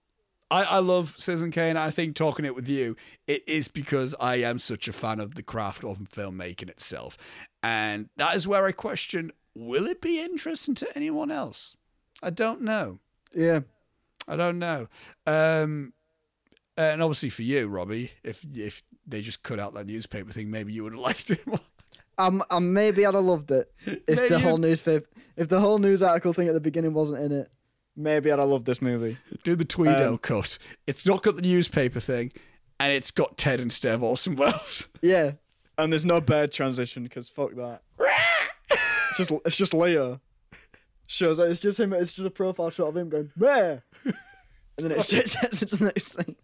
I, I love Citizen Kane. I think talking it with you, it is because I am such a fan of the craft of filmmaking itself. And that is where I question will it be interesting to anyone else? I don't know.
Yeah.
I don't know. Um, and obviously for you, Robbie, if if they just cut out that newspaper thing, maybe you would have liked it more.
Um, um, maybe I'd have loved it if
Maybe
the whole newspaper, if the whole news article thing at the beginning wasn't in it.
Maybe I'd have loved this movie.
Do the Tweedale
Um,
cut. It's not got the newspaper thing, and it's got Ted instead of Orson Welles.
Yeah.
And there's no bad transition because fuck that. it's just it's just Leo. Shows it's just him. It's just a profile shot of him going where, and
then it shits into the next thing.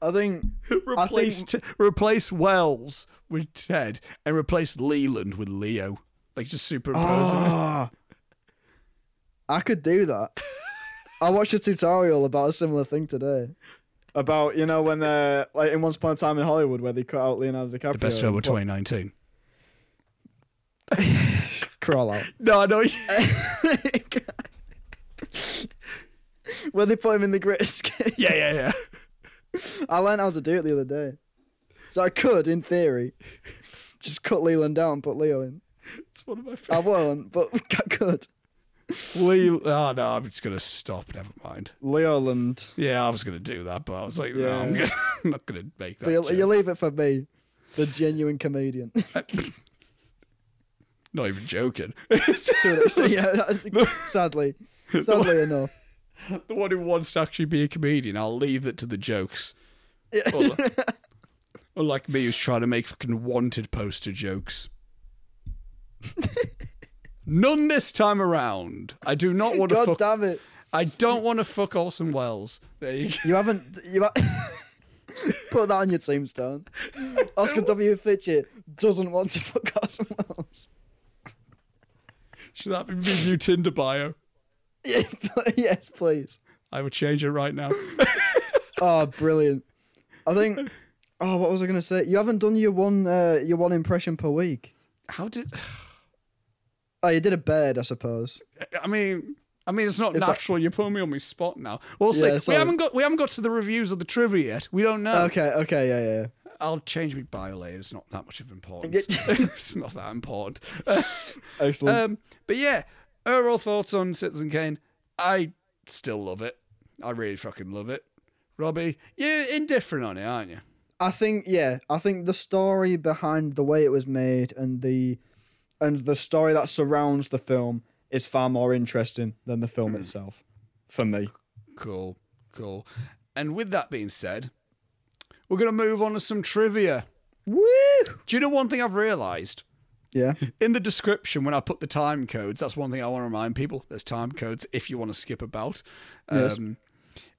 I think
replace T- replace Welles with Ted and replace Leland with Leo. Like just superimpose.
Ah, I could do that. I watched a tutorial about a similar thing today.
About you know when they're like in Once Upon a Time in Hollywood where they cut out Leonardo DiCaprio.
The best film of 2019.
Crawl out.
No, no.
when they put him in the Great Escape.
yeah, yeah, yeah.
I learned how to do it the other day. So I could, in theory, just cut Leland down and put Leo in.
It's one of my
favorites.
I
won't, but I could.
Leo. Oh no, I'm just gonna stop. Never mind.
Leoland.
Yeah, I was gonna do that, but I was like, no,
Yeah.
I'm, gonna, I'm not gonna make that.
You,
joke.
you leave it for me, the genuine comedian.
Not even joking.
to an extent, yeah, sadly. Sadly enough.
the one who wants to actually be a comedian, I'll leave it to the jokes.
Yeah.
Unlike, unlike me, who's trying to make fucking wanted poster jokes. None this time around. I do not want to
God
fuck.
damn it.
I don't want to fuck Orson Welles. There you go.
You haven't. You ha- Put that on your tombstone. Oscar W. Fitchett doesn't want to fuck Orson Welles.
Should that be my new Tinder bio?
Yes, please.
I would change it right now.
Oh, brilliant. I think. Oh, what was I going to say? You haven't done your one uh, your one impression per week.
How did?
Oh, you did a bird, I suppose.
I mean, I mean, it's not
If
natural. You're putting me on my spot now. We'll see.
Yeah,
we haven't got we haven't got to the reviews of the trivia yet. We don't know.
Okay, okay, yeah, yeah, yeah.
I'll change my bio later. It's not that much of importance. it's not that important.
Excellent.
Um, but yeah, overall thoughts on Citizen Kane. I still love it. I really fucking love it. Robbie, you're indifferent on it, aren't you?
I think yeah, I think the story behind the way it was made and the
and the story that surrounds the film is far more interesting than the film hmm. itself, for me.
Cool, cool. And with that being said, we're gonna move on to some trivia.
woo.
Do you know one thing I've realised?
Yeah.
In the description, when I put the time codes, that's one thing I want to remind people. There's time codes if you want to skip about.
Yes.
Um,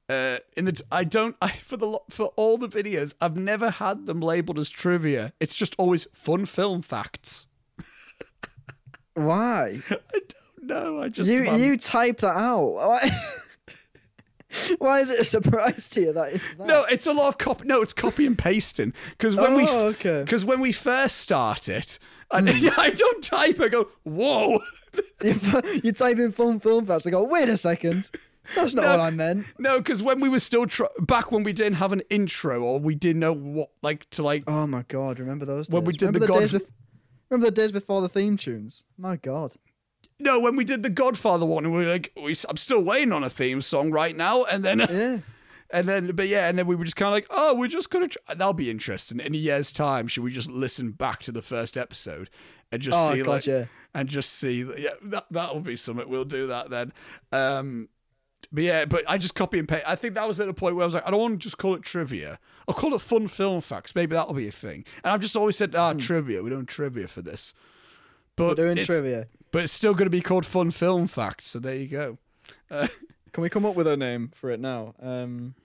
uh, in the I don't I for the for all the videos I've never had them labeled as trivia. It's just always fun film facts.
Why?
I don't know. I just
You
I'm-
you type that out. Why? Is it a surprise to you that that?
no, it's a lot of copy. No, it's copy and pasting because when we
Oh, okay.
because when we first start it, and
Hmm.
I don't type. I go whoa.
you, you type in fun film facts. I go, wait a second. That's not
No.
what I meant.
No, because when we were still tr- back when we didn't have an intro or we didn't know what like to like
Oh my god, remember those days?
When we did
remember
the
days
God-
bef- Remember the days before the theme tunes? My god.
no when we did the Godfather one and we were like we, I'm still waiting on a theme song right now and then
Yeah.
And then but yeah and then we were just kind of like oh we're just gonna try. that'll be interesting in a year's time should we just listen back to the first episode and just
Oh
see
god,
like and just see yeah that that'll be something we'll do that then um but yeah but I just copy and paste I think that was at a point where I was like I don't want to just call it trivia I'll call it fun film facts maybe that'll be a thing and I've just always said ah trivia we're doing trivia for this but
Hmm. We're doing trivia.
but it's still going to be called Fun Film Facts. So there you go.
Can we come up with a name for it now? Um,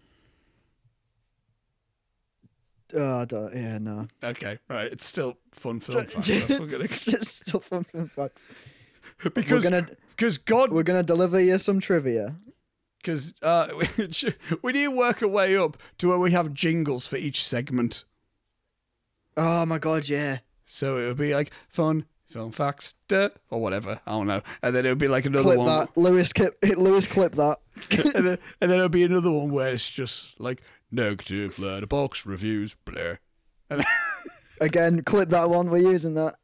I don't, yeah, no.
Okay, right. It's still Fun Film Facts. That's what we're gonna,
it's still fun film facts.
because
we're gonna
because God
we're gonna deliver you some trivia.
because uh, we, we need to work our way up to where we have jingles for each segment.
Oh my god, yeah.
So it would be like Fun Film Facts, duh, or whatever. I don't know. And then it would be like another
Clip
one.
that. Lewis clip Lewis clip that.
and, then, and then it'll be another one where it's just like negative Letterboxd reviews, blah. And
Again, clip that one. We're using that.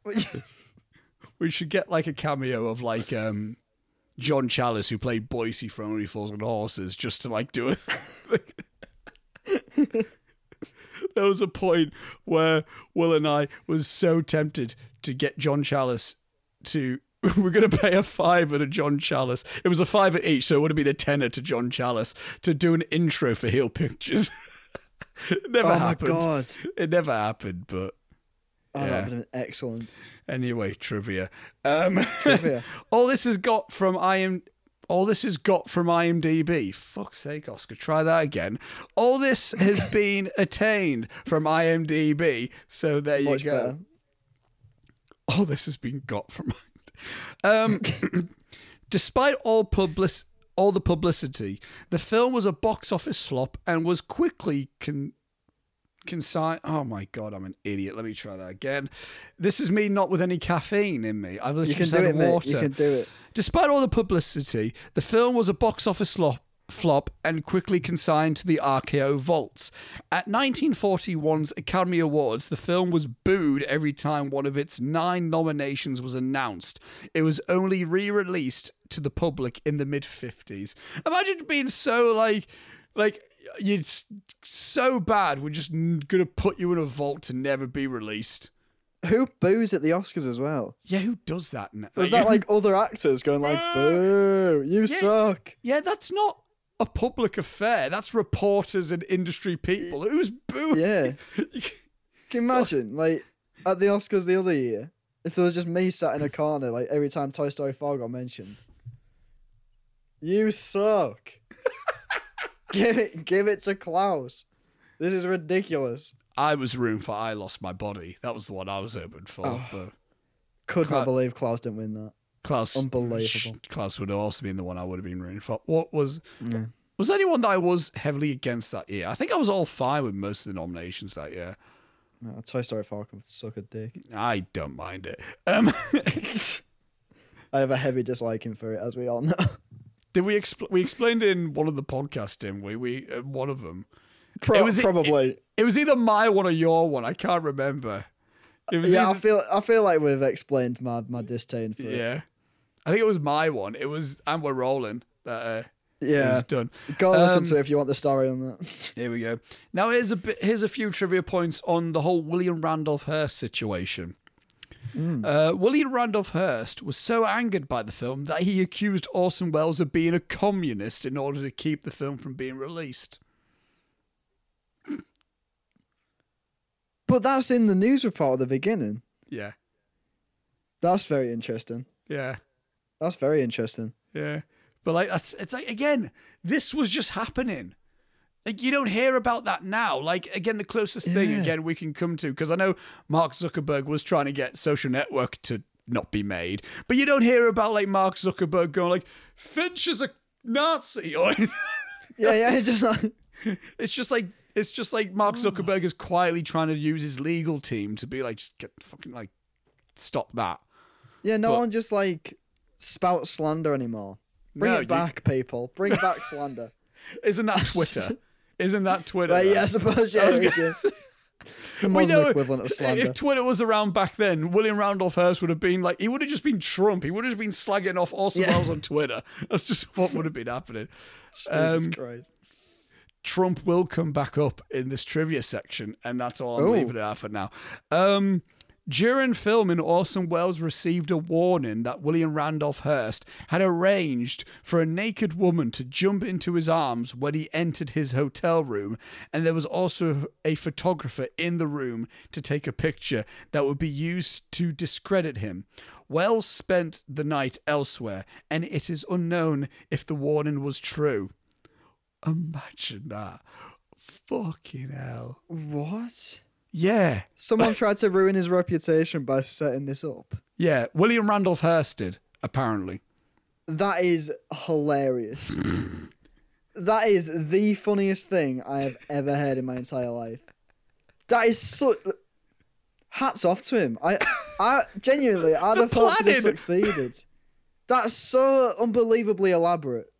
We should get like a cameo of like um John Challis who played Boycie from Only Fools and Horses just to like do it. There was a point where Will and I was so tempted to get John Challis to we're gonna pay a fiver to John Challis. It was a fiver each, so it would have been a tenner to John Challis to do an intro for Heel Pictures. it never happened.
oh my god.
It never happened, but
Oh,
Yeah.
that would have been excellent.
anyway, trivia. Um
Trivia.
all this has got from I am All this is got from IMDb. Fuck's sake, Oscar, try that again. All this has been attained from IMDb. So there you
Much
go.
better.
All this has been got from. Um, despite all public, all the publicity, the film was a box office flop and was quickly con. Consign. Oh my god, I'm an idiot. Let me try that again. This is me not with any caffeine in me. I've literally
You can
just
do
had
it, mate.
water.
You can do it.
Despite all the publicity, the film was a box office flop, flop and quickly consigned to the RKO vaults. At 1941's Academy Awards, the film was booed every time one of its nine nominations was announced. It was only re released to the public in the mid 50s. Imagine being so like, like, you're so bad, we're just gonna put you in a vault to never be released.
Who boos at the Oscars as well?
Yeah, who does that? now?
Was that like other actors going like, "Boo, you suck"?
Yeah, that's not a public affair. That's reporters and industry people. Who's booing?
Yeah. Can you imagine, like, at the Oscars the other year, if there was just me sat in a corner, like every time Toy Story 4 got mentioned? You suck. Give it, give it to Klaus. This is ridiculous.
I was rooting for I Lost My Body. That was the one I was hoping for.
Oh.
But
Could
Cla-
not believe Klaus didn't win that.
Klaus,
Unbelievable.
Klaus would have also been the one I would have been rooting for. What was
Yeah.
was anyone that I was heavily against that year? I think I was all fine with most of the nominations that year.
No, Toy Story 4 can suck a dick.
I don't mind it. Um,
I have a heavy disliking for it, as we all know.
Did we expl- we explained in one of the podcasts, didn't we? We uh, one of them.
Pro-
was-
probably.
It was either my one or your one. I can't remember. It was
yeah, I feel I feel like we've explained my, my disdain for it.
Yeah. I think it was my one. It was and we're rolling. That uh,
Yeah.
was done.
Go listen
Um,
to it if you want the story on that.
Here we go. Now here's a bit. Here's a few trivia points on the whole William Randolph Hearst situation. Uh, William Randolph Hearst was so angered by the film that he accused Orson Welles of being a communist in order to keep the film from being released.
But that's in the news report at the beginning.
Yeah,
That's very interesting.
yeah,
That's very interesting.
yeah. But like that's it's like again, this was just happening. Like you don't hear about that now. Like again, the closest thing again we can come to because I know Mark Zuckerberg was trying to get Social Network to not be made, but you don't hear about like Mark Zuckerberg going like Finch is a Nazi or anything.
Yeah, yeah. It's just like
it's just like it's just like Mark oh. Zuckerberg is quietly trying to use his legal team to be like just get fucking like stop that.
yeah. No
But-
one just like spout slander anymore. Bring
No,
it
you-
back, people. Bring back slander.
Isn't that Twitter? Isn't that Twitter?
Right, yeah, I suppose. Yeah,
I
is, yeah. It's the modern
know-
equivalent of slander.
If Twitter was around back then, William Randolph Hearst would have been like, he would have just been Trump. He would have just been slagging off Orson
Yeah.
Welles on Twitter. That's just what would have been happening.
Jesus
um,
Christ.
Trump will come back up in this trivia section, and that's all I'm
Oh.
leaving it at for now. Um, during filming, Orson Welles received a warning that William Randolph Hearst had arranged for a naked woman to jump into his arms when he entered his hotel room, and there was also a photographer in the room to take a picture that would be used to discredit him. Welles spent the night elsewhere, and it is unknown if the warning was true. Imagine that. Fucking hell.
What?
Yeah.
Someone tried to ruin his reputation by setting this up.
Yeah. William Randolph Hearst did, apparently.
That is hilarious. that is the funniest thing I have ever heard in my entire life. That is so. Hats off to him. I, I genuinely, I'd have hoped he succeeded. That's so unbelievably elaborate.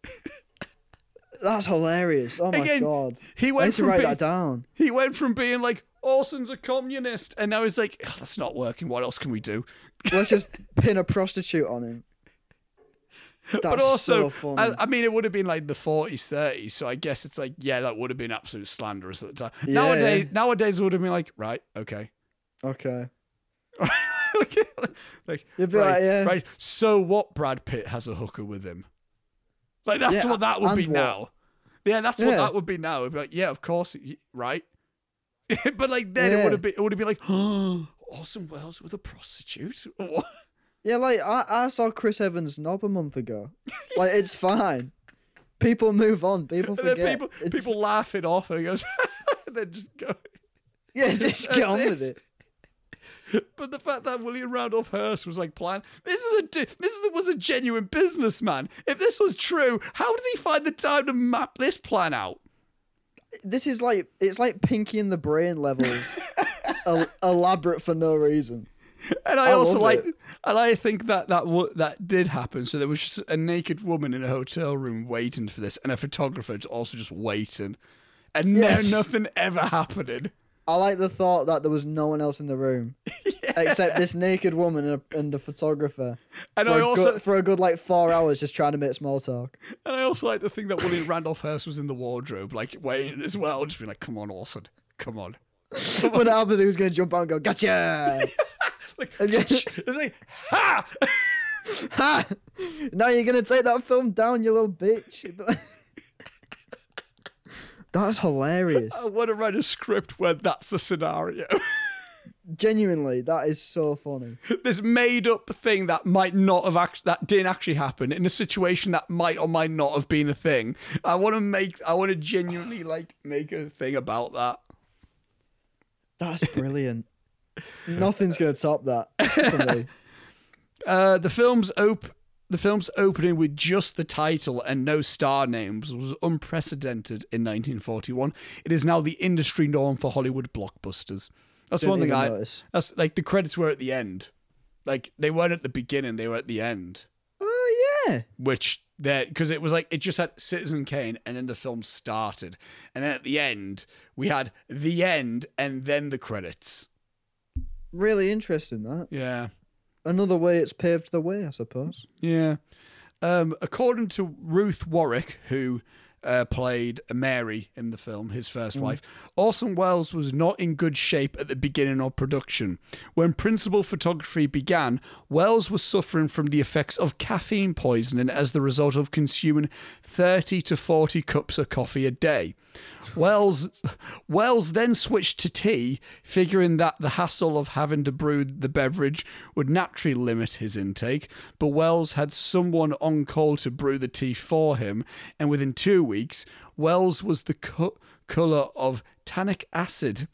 That's hilarious. Oh my
Again,
god.
He
I need
went
to write
being,
that down.
he went from being like Orson's a communist, and now he's like, "Oh, that's not working. What else can we do?
Let's just pin a prostitute on him. That's
but also,
so funny.
I, I mean, it would have been like the 40s, 30s, so I guess it's like, yeah, that would have been absolute slanderous at the time.
Yeah,
nowadays,
yeah.
nowadays it would have been like, right, okay.
okay.
like,
You'd be
right,
like, yeah.
right. So what? Brad Pitt has a hooker with him. Like that's what that would be
what?
now. Yeah, that's what that would be now. It'd be like, yeah, of course, right. but like then it would have been, it would have been like, oh, Orson Welles with a prostitute.
Yeah, like I, I saw Chris Evans' knob a month ago. Like it's fine. People move on. People forget.
people
It's-
people laugh it off and he goes, then just go.
yeah, just get on with
it.
it.
But the fact that William Randolph Hearst was like plan, this is a this is, was a genuine businessman. If this was true, how does he find the time to map this plan out?
This is like it's like Pinky and the Brain levels, el- elaborate for no reason.
And I,
I
also like,
it.
and I think that that w- that did happen. So there was just a naked woman in a hotel room waiting for this, and a photographer also just waiting, and
Yes.
no, nothing ever happening.
I like the thought that there was no one else in the room except this naked woman and a, and a photographer.
And
for
I
a
also,
good, for a good like four hours just trying to make small talk.
and I also like to think that William Randolph Hearst was in the wardrobe, like waiting as well, just being like, "Come on, Orson, come on."
when Albert was going to jump out and go, gotcha!
Like, it's like, ha!
ha! Now you're going to take that film down, you little bitch. That's hilarious.
I want to write a script where that's a scenario.
Genuinely, that is so funny.
this made up thing that might not have act- that didn't actually happen in a situation that might or might not have been a thing. I want to make I want to genuinely like make a thing about that.
That's brilliant. Nothing's going to top that for me.
Uh, the film's op- the film's opening with just the title and no star names was unprecedented in 1941. It is now the industry norm for Hollywood blockbusters. That's
Didn't
one thing I.
notice.
That's like the credits were at the end. Like they weren't at the beginning; they were at the end.
Oh, yeah.
which that because it was like it just had Citizen Kane and then the film started, and then at the end we had the end and then the credits.
Really interesting, that.
Yeah,
Another way it's paved the way, I suppose.
yeah. Um, according to Ruth Warrick, who uh, played Mary in the film, his first wife, Orson Welles was not in good shape at the beginning of production. When principal photography began, Welles was suffering from the effects of caffeine poisoning as the result of consuming 30 to 40 cups of coffee a day. Welles Welles then switched to tea, figuring that the hassle of having to brew the beverage would naturally limit his intake. But Welles had someone on call to brew the tea for him, and within two weeks, Welles was the co- color of tannic acid.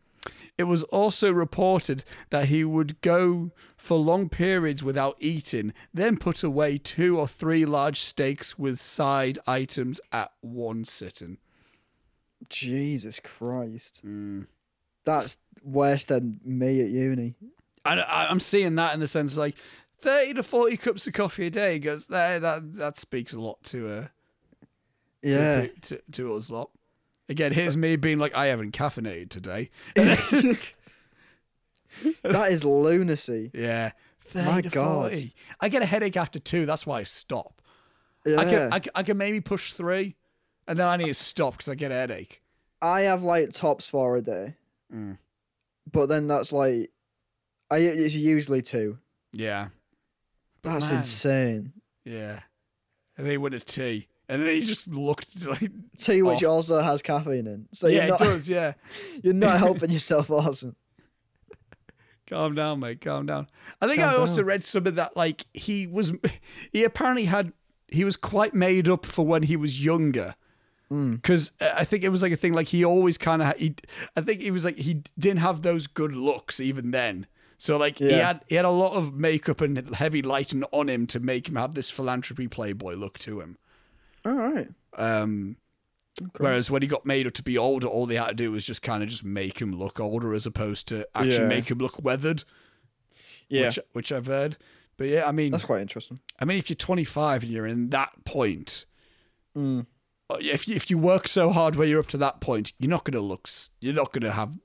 It was also reported that he would go for long periods without eating, then put away two or three large steaks with side items at one sitting.
Jesus Christ.
Mm.
That's worse than me at uni.
And I, I'm seeing that in the sense like 30 to 40 cups of coffee a day goes there. That that speaks a lot to uh
Yeah.
pe- to, to us lot. Again, here's me being like, I haven't caffeinated today.
that is lunacy.
yeah, 30
My God.
40. I get a headache after two. That's why I stop.
Yeah.
I can, I I can maybe push three, and then I need to stop because I get a headache.
I have like tops four a day,
Mm.
but then that's like, I it's usually two.
Yeah,
That's
man.
insane.
yeah. And then he went to tea, and then he just looked like,
Tea which
Off.
also has caffeine in, so
yeah,
you're not
it does. Yeah,
you're not helping yourself, Orson.
Calm down, mate. Calm down. I think
Calm
I also read some of that like he was, he apparently had, he was quite made up for when he was younger.
Hmm.
Because I think it was like a thing like he always kind of he, I think he was like he didn't have those good looks even then. So like he had he had a lot of makeup and heavy lighting on him to make him have this philanthropy playboy look to him.
All right.
Um, Whereas when he got made up to be older, all they had to do was just kind of just make him look older, as opposed to actually
Yeah.
make him look weathered.
Yeah.
which, which I've heard. But yeah, I mean,
That's quite interesting.
I mean, if you're 25 and you're in that point,
Mm.
uh, if you, if you work so hard where you're up to that point, you're not gonna look, you're not gonna have,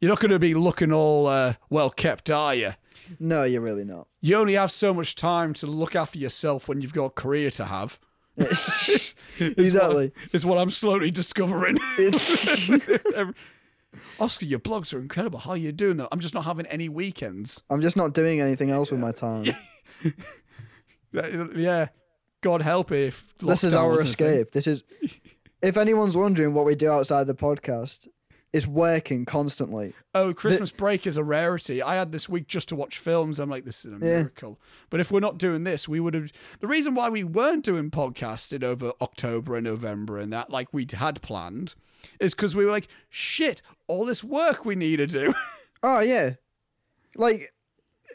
you're not gonna be looking all uh, well kept, are you?
No, you're really not.
You only have so much time to look after yourself when you've got a career to have.
Exactly.
What, is what I'm slowly discovering. Oscar, your blogs are incredible. How are you doing though? I'm just not having any weekends.
I'm just not doing anything else with my time.
Yeah, God help if
this is our
wasn't a thing.
escape. This is. If anyone's wondering what we do outside the podcast, is working constantly.
Oh, Christmas break is a rarity. I had this week just to watch films. I'm like, this is a
Yeah.
miracle. But if we're not doing this, we would have. The reason why we weren't doing podcasting over October and November and that, like we'd had planned, is because we were like, shit, all this work we need to do.
Oh yeah, like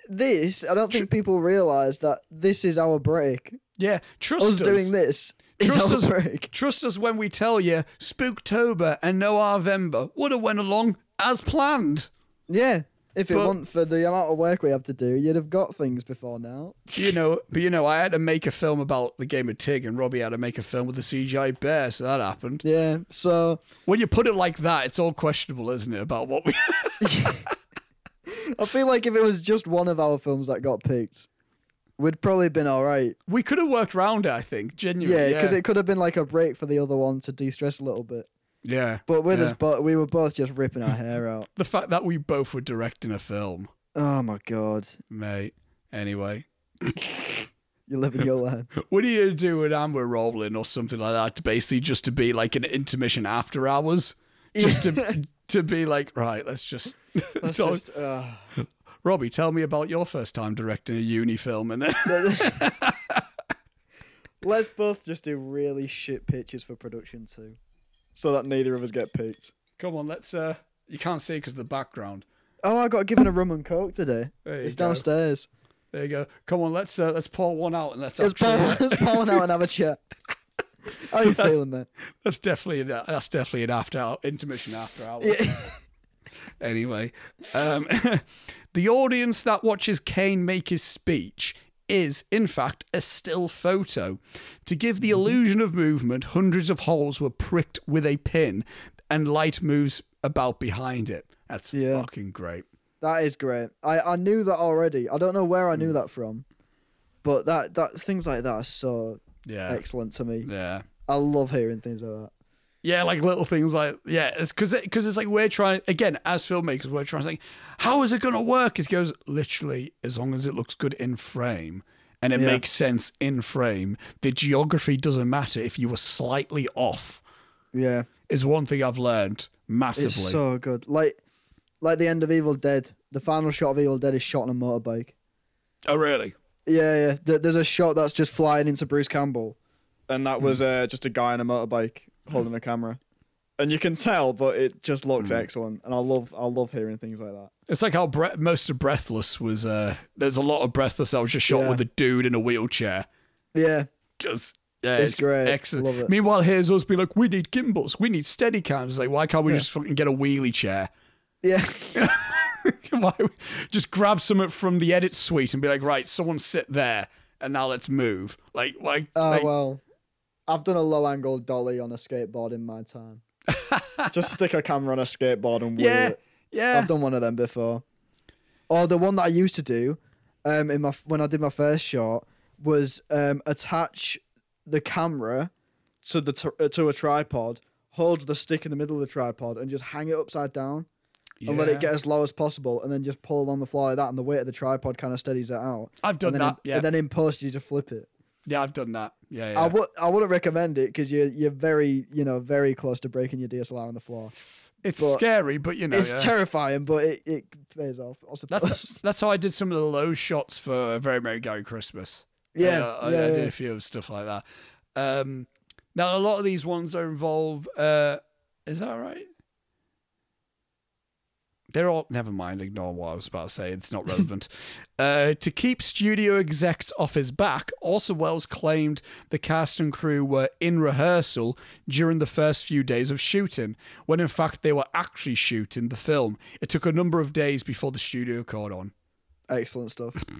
this. I don't think people realize that this is our break.
yeah, trust
Us
us.
doing this is
Trust us-. Trust us when we tell you Spooktober and Noirvember would have went along as planned.
Yeah. If it
But-
weren't for the amount of work we have to do, you'd have got things before now.
You know, but you know, I had to make a film about the game of Tig, and Robbie had to make a film with the CGI bear, so that happened.
Yeah. So
When you put it like that, it's all questionable, isn't it? About what we.
I feel like if it was just one of our films that got picked, we'd probably been all right.
we could have worked around it, I think. Genuinely.
Yeah,
Yeah,
because it could have been like a break for the other one to de-stress a little bit.
Yeah.
But with us,
yeah.
but we were both just ripping our hair out.
the fact that we both were directing a film,
Oh my god,
mate. Anyway,
you're living your life.
what are you gonna do when I'm rolling or something like that? To basically just to be like an intermission after hours, just to to be like, right, let's just. So-
just. Uh,
Robbie, tell me about your first time directing a uni film, and then
Let's both just do really shit pitches for production too.
so that neither of us get picked.
come on, let's. uh You can't see because of the background.
Oh, I got given a rum and coke today. It's
go.
downstairs.
There you go. Come on, let's uh, let's pour one out and let's
Let's pull, let's pull one out and have a chat. How are you feeling, man?
That's definitely an, that's definitely an after hour intermission after hours.
Yeah.
Anyway, um, the audience that watches Kane make his speech is, in fact, a still photo. To give
Mm-hmm.
the illusion of movement, hundreds of holes were pricked with a pin, and light moves about behind it. That's
Yeah.
fucking great.
That is great. I, I knew that already. I don't know where I knew that from, but that that things like that are so
Yeah,
excellent to me.
yeah.
I love hearing things like that.
Yeah, like little things like yeah, it's because because it's like we're trying again as filmmakers we're trying to think how is it gonna work? It goes literally as long as it looks good in frame and it
Yeah.
makes sense in frame. The geography doesn't matter if you were slightly off.
Yeah,
Is one thing I've learned massively.
it's so good. Like like the end of Evil Dead. The final shot of Evil Dead is shot on a motorbike.
oh really?
Yeah, yeah. There's a shot that's just flying into Bruce Campbell.
And that was uh, just a guy on a motorbike holding a camera. And you can tell, but it just looks excellent. And I love I love hearing things like that.
It's like how bre- most of Breathless was. uh There's a lot of Breathless that was just shot
Yeah.
with a dude in a wheelchair.
Yeah,
Just yeah,
It's
it's,
great.
Excellent.
Love it.
Meanwhile, here's us be like, we need gimbals, we need steady cams. Like, why can't we just fucking get a wheelie chair?
yeah.
why just grab something from the edit suite and be like, right, someone sit there and now let's move. Like, why?
Oh
like,
well, I've done a low angle dolly on a skateboard in my time.
Just stick a camera on a skateboard and wheel
yeah,
it.
yeah.
I've done one of them before. Or the one that I used to do, um, in my when I did my first shot was um attach the camera to the t- uh, to a tripod, hold the stick in the middle of the tripod, and just hang it upside down and let it get as low as possible, and then just pull along the floor like that, and the weight of the tripod kind of steadies it out.
I've done that.
in,
yeah,
And then in post you just flip it.
yeah, I've done that. Yeah, yeah.
I would I wouldn't recommend it because you're you're very you know very close to breaking your DSLR on the floor.
it's
but
scary, but you know,
it's
yeah.
terrifying, but it, it pays off.
That's that's how I did some of the low shots for Very Merry Gary Christmas.
yeah,
Uh, I,
yeah,
I did a few of stuff like that. Um, now a lot of these ones are involve. Uh, is that right? They're all. Never mind. Ignore what I was about to say. It's not relevant. uh, to keep studio execs off his back, Orson Welles claimed the cast and crew were in rehearsal during the first few days of shooting, when in fact they were actually shooting the film. It took a number of days before the studio caught on.
Excellent stuff.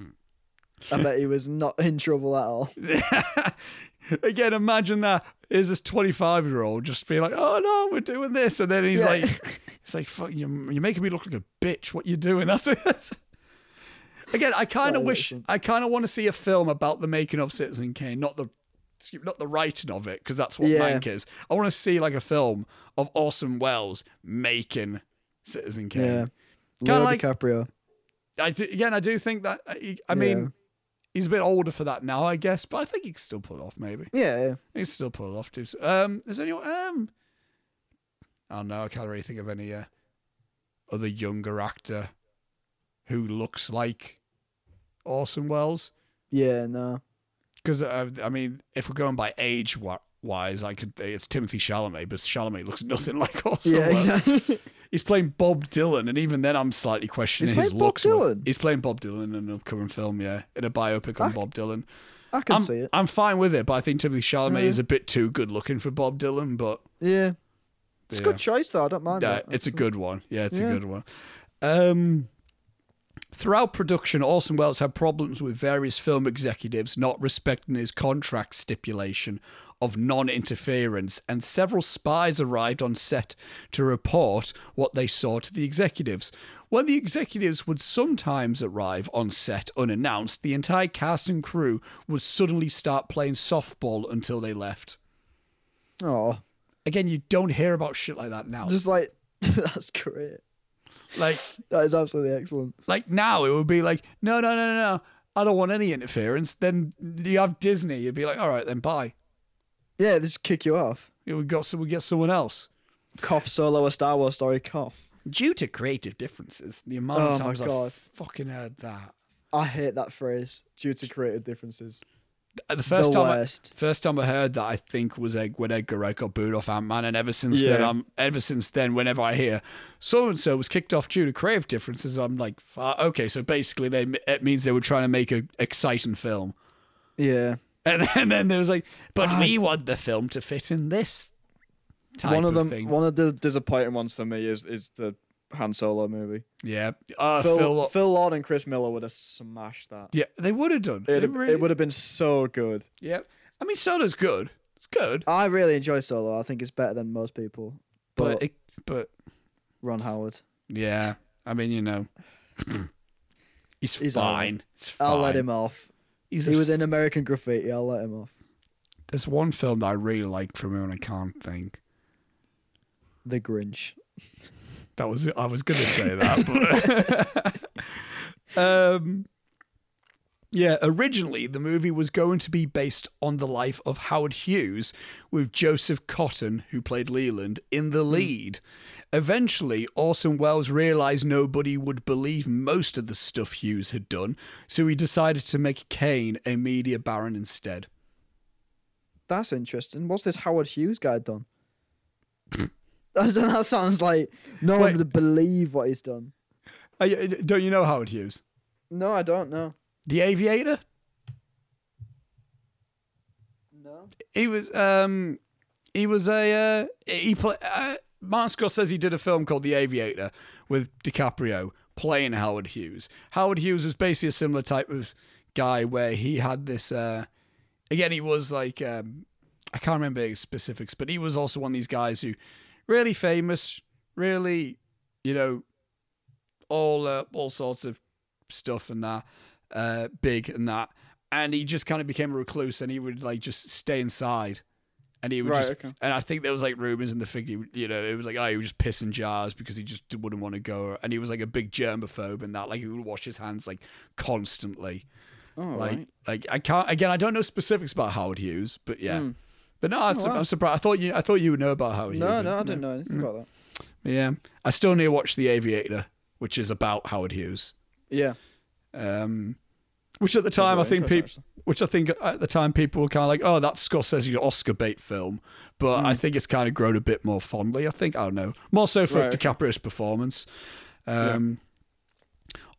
I bet he was not in trouble at all.
Again, imagine that. Is this 25 year old just being like, oh no, we're doing this. And then he's
Yeah.
like, it's like, fuck, you're, you're making me look like a bitch. What you doing? That's it. Again, I kind of wish. I kind of want to see a film about the making of Citizen Kane, not the. Not the writing of it, because that's what
Yeah.
Mank is. I want to see like a film of Orson Welles making Citizen Kane.
Yeah.
Like-
DiCaprio.
I do, again, I do think that. I, I mean. He's a bit older for that now, I guess, but I think he can still pull it off. Maybe.
Yeah, yeah.
He can still pull it off too. Um, is there anyone? Um, I don't know. I can't really think of any uh, other younger actor who looks like Orson Welles.
Yeah, no.
Because uh, I mean, if we're going by age wise, I could it's Timothy Chalamet, but Chalamet looks nothing like Orson
Yeah,
Welles.
exactly.
He's playing Bob Dylan, and even then, I'm slightly questioning
He's
his
Bob
looks.
Dylan?
He's playing Bob Dylan in an upcoming film, yeah, in a biopic on
I-
Bob Dylan.
I can
I'm,
see it.
I'm fine with it, but I think Timothy Chalamet
Yeah.
is a bit too good looking for Bob Dylan. But
Yeah. It's a good choice though. I don't mind
yeah,
that.
it's a good one. Yeah, it's
Yeah.
a good one. Um, throughout production, Orson Welles had problems with various film executives not respecting his contract stipulation of non-interference, and several spies arrived on set to report what they saw to the executives. When the executives would sometimes arrive on set unannounced, the entire cast and crew would suddenly start playing softball until they left.
Oh,
Again, you don't hear about shit like that now.
just like that's great.
Like
That is absolutely excellent.
Like now, it would be like, no, no, no, no, no. I don't want any interference. Then you have Disney. You'd be like, all right, then bye.
Yeah, they just kick you off.
Yeah, We got so we get someone else.
Cough solo a Star Wars story. Cough.
Due to creative differences, the amount
Oh
of times I've fucking heard that.
I hate that phrase. Due to creative differences.
Uh, The first
the
time, I, first time I heard that, I think was when Edgar Wright got booed off Ant Man, and ever since then, I'm ever since then, whenever I hear so and so was kicked off due to creative differences, I'm like, "Fuck, okay, so basically, they it means they were trying to make a exciting film.
Yeah.
And, and then there was like, but we want the film to fit in this type
one of them,
thing.
one of the disappointing ones for me is is the Han Solo movie.
yeah, uh,
Phil,
Phil,
Phil, Lord and Chris Miller would have smashed that.
Yeah, they would have done.
It,
They really-
it would have been so good.
Yeah, I mean, Solo's good. It's good,
I really enjoy Solo. I think it's better than most people.
but
But
it, but
Ron Howard.
yeah, I mean, you know, he's,
He's
fine. It's fine.
I'll let him off.
He's
He
a-
was in American Graffiti. I'll let him off.
There's one film that I really liked from him, and I can't think.
The Grinch.
That was I was gonna say that, but um, yeah. Originally, the movie was going to be based on the life of Howard Hughes, with Joseph Cotten, who played Leland, in the lead. Eventually, Orson Welles realized nobody would believe most of the stuff Hughes had done, so he decided to make Kane a media baron instead.
That's interesting. What's this Howard Hughes guy done? that sounds like no one would believe what he's done.
Uh, y- Don't you know Howard Hughes?
No, I don't know.
The Aviator?
No.
he was um he was a uh, he play, uh, Martin Scorsese did a film called The Aviator with DiCaprio playing Howard Hughes. Howard Hughes was basically a similar type of guy where he had this uh again he was like um I can't remember the specifics, but he was also one of these guys who really famous, really, you know, all uh, all sorts of stuff and that, uh, big and that, and he just kind of became a recluse, and he would like just stay inside, and he would
Right,
just,
okay.
and I think there was like rumors in the figure, you know, it was like oh he would just piss in jars because he just wouldn't want to go, and he was like a big germaphobe and that, like he would wash his hands like constantly,
Oh,
like
right.
like I can't again I don't know specifics about Howard Hughes, but yeah.
Hmm.
But no, I'm,
Oh, wow.
I'm surprised. I thought you, I thought you would know about Howard
No,
Hughes.
no, no, I didn't know anything about that.
Yeah, I still need to watch The Aviator, which is about Howard Hughes.
Yeah.
Um, which at the time I think people, which I think at the time people were kind of like, oh, that's Scorsese's Oscar bait film, but
Hmm.
I think it's kind of grown a bit more fondly. I think I don't know, more so for
Right.
DiCaprio's performance. Um,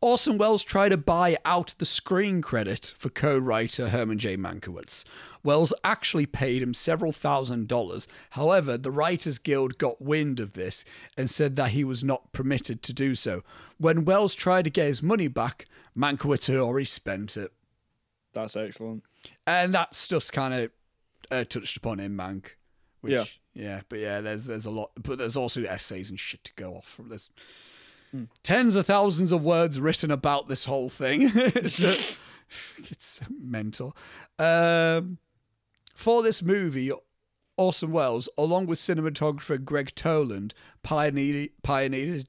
Orson Welles tried to buy out the screen credit for co-writer Herman J. Mankiewicz. Welles actually paid him several thousand dollars. However, the Writers Guild got wind of this and said that he was not permitted to do so. When Welles tried to get his money back, Mankiewicz had already spent it.
That's excellent.
And that stuff's kind of uh, touched upon in Mank. Which,
Yeah.
yeah, but yeah, there's there's a lot, but there's also essays and shit to go off from this.
Hmm.
Tens of thousands of words written about this whole thing. it's, it's mental. Um, for this movie, Orson Welles, along with cinematographer Gregg Toland, pioneered, pioneered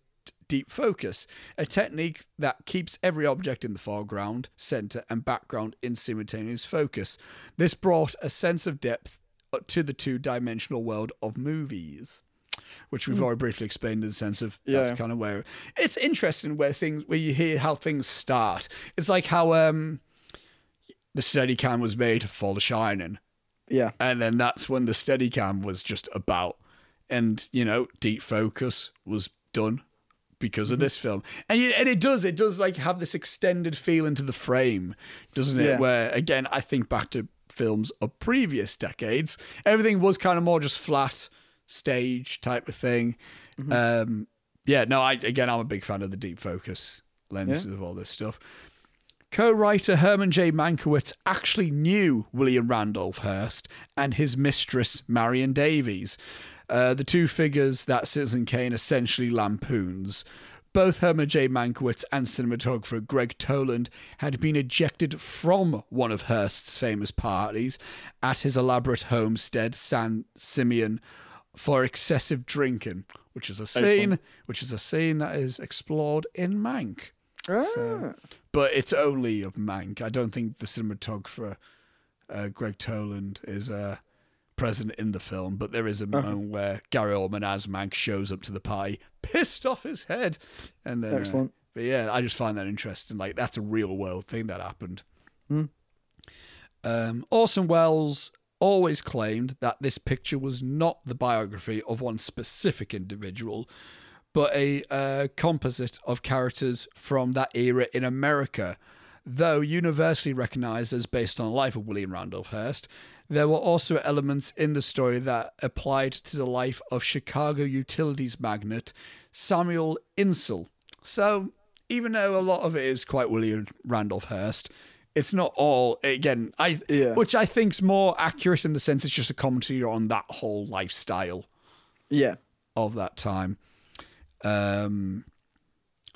deep focus, a technique that keeps every object in the foreground, center, and background in simultaneous focus. This brought a sense of depth to the two dimensional world of movies. Which we've already briefly explained in the sense of that's kind of where it's interesting where things where you hear how things start. It's like how um the Steadicam was made for The Shining,
Yeah.
and then that's when the Steadicam was just about, and you know, deep focus was done because
Mm-hmm.
of this film, and you, and it does it does like have this extended feel into the frame, doesn't it?
Yeah.
Where again, I think back to films of previous decades, everything was kind of more just flat stage type of thing.
Mm-hmm.
Um, yeah, no, I again, I'm a big fan of the deep focus lenses of all this stuff. Co-writer Herman J. Mankiewicz actually knew William Randolph Hearst and his mistress Marion Davies, uh, the two figures that Citizen Kane essentially lampoons. Both Herman J. Mankiewicz and cinematographer Gregg Toland had been ejected from one of Hearst's famous parties at his elaborate homestead, San Simeon, for excessive drinking, which is a scene
Excellent.
which is a scene that is explored in Mank
Ah.
but it's only of Mank. I don't think the cinematographer uh, Gregg Toland is uh, present in the film, but there is a moment where Gary Oldman as Mank shows up to the party, pissed off his head, and then uh,
Excellent.
but yeah, I just find that interesting. Like that's a real world thing that happened. Um, Orson Welles always claimed that this picture was not the biography of one specific individual, but a uh, composite of characters from that era in America. Though universally recognized as based on the life of William Randolph Hearst, there were also elements in the story that applied to the life of Chicago utilities magnate Samuel Insull. So, even though a lot of it is quite William Randolph Hearst, it's not all again. I
Yeah.
which I think's more accurate in the sense it's just a commentary on that whole lifestyle
Yeah.
of that time. Um,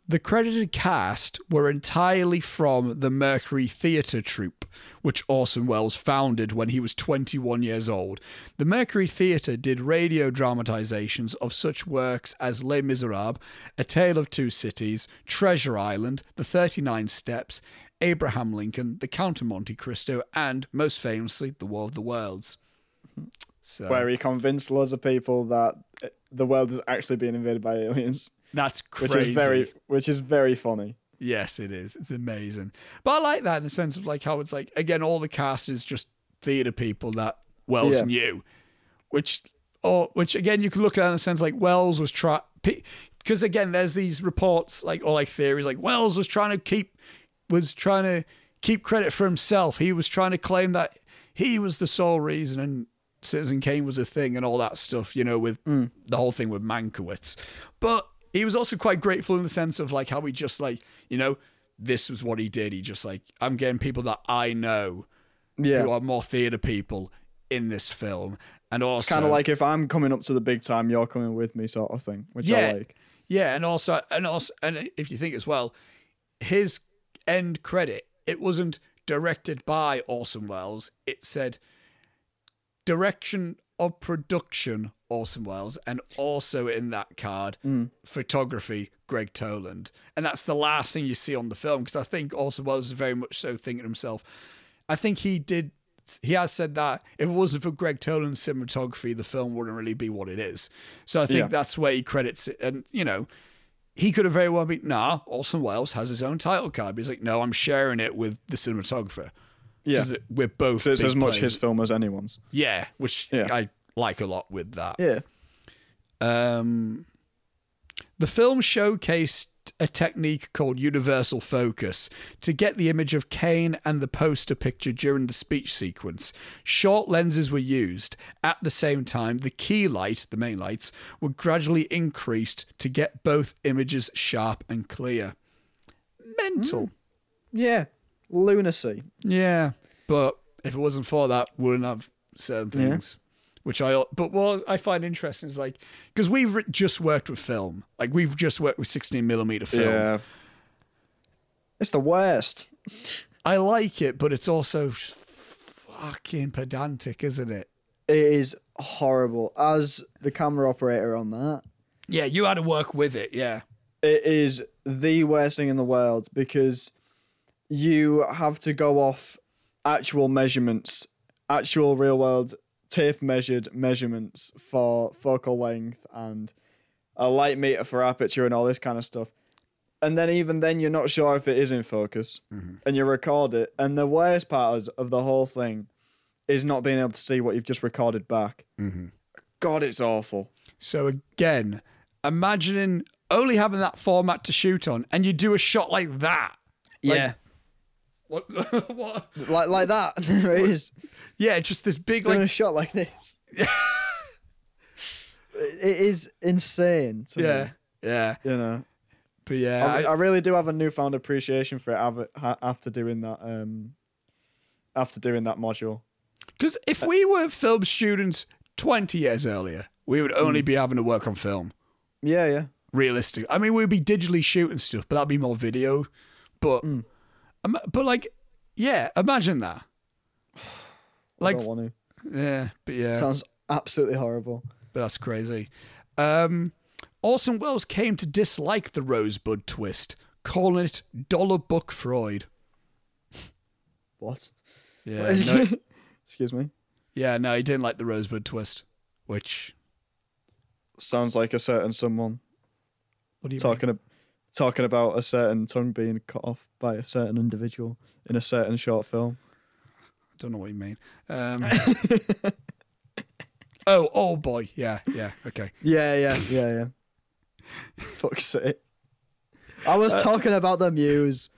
the credited cast were entirely from the Mercury Theatre troupe, which Orson Welles founded when he was 21 years old. The Mercury Theatre did radio dramatizations of such works as Les Miserables, A Tale of Two Cities, Treasure Island, The 39 Steps, Abraham Lincoln, The Count of Monte Cristo, and, most famously, The War of the Worlds. So
Where he convinced loads of people that uh, the world is actually being invaded by aliens,
that's crazy.
which is very, which is very funny.
Yes, it is. It's amazing. But I like that in the sense of like how it's like again, all the cast is just theatre people that Welles
Yeah.
knew, which or which again you could look at it in the sense like Welles was try because again there's these reports like or like theories like Welles was trying to keep was trying to keep credit for himself. He was trying to claim that he was the sole reason and Citizen Kane was a thing and all that stuff, you know, with mm. the whole thing with Mankiewicz. But he was also quite grateful in the sense of like how he just like, you know, this was what he did. He just like, I'm getting people that I know who are more theatre people in this film. And also
Kind of like if I'm coming up to the big time, you're coming with me, sort of thing, which
Yeah.
I like.
Yeah, and also and also and if you think as well, his end credit, it wasn't directed by Orson Welles. It said direction of production Orson Welles and also in that card mm. photography Gregg Toland. And that's the last thing you see on the film because I think Orson Welles is very much so thinking himself, I think he did he has said that if it wasn't for Gregg Toland's cinematography, the film wouldn't really be what it is. So I think
Yeah.
that's where he credits it. And, you know, he could have very well been, nah, Orson Welles has his own title card. But he's like, no, I'm sharing it with the cinematographer.
Yeah.
We're both.
So it's as much
players.
his film as anyone's.
Yeah, which
Yeah.
I like a lot with that.
Yeah.
Um, the film showcased a technique called universal focus to get the image of Kane and the poster picture during the speech sequence. Short lenses were used. At the same time, the key light, the main lights, were gradually increased to get both images sharp and clear. Mental. Hmm.
Yeah. Lunacy.
Yeah, but if it wasn't for that, we wouldn't have certain
Yeah.
Which I, but what I find interesting is like, because we've just worked with film, like we've just worked with 16 millimeter film.
Yeah. It's the worst.
I like it, but it's also fucking pedantic, isn't it?
It is horrible. As the camera operator on that,
Yeah, you had to work with it. Yeah,
it is the worst thing in the world because you have to go off actual measurements, actual real world tape measured measurements for focal length and a light meter for aperture and all this kind of stuff. And then even then you're not sure if it is in focus mm-hmm. and you record it. And the worst part is- of the whole thing is not being able to see what you've just recorded back. Mm-hmm. God, it's awful.
So again, imagining only having that format to shoot on, and you do a shot like that.
yeah,
What? what?
like like that. there it is.
Yeah, just this big
Doing
like
a shot like this. it is insane. To
yeah,
me,
yeah.
You know,
But yeah,
I,
I-
I really do have a newfound appreciation for it after doing that. Um, after doing that module.
Because if we were film students 20 years earlier, we would only be having to work on film.
Yeah, yeah.
Realistic. I mean, we'd be digitally shooting stuff, but that'd be more video. But, um, but like, yeah, imagine that.
I
Like,
don't want to.
yeah, but yeah,
Sounds absolutely horrible.
but that's crazy. Um, Orson Welles came to dislike the Rosebud twist, calling it Dollar book Freud.
What?
Yeah, no,
Excuse me.
yeah, no, he didn't like the Rosebud twist. Which,
Sounds like a certain someone
what do you
talking ab- talking about a certain tongue being cut off by a certain individual in a certain short film.
I don't know what you mean. Um, oh, oh boy, yeah, yeah, okay.
Yeah, yeah, yeah, yeah.
Fuck's sake.
I was talking about the muse.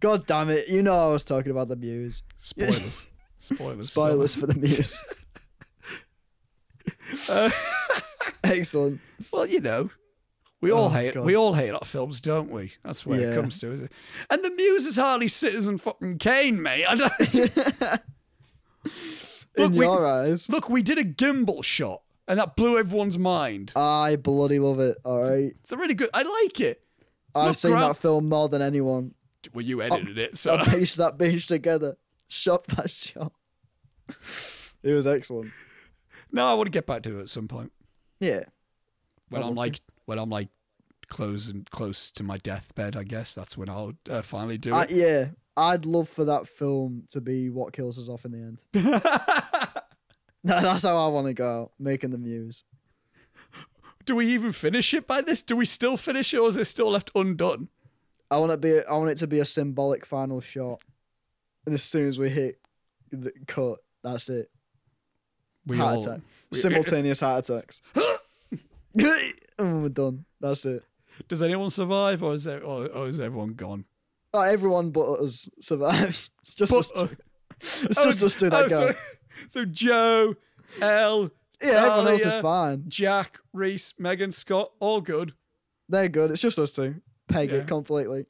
God damn it! You know I was talking about the muse.
Spoilers, spoilers,
Spoilers for the muse. Excellent.
Well, you know, we all
Oh,
hate
God.
we all hate our films, don't we? That's where it comes to, is it? And the Muse is hardly Citizen fucking Kane, mate. I don't,
In
Look, we-
your eyes,
look, we did a gimbal shot, and that blew everyone's mind.
I bloody love it. All right,
It's a really good. I like it.
I've seen that film more than anyone.
Well, you edited it, so
I pieced that bitch together, shot by shot.
It was excellent.
no, I want to get back to it at some point
Yeah,
when I'm
like. to.
When I'm like close and close to my deathbed. I guess that's when I'll uh, finally do it.
yeah. I'd love for that film to be what kills us off in the end. That- That's how I want to go, out, making the muse.
do we even finish it by this? Do we still finish it, or is it still left undone?
I want it be. I want it to be a symbolic final shot, and as soon as we hit the cut, that's it.
We
heart
all.
attack.
Simultaneous heart attacks.
and we're done. That's it.
Does anyone survive, or is there, or, or is everyone gone?
Oh, everyone but us survives. It's just
But-
us. Two. It's
Oh,
just us two that
oh,
go.
So, so Joe, L,
yeah, everyone else is fine.
Jack, Reese, Megan, Scott, all good.
They're good. It's just us two. Peg
Yeah.
it completely.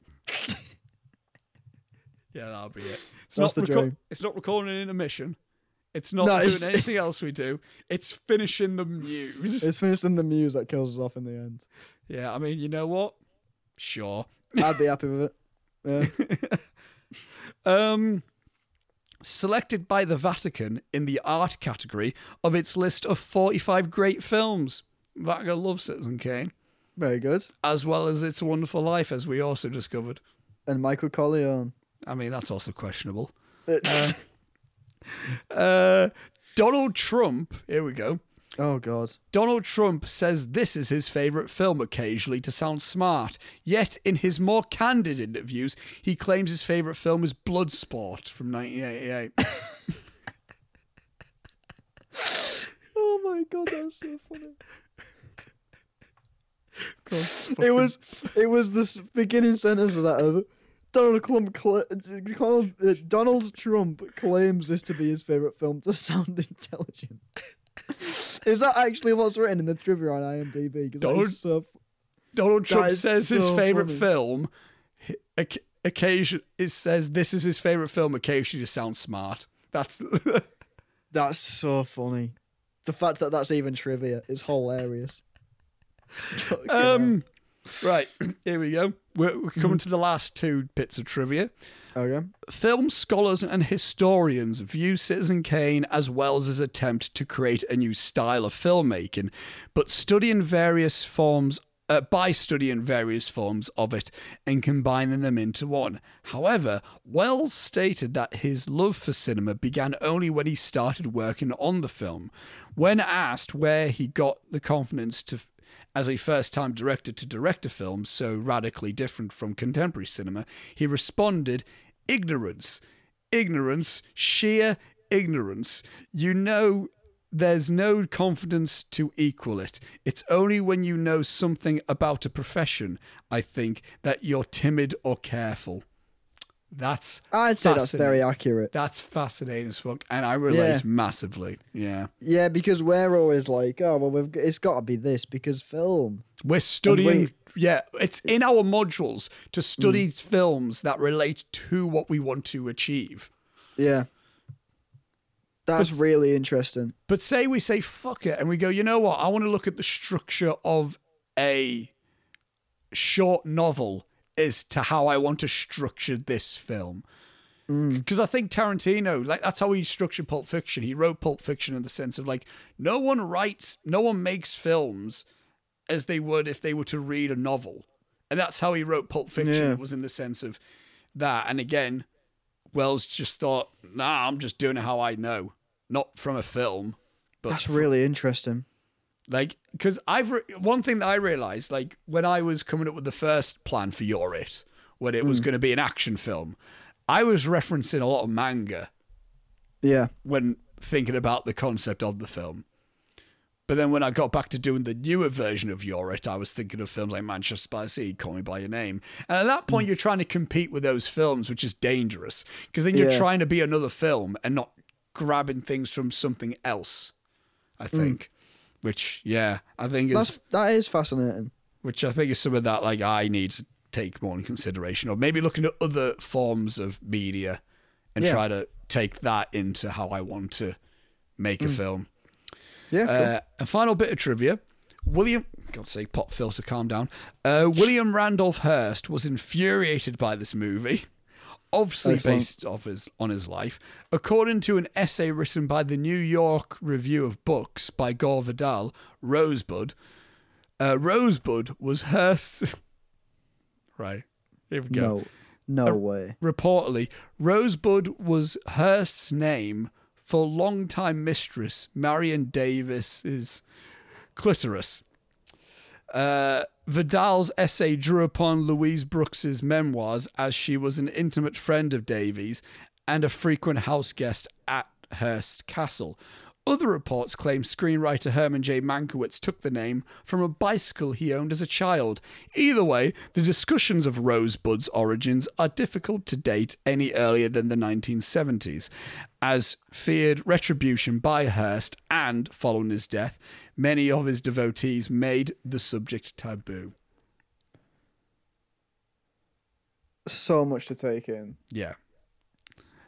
Yeah, that'll be it. It's
That's
not
the
reco-
dream.
It's not recording an intermission. It's not
No,
doing
it's-
anything
it's-
else we do. It's finishing the muse.
It's finishing the muse that kills us off in the end.
yeah, I mean, you know what? Sure.
I'd be happy with it. Yeah.
Um, selected by the Vatican in the art category of its list of 45 great films. Vatican loves Citizen Kane,
Very good.
as well as It's a Wonderful Life, as we also discovered.
And Michael Corleone.
I mean, that's also questionable.
It-
Uh, Donald Trump, here we go.
oh God.
Donald Trump says this is his favourite film occasionally to sound smart. Yet, in his more candid interviews, he claims his favourite film is Bloodsport from 1988.
Oh my God, that was so funny.
God,
It was it was this beginning sentence of that of Donald Trump Donald, uh, Donald Trump claims this to be his favorite film to sound intelligent. Is that actually what's written in the trivia on IMDb?
Donald-
so f-
Donald Trump says his favourite
funny.
film, oc- occasion, it says this is his favourite film occasionally to sound smart. That's
that's so funny. The fact that that's even trivia is hilarious.
Um right. Here we go. We're, we're coming to the last two bits of trivia.
okay.
Film scholars and historians view Citizen Kane as Welles's attempt to create a new style of filmmaking, but studying various forms uh, by studying various forms of it and combining them into one. However, Wells stated that his love for cinema began only when he started working on the film. When asked where he got the confidence to as a first time director to direct a film so radically different from contemporary cinema, he responded, Ignorance. Ignorance, sheer ignorance. You know, there's no confidence to equal it. It's only when you know something about a profession, I think, that you're timid or careful. That's
I'd say that's very accurate.
That's fascinating as fuck, and I relate
Yeah.
massively. Yeah,
Yeah, because we're always like, oh well, we've, it's got to be this because film.
we're studying.
we-
yeah, it's in our modules to study
Mm.
films that relate to what we want to achieve.
Yeah, that's really interesting.
But say we say fuck it and we go, you know what? I want to look at the structure of a short novel as to how I want to structure this film. Mm. Because I think Tarantino, like that's how he structured Pulp Fiction. He wrote Pulp Fiction in the sense of like, no one writes, no one makes films as they would if they were to read a novel. And that's how he wrote Pulp Fiction.
Yeah.
It was in the sense of that. And again, Welles just thought, nah, I'm just doing it how I know, not from a film. But
That's really interesting.
Like, because I've re- one thing that I realized, like when I was coming up with the first plan for Your It, when it was hmm. going to be an action film, I was referencing a lot of manga
Yeah,
when thinking about the concept of the film. But then when I got back to doing the newer version of Your It, I was thinking of films like Manchester by the Sea, Call Me By Your Name. And at that hmm. point, you're trying to compete with those films, which is dangerous because then you're
Yeah.
trying to be another film and not grabbing things from something else, I hmm. think. Which, yeah, I think is
that's fascinating.
which I think is something that like I need to take more in consideration, or maybe looking at other forms of media and
Yeah.
try to take that into how I want to make a film.
Yeah, cool.
Uh, a final bit of trivia: William, God's sake, pop filter, calm down. Uh, William Randolph Hearst was infuriated by this movie. Obviously
Excellent.
based off his, on his life, according to an essay written by the New York Review of Books by Gore Vidal, Rosebud. Uh, Rosebud was Hearst. right, here we go
no, no
uh,
way.
reportedly, Rosebud was Hearst's name for longtime mistress Marion Davies's clitoris. Uh, Vidal's essay drew upon Louise Brooks's memoirs as she was an intimate friend of Davies and a frequent house guest at Hearst Castle. Other reports claim screenwriter Herman J. Mankiewicz took the name from a bicycle he owned as a child. Either way, the discussions of Rosebud's origins are difficult to date any earlier than the 1970s, as feared retribution by Hearst and, following his death, many of his devotees made the subject taboo.
So much to take in.
Yeah.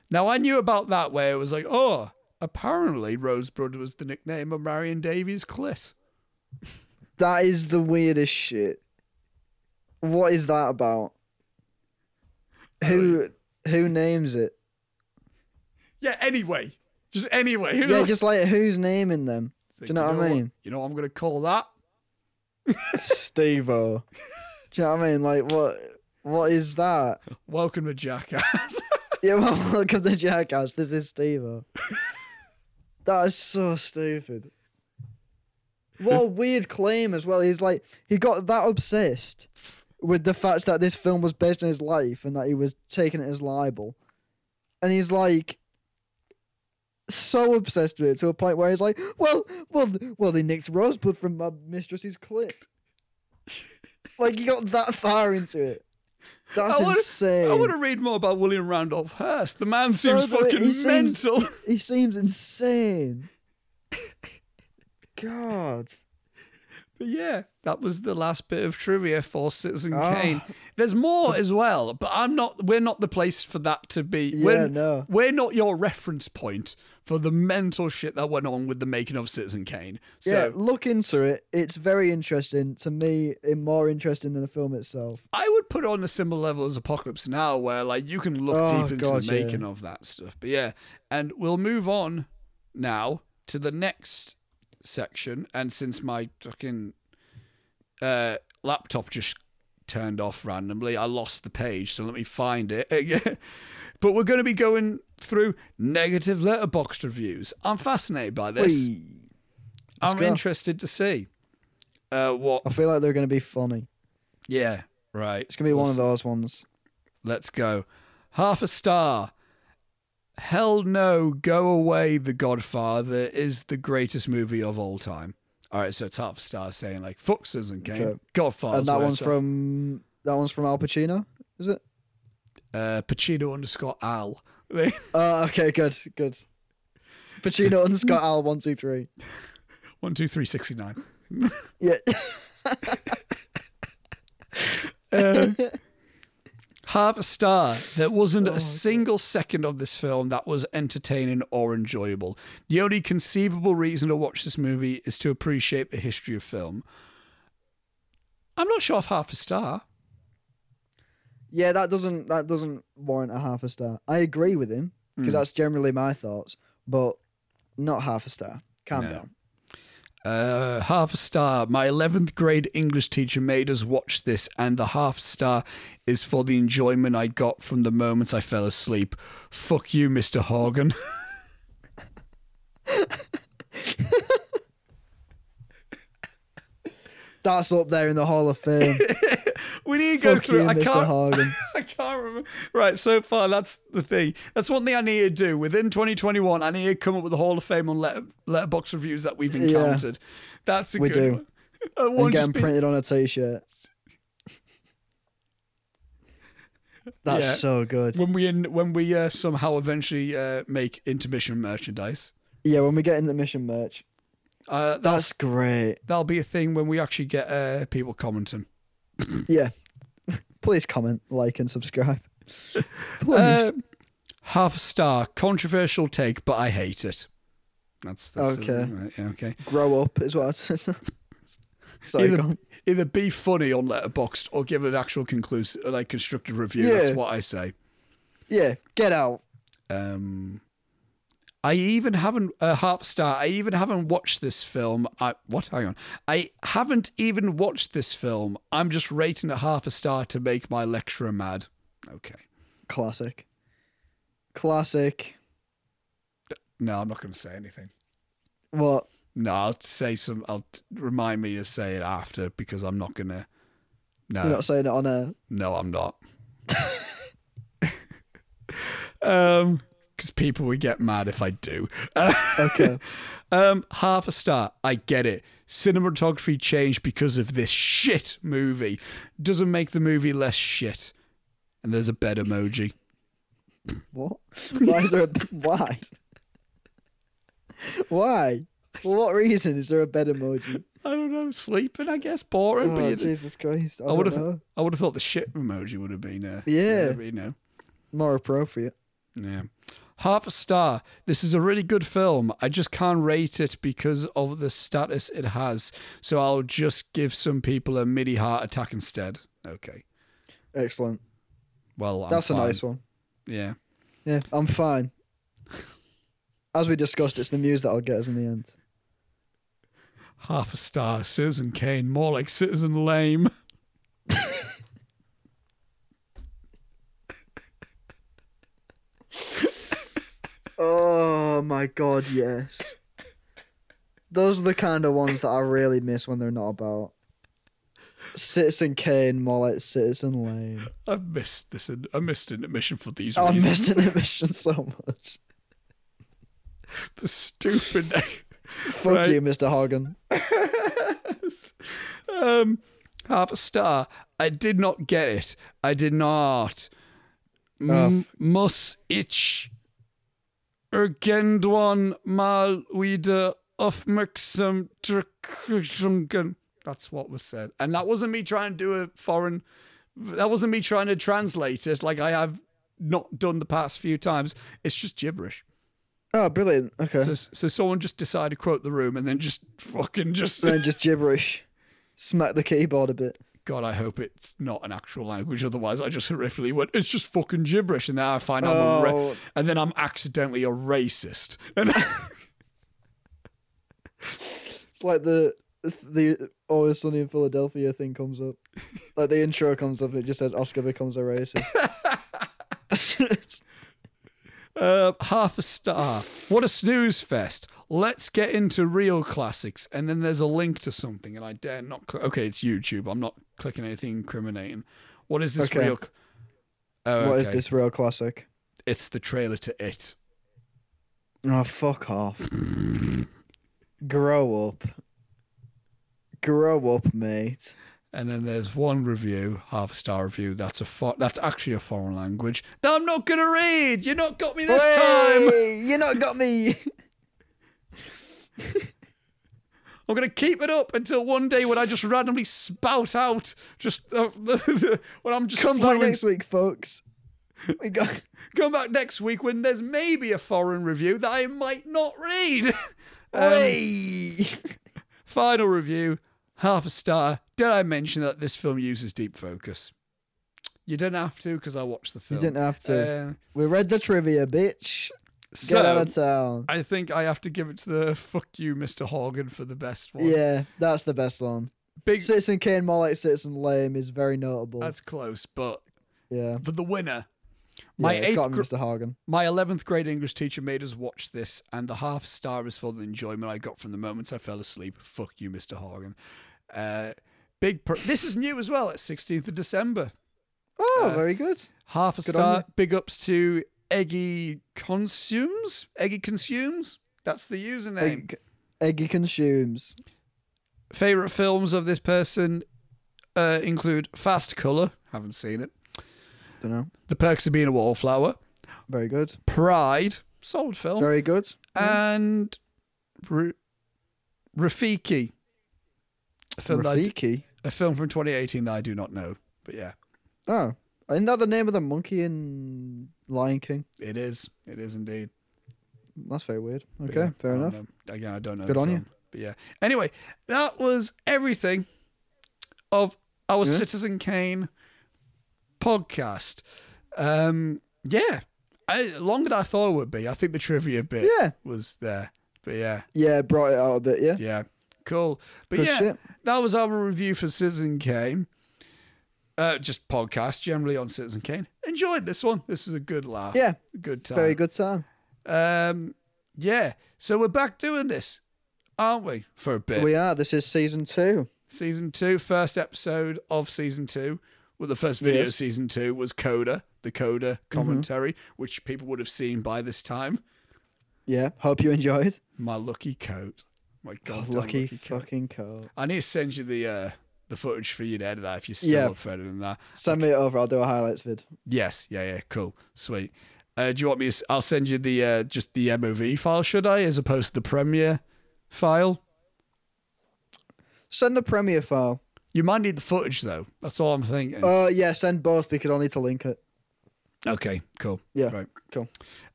Now I knew about that where it was like, oh, apparently Rosebud was the nickname of Marion Davies' clit.
That is the weirdest shit. What is that about? Who who names it?
Yeah, anyway. Just anyway. Who
Yeah, just like who's naming them?
Like,
do you know what I mean?
You know what I'm gonna call that?
Steve-O.
Do you know what I mean? Like what what is that?
Welcome to Jackass.
Yeah, well, welcome to Jackass. This is Steve. that is so stupid. What a weird claim as well. He's like he got that obsessed with the fact that this film was based on his life and that he was taking it as libel. And he's like so obsessed with it to a point where he's like, Well well well they nicked Rosebud from my mistress's clip. like he got that far into it. That's
I wanna-
insane.
I want to read more about William Randolph Hearst. The man seems fucking
he seems-
mental.
He seems insane. God.
But yeah, that was the last bit of trivia for Citizen
Ah.
Kane. There's more as well, but I'm not. We're not the place for that to be.
Yeah,
we're,
no.
we're not your reference point for the mental shit that went on with the making of Citizen Kane. So
yeah, look into it. It's very interesting. To me, more interesting than the film itself.
I would put it on a similar level as Apocalypse Now, where like you can look
Oh,
deep into
God,
the
yeah.
making of that stuff. But yeah, and we'll move on now to the next section. And since my fucking uh, laptop just turned off randomly. I lost the page, so let me find it. but we're going to be going through negative letterboxd reviews. I'm fascinated by this.
Whee.
I'm
go.
interested to see uh, what.
I feel like they're going to be funny.
Yeah, right.
It's going to be one
We'll
of those ones.
Let's go. Half a star. Hell no, go away. The Godfather is the greatest movie of all time. All right, so it's half a star saying like fuck Citizen Kane.
Okay.
Godfather.
and that one's from that one's from Al Pacino, is it?
Uh, Pacino underscore Al.
Oh, okay, good, good. Pacino underscore Al one two three.
One two three sixty nine.
Yeah.
Uh, half a star. There wasn't
Oh,
a single second of this film that was entertaining or enjoyable. The only conceivable reason to watch this movie is to appreciate the history of film. I'm not sure if half a star.
Yeah, that doesn't that doesn't warrant a half a star. I agree with him because
Hmm.
that's generally my thoughts, but not half a star. Calm
No.
down.
Uh, half a star. My 11th grade English teacher made us watch this, and the half star is for the enjoyment I got from the moments I fell asleep. Fuck you, Mr. Horgan.
That's up there in the Hall of Fame.
we need to go
Fuck
through.
you,
I
Mr.
can't. I can't remember. Right, so far that's the thing. That's one thing I need to do within 2021. I need to come up with a Hall of Fame on letter, letterbox reviews that we've encountered. Yeah. That's a
We
good
do.
one. I
and
want
get
to
them
be,
printed on a t-shirt. That's
Yeah.
so good.
when we in, when we uh, somehow eventually uh, make intermission merchandise.
Yeah, when we get in the mission merch,
Uh, that's
that's great.
that'll be a thing when we actually get uh, people commenting.
Yeah. Please comment, like, and subscribe. Please.
Uh, half a star, controversial take, but I hate it. That's, that's
Okay.
right, yeah, okay.
Grow up is what I'd say. Sorry,
Either- Either be funny on Letterboxd or give an actual conclusive, like constructive review. That's what I say.
Yeah, get out.
Um, I even haven't a half star. I even haven't watched this film. I what? Hang on. I haven't even watched this film. I'm just rating it half a star to make my lecturer mad. Okay.
Classic. Classic.
No, I'm not going to say anything.
What?
No, I'll say some. I'll remind me to say it after because I'm not gonna. No,
You're not saying it on air.
no, I'm not. um, because people would get mad if I do.
Okay.
um, half a star. I get it. Cinematography changed because of this shit movie. Doesn't make the movie less shit. And there's a bed emoji.
what? Why is there a why? Why? For what reason is there a bed emoji?
I don't know. Sleeping, I guess. Boring.
Oh, Jesus Christ. I,
I would have.
know.
I would have thought the shit emoji would have been. Uh,
Yeah.
would have been, You know.
More appropriate.
Yeah. Half a star. This is a really good film. I just can't rate it because of the status it has. So I'll just give some people a midi heart attack instead. Okay.
Excellent.
Well, I'm
That's
fine.
a nice one.
Yeah.
Yeah, I'm fine. As we discussed, it's the news that'll get us in the end.
Half a star. Citizen Kane. More like Citizen Lame.
Oh my god, yes. Those are the kind of ones that I really miss when they're not about. Citizen Kane, more like Citizen Lane.
I've missed this. I missed an admission for these
Oh, I missed an admission so much.
The stupid name.
Fuck
Right.
you, Mr. Horgan.
um, half a star. I did not get it. I did not.
Oh,
M- muss ich irgendwann mal wieder aufmerksam drücken? That's what was said. And that wasn't me trying to do a foreign. That wasn't me trying to translate it like I have not done the past few times. It's just gibberish.
Oh, brilliant. Okay.
So, so someone just decided to quote the room and then just fucking just.
then just gibberish. Smack the keyboard a bit.
God, I hope it's not an actual language. Otherwise, I just horrifically went, it's just fucking gibberish. And then I find I'm ra-
Oh.
and then I'm accidentally a racist. And
It's like the the Always Sunny in Philadelphia thing comes up. Like the intro comes up and it just says Oscar becomes a racist.
Uh, half a star. What a snooze fest. Let's get into real classics. And then there's a link to something, and I dare not. Cl- okay, it's YouTube. I'm not clicking anything incriminating. What is this
Okay.
real? cl- Oh,
What is
okay.
this real classic?
It's the trailer to It.
Oh, fuck off. Grow up. Grow up, mate.
And then there's one review, half a star review. That's a fo- that's actually a foreign language that I'm not gonna read. You're not got me this time.
Hey, You not got me.
I'm gonna keep it up until one day when I just randomly spout out just uh, when I'm just
Come back
flowing-
next week, folks. We got.
Come back next week when there's maybe a foreign review that I might not read. Um, final review, half a star. Did I mention that this film uses deep focus? You didn't have to because I watched the film.
You didn't have to.
Uh,
we read the trivia, bitch. Get out of
so
town.
I think I have to give it to the fuck you, Mr. Horgan, for the best one.
Yeah, that's the best one.
big.
Citizen Kane, more like Citizen Lame, is very notable.
That's close, but
yeah.
for the winner, my
yeah,
eighth gr-
Mr. Hagen.
My 11th grade English teacher made us watch this, and the half star is for the enjoyment I got from the moments I fell asleep. Fuck you, Mr. Horgan. Uh, big. Pr- this is new as well. It's 16th of December.
Oh,
Uh,
very good.
Half a
Good
star. Big ups to Eggy Consumes. Eggy Consumes. That's the username.
Egg, Eggy consumes.
Favorite films of this person uh, include Fast Color. Haven't seen it.
Don't know.
The Perks of Being a Wallflower.
Very good.
Pride. Solid film.
Very good.
and Ra- Rafiki. A film, that I d-
Rafiki.
a film from 2018 that I do not know. But yeah,
Oh, isn't that the name of the monkey in Lion King?
it is. It is indeed.
That's very weird. Okay,
yeah,
fair enough.
know. Again, I don't know.
Good on you.
But yeah. Anyway, that was everything of our
Yeah.
Citizen Kane podcast. Um, yeah, I, longer than I thought it would be. I think the trivia bit
Yeah,
was there. But yeah,
yeah, brought it out a bit. Yeah,
yeah, cool. But
good
yeah,
shit.
that was our review for Citizen Kane. Uh, just podcast generally on Citizen Kane. Enjoyed this one. This was a good laugh.
Yeah,
good time.
very good time.
Um, yeah. So we're back doing this, aren't we? For a bit.
We are. This is season two.
season two, first episode of season two. Well, the first video of season two was Coda, the Coda commentary, which people would have seen by this time.
Yeah, hope you enjoyed.
My lucky coat. My God,
lucky,
coat.
fucking coat.
I need to send you the uh, the footage for you to edit that if you're still
Yeah.
up for editing that.
Send me it over. I'll do a highlights vid.
Yes, yeah, yeah, cool, sweet. Uh, do you want me? To, I'll send you the uh, just the MOV file, should I, as opposed to the Premiere file?
Send the premiere file.
You might need the footage though. That's all I'm thinking.
Uh, yeah, send both because I'll need to link it.
okay, cool.
Yeah,
right.
cool.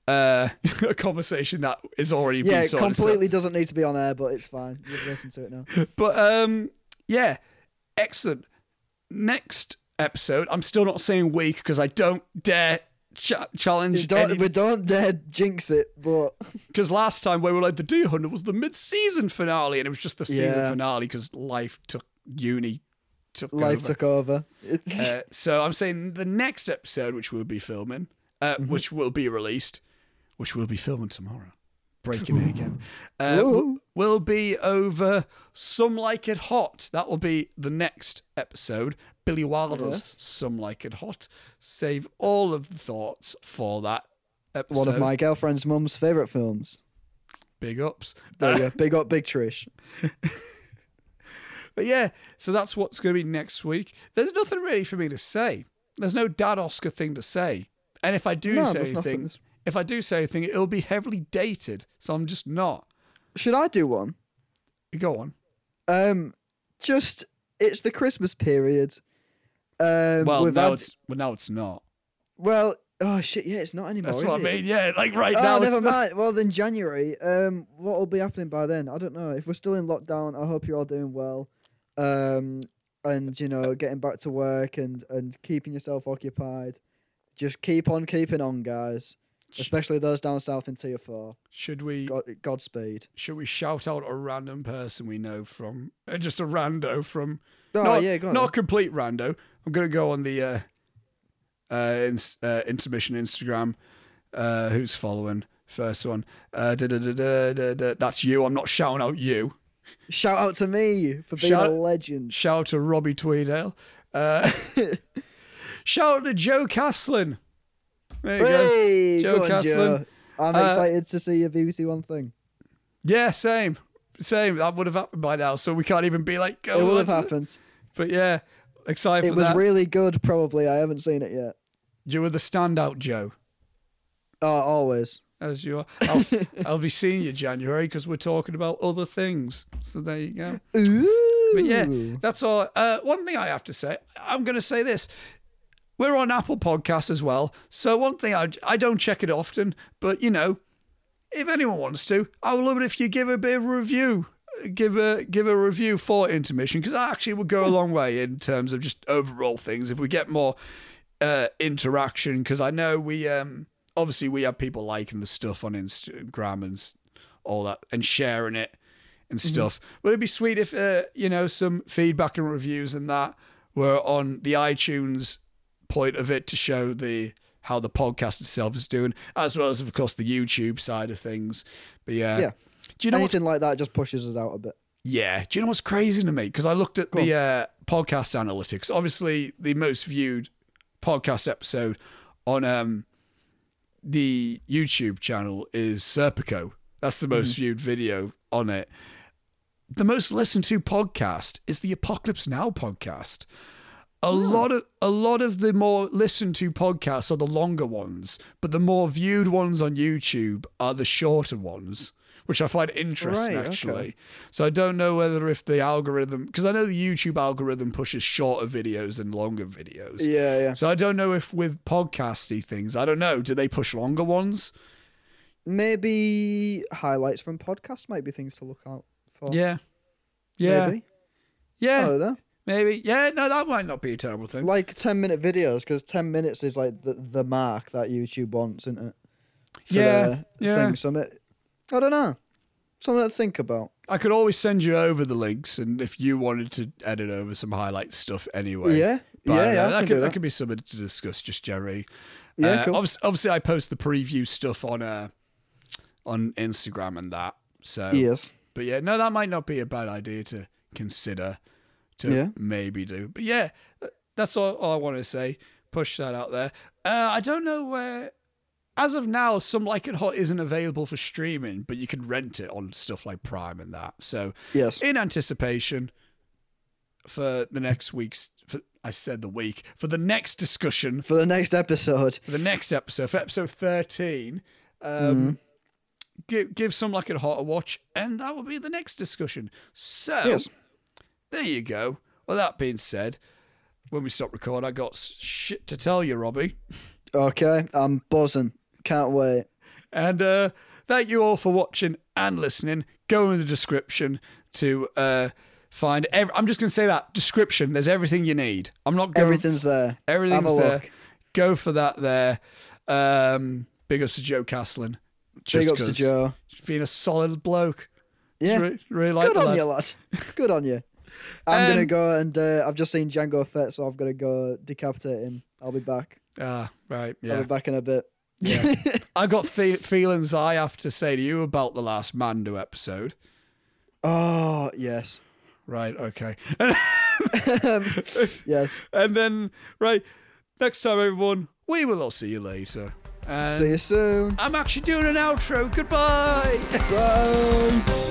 Uh, a conversation that is already
Yeah, completely doesn't need to be on air, but it's fine. You can listen to it now.
But um, yeah, excellent. Next episode, I'm still not saying week because I don't dare
We
challenge
don't,
any
we don't dare jinx it, but
Because last time we were like the Deer Hunter was the mid-season finale, and it was just the season
Yeah.
finale because life took uni took
life
over.
took over.
Uh, so I'm saying the next episode, which we'll be filming, uh,
Mm-hmm.
which will be released, which we'll be filming tomorrow, breaking it again, uh, will be over Some Like It Hot. That will be the next episode. Billy Wilder's
Yes.
Some Like It Hot. Save all of the thoughts for that episode.
One of my girlfriend's mum's favorite films.
big ups.
There you go. Big up, Big Trish.
But yeah, so that's what's going to be next week. There's nothing really for me to say. There's no dad Oscar thing to say. And if I do
No,
say anything,
nothing.
If I do say anything, it'll be heavily dated. So I'm just not.
Should I do one?
Go on.
Um, just it's the Christmas period. Um,
Well, now it's well, now it's not.
well, oh shit, yeah, it's not anymore.
That's what I mean. Yeah, like right
Oh,
now.
never
it's not.
mind. Well, then January. Um, what will be happening by then? I don't know. If we're still in lockdown, I hope you're all doing well. Um, and you know, getting back to work and and keeping yourself occupied. Just keep on keeping on, guys. Especially those down south in tier four.
Should we
God, Godspeed.
should we shout out a random person we know from uh, just a rando from
Oh
not,
yeah, go on.
not a complete rando. I'm gonna go on the uh, uh, ins- uh, intermission Instagram. Uh, who's following? First one. Uh, da, da, da, da, da, da. That's you. I'm not shouting out you.
Shout out to me for being
Shout-
a legend.
Shout out to Robbie Tweedale. Uh, shout out to Joe Caslin. There you go.
Hey,
Joe
go on,
Caslin.
Joe. I'm
Uh,
excited to see your BBC One thing.
Yeah, same. Same. That would have happened by now, so we can't even be like, go
it will have happened.
But yeah, excited
It was
that.
really good. Probably, I haven't seen it yet.
you were the standout, Joe.
Oh, always.
As you are. I'll, I'll be seeing you January because we're talking about other things. So there you go.
Ooh.
But yeah, that's all. Uh, one thing I have to say, I'm going to say this. We're on Apple Podcasts as well. So one thing I, I don't check it often, but you know, if anyone wants to, I would love it if you give a bit of a review. Give a give a review for intermission because that actually would go a long way in terms of just overall things. If we get more uh, interaction, because I know we um obviously we have people liking the stuff on Instagram and all that and sharing it and stuff. But it'd be sweet if uh, you know some feedback and reviews and that were on the iTunes point of it to show the how the podcast itself is doing, as well as of course the YouTube side of things. But yeah,
Yeah.
do you know what's
Anything like that just pushes us out a bit.
yeah. Do you know what's crazy to me? Because I looked at the uh, podcast analytics. Obviously, the most viewed podcast episode on um, the YouTube channel is Serpico. That's the most viewed video on it. The most listened to podcast is the Apocalypse Now podcast. A lot of a lot of the more listened to podcasts are the longer ones, but the more viewed ones on YouTube are the shorter ones, which I find interesting
Right, okay.
actually. So I don't know whether if the algorithm, because I know the YouTube algorithm pushes shorter videos than longer videos.
Yeah, yeah.
So I don't know if with podcasty things, I don't know, do they push longer ones?
Maybe highlights from podcasts might be things to look out for.
Yeah. Yeah.
Maybe. I
Yeah. Maybe. Yeah, no, that might not be a terrible thing.
Like 10 minute videos, because 10 minutes is like the, the mark that YouTube wants, isn't it? For
Yeah, yeah.
Thing. So I don't know. Something to think about.
I could always send you over the links, and if you wanted to edit over some highlight stuff anyway.
Yeah.
But,
yeah,
uh,
yeah.
That
can
could that
that.
could be something to discuss, just Jerry.
Yeah,
Uh,
cool.
Obviously, obviously, I post the preview stuff on uh on Instagram and that. So,
Yes.
but yeah, no, that might not be a bad idea to consider to
Yeah.
maybe do. But yeah, that's all, all I want to say. Push that out there. Uh, I don't know where. As of now, Some Like It Hot isn't available for streaming, but you can rent it on stuff like Prime and that. So,
Yes.
in anticipation for the next week's, for, I said the week, for the next discussion,
For the next episode.
for the next episode, for episode 13,
Mm-hmm.
um, give, give Some Like It Hot a watch, and that will be the next discussion. So,
Yes.
There you go. Well, that being said, when we stop recording, I got shit to tell you, Robbie.
Okay. I'm buzzing. Can't wait.
And uh, thank you all for watching and listening. Go in the description to uh, find. Ev- I'm just going to say that description. There's everything you need. I'm not going.
Everything's there.
Everything's there.
look.
Go for that there. Um, big ups to Joe Caslin.
Big ups to Joe.
Being a solid bloke.
Yeah.
Re- really like
Good on
lad.
you, lad. Good on you. I'm gonna
Um,
go and uh, I've just seen Jango Fett, so I've got to go decapitate him. I'll be back.
Ah, right. Yeah.
I'll be back in a bit.
Yeah. I got the- feelings I have to say to you about the last Mando episode.
oh yes,
Right. Okay.
yes.
And then, right, next time, everyone, we will all see you later. And
See you soon.
I'm actually doing an outro. Goodbye.
Bye.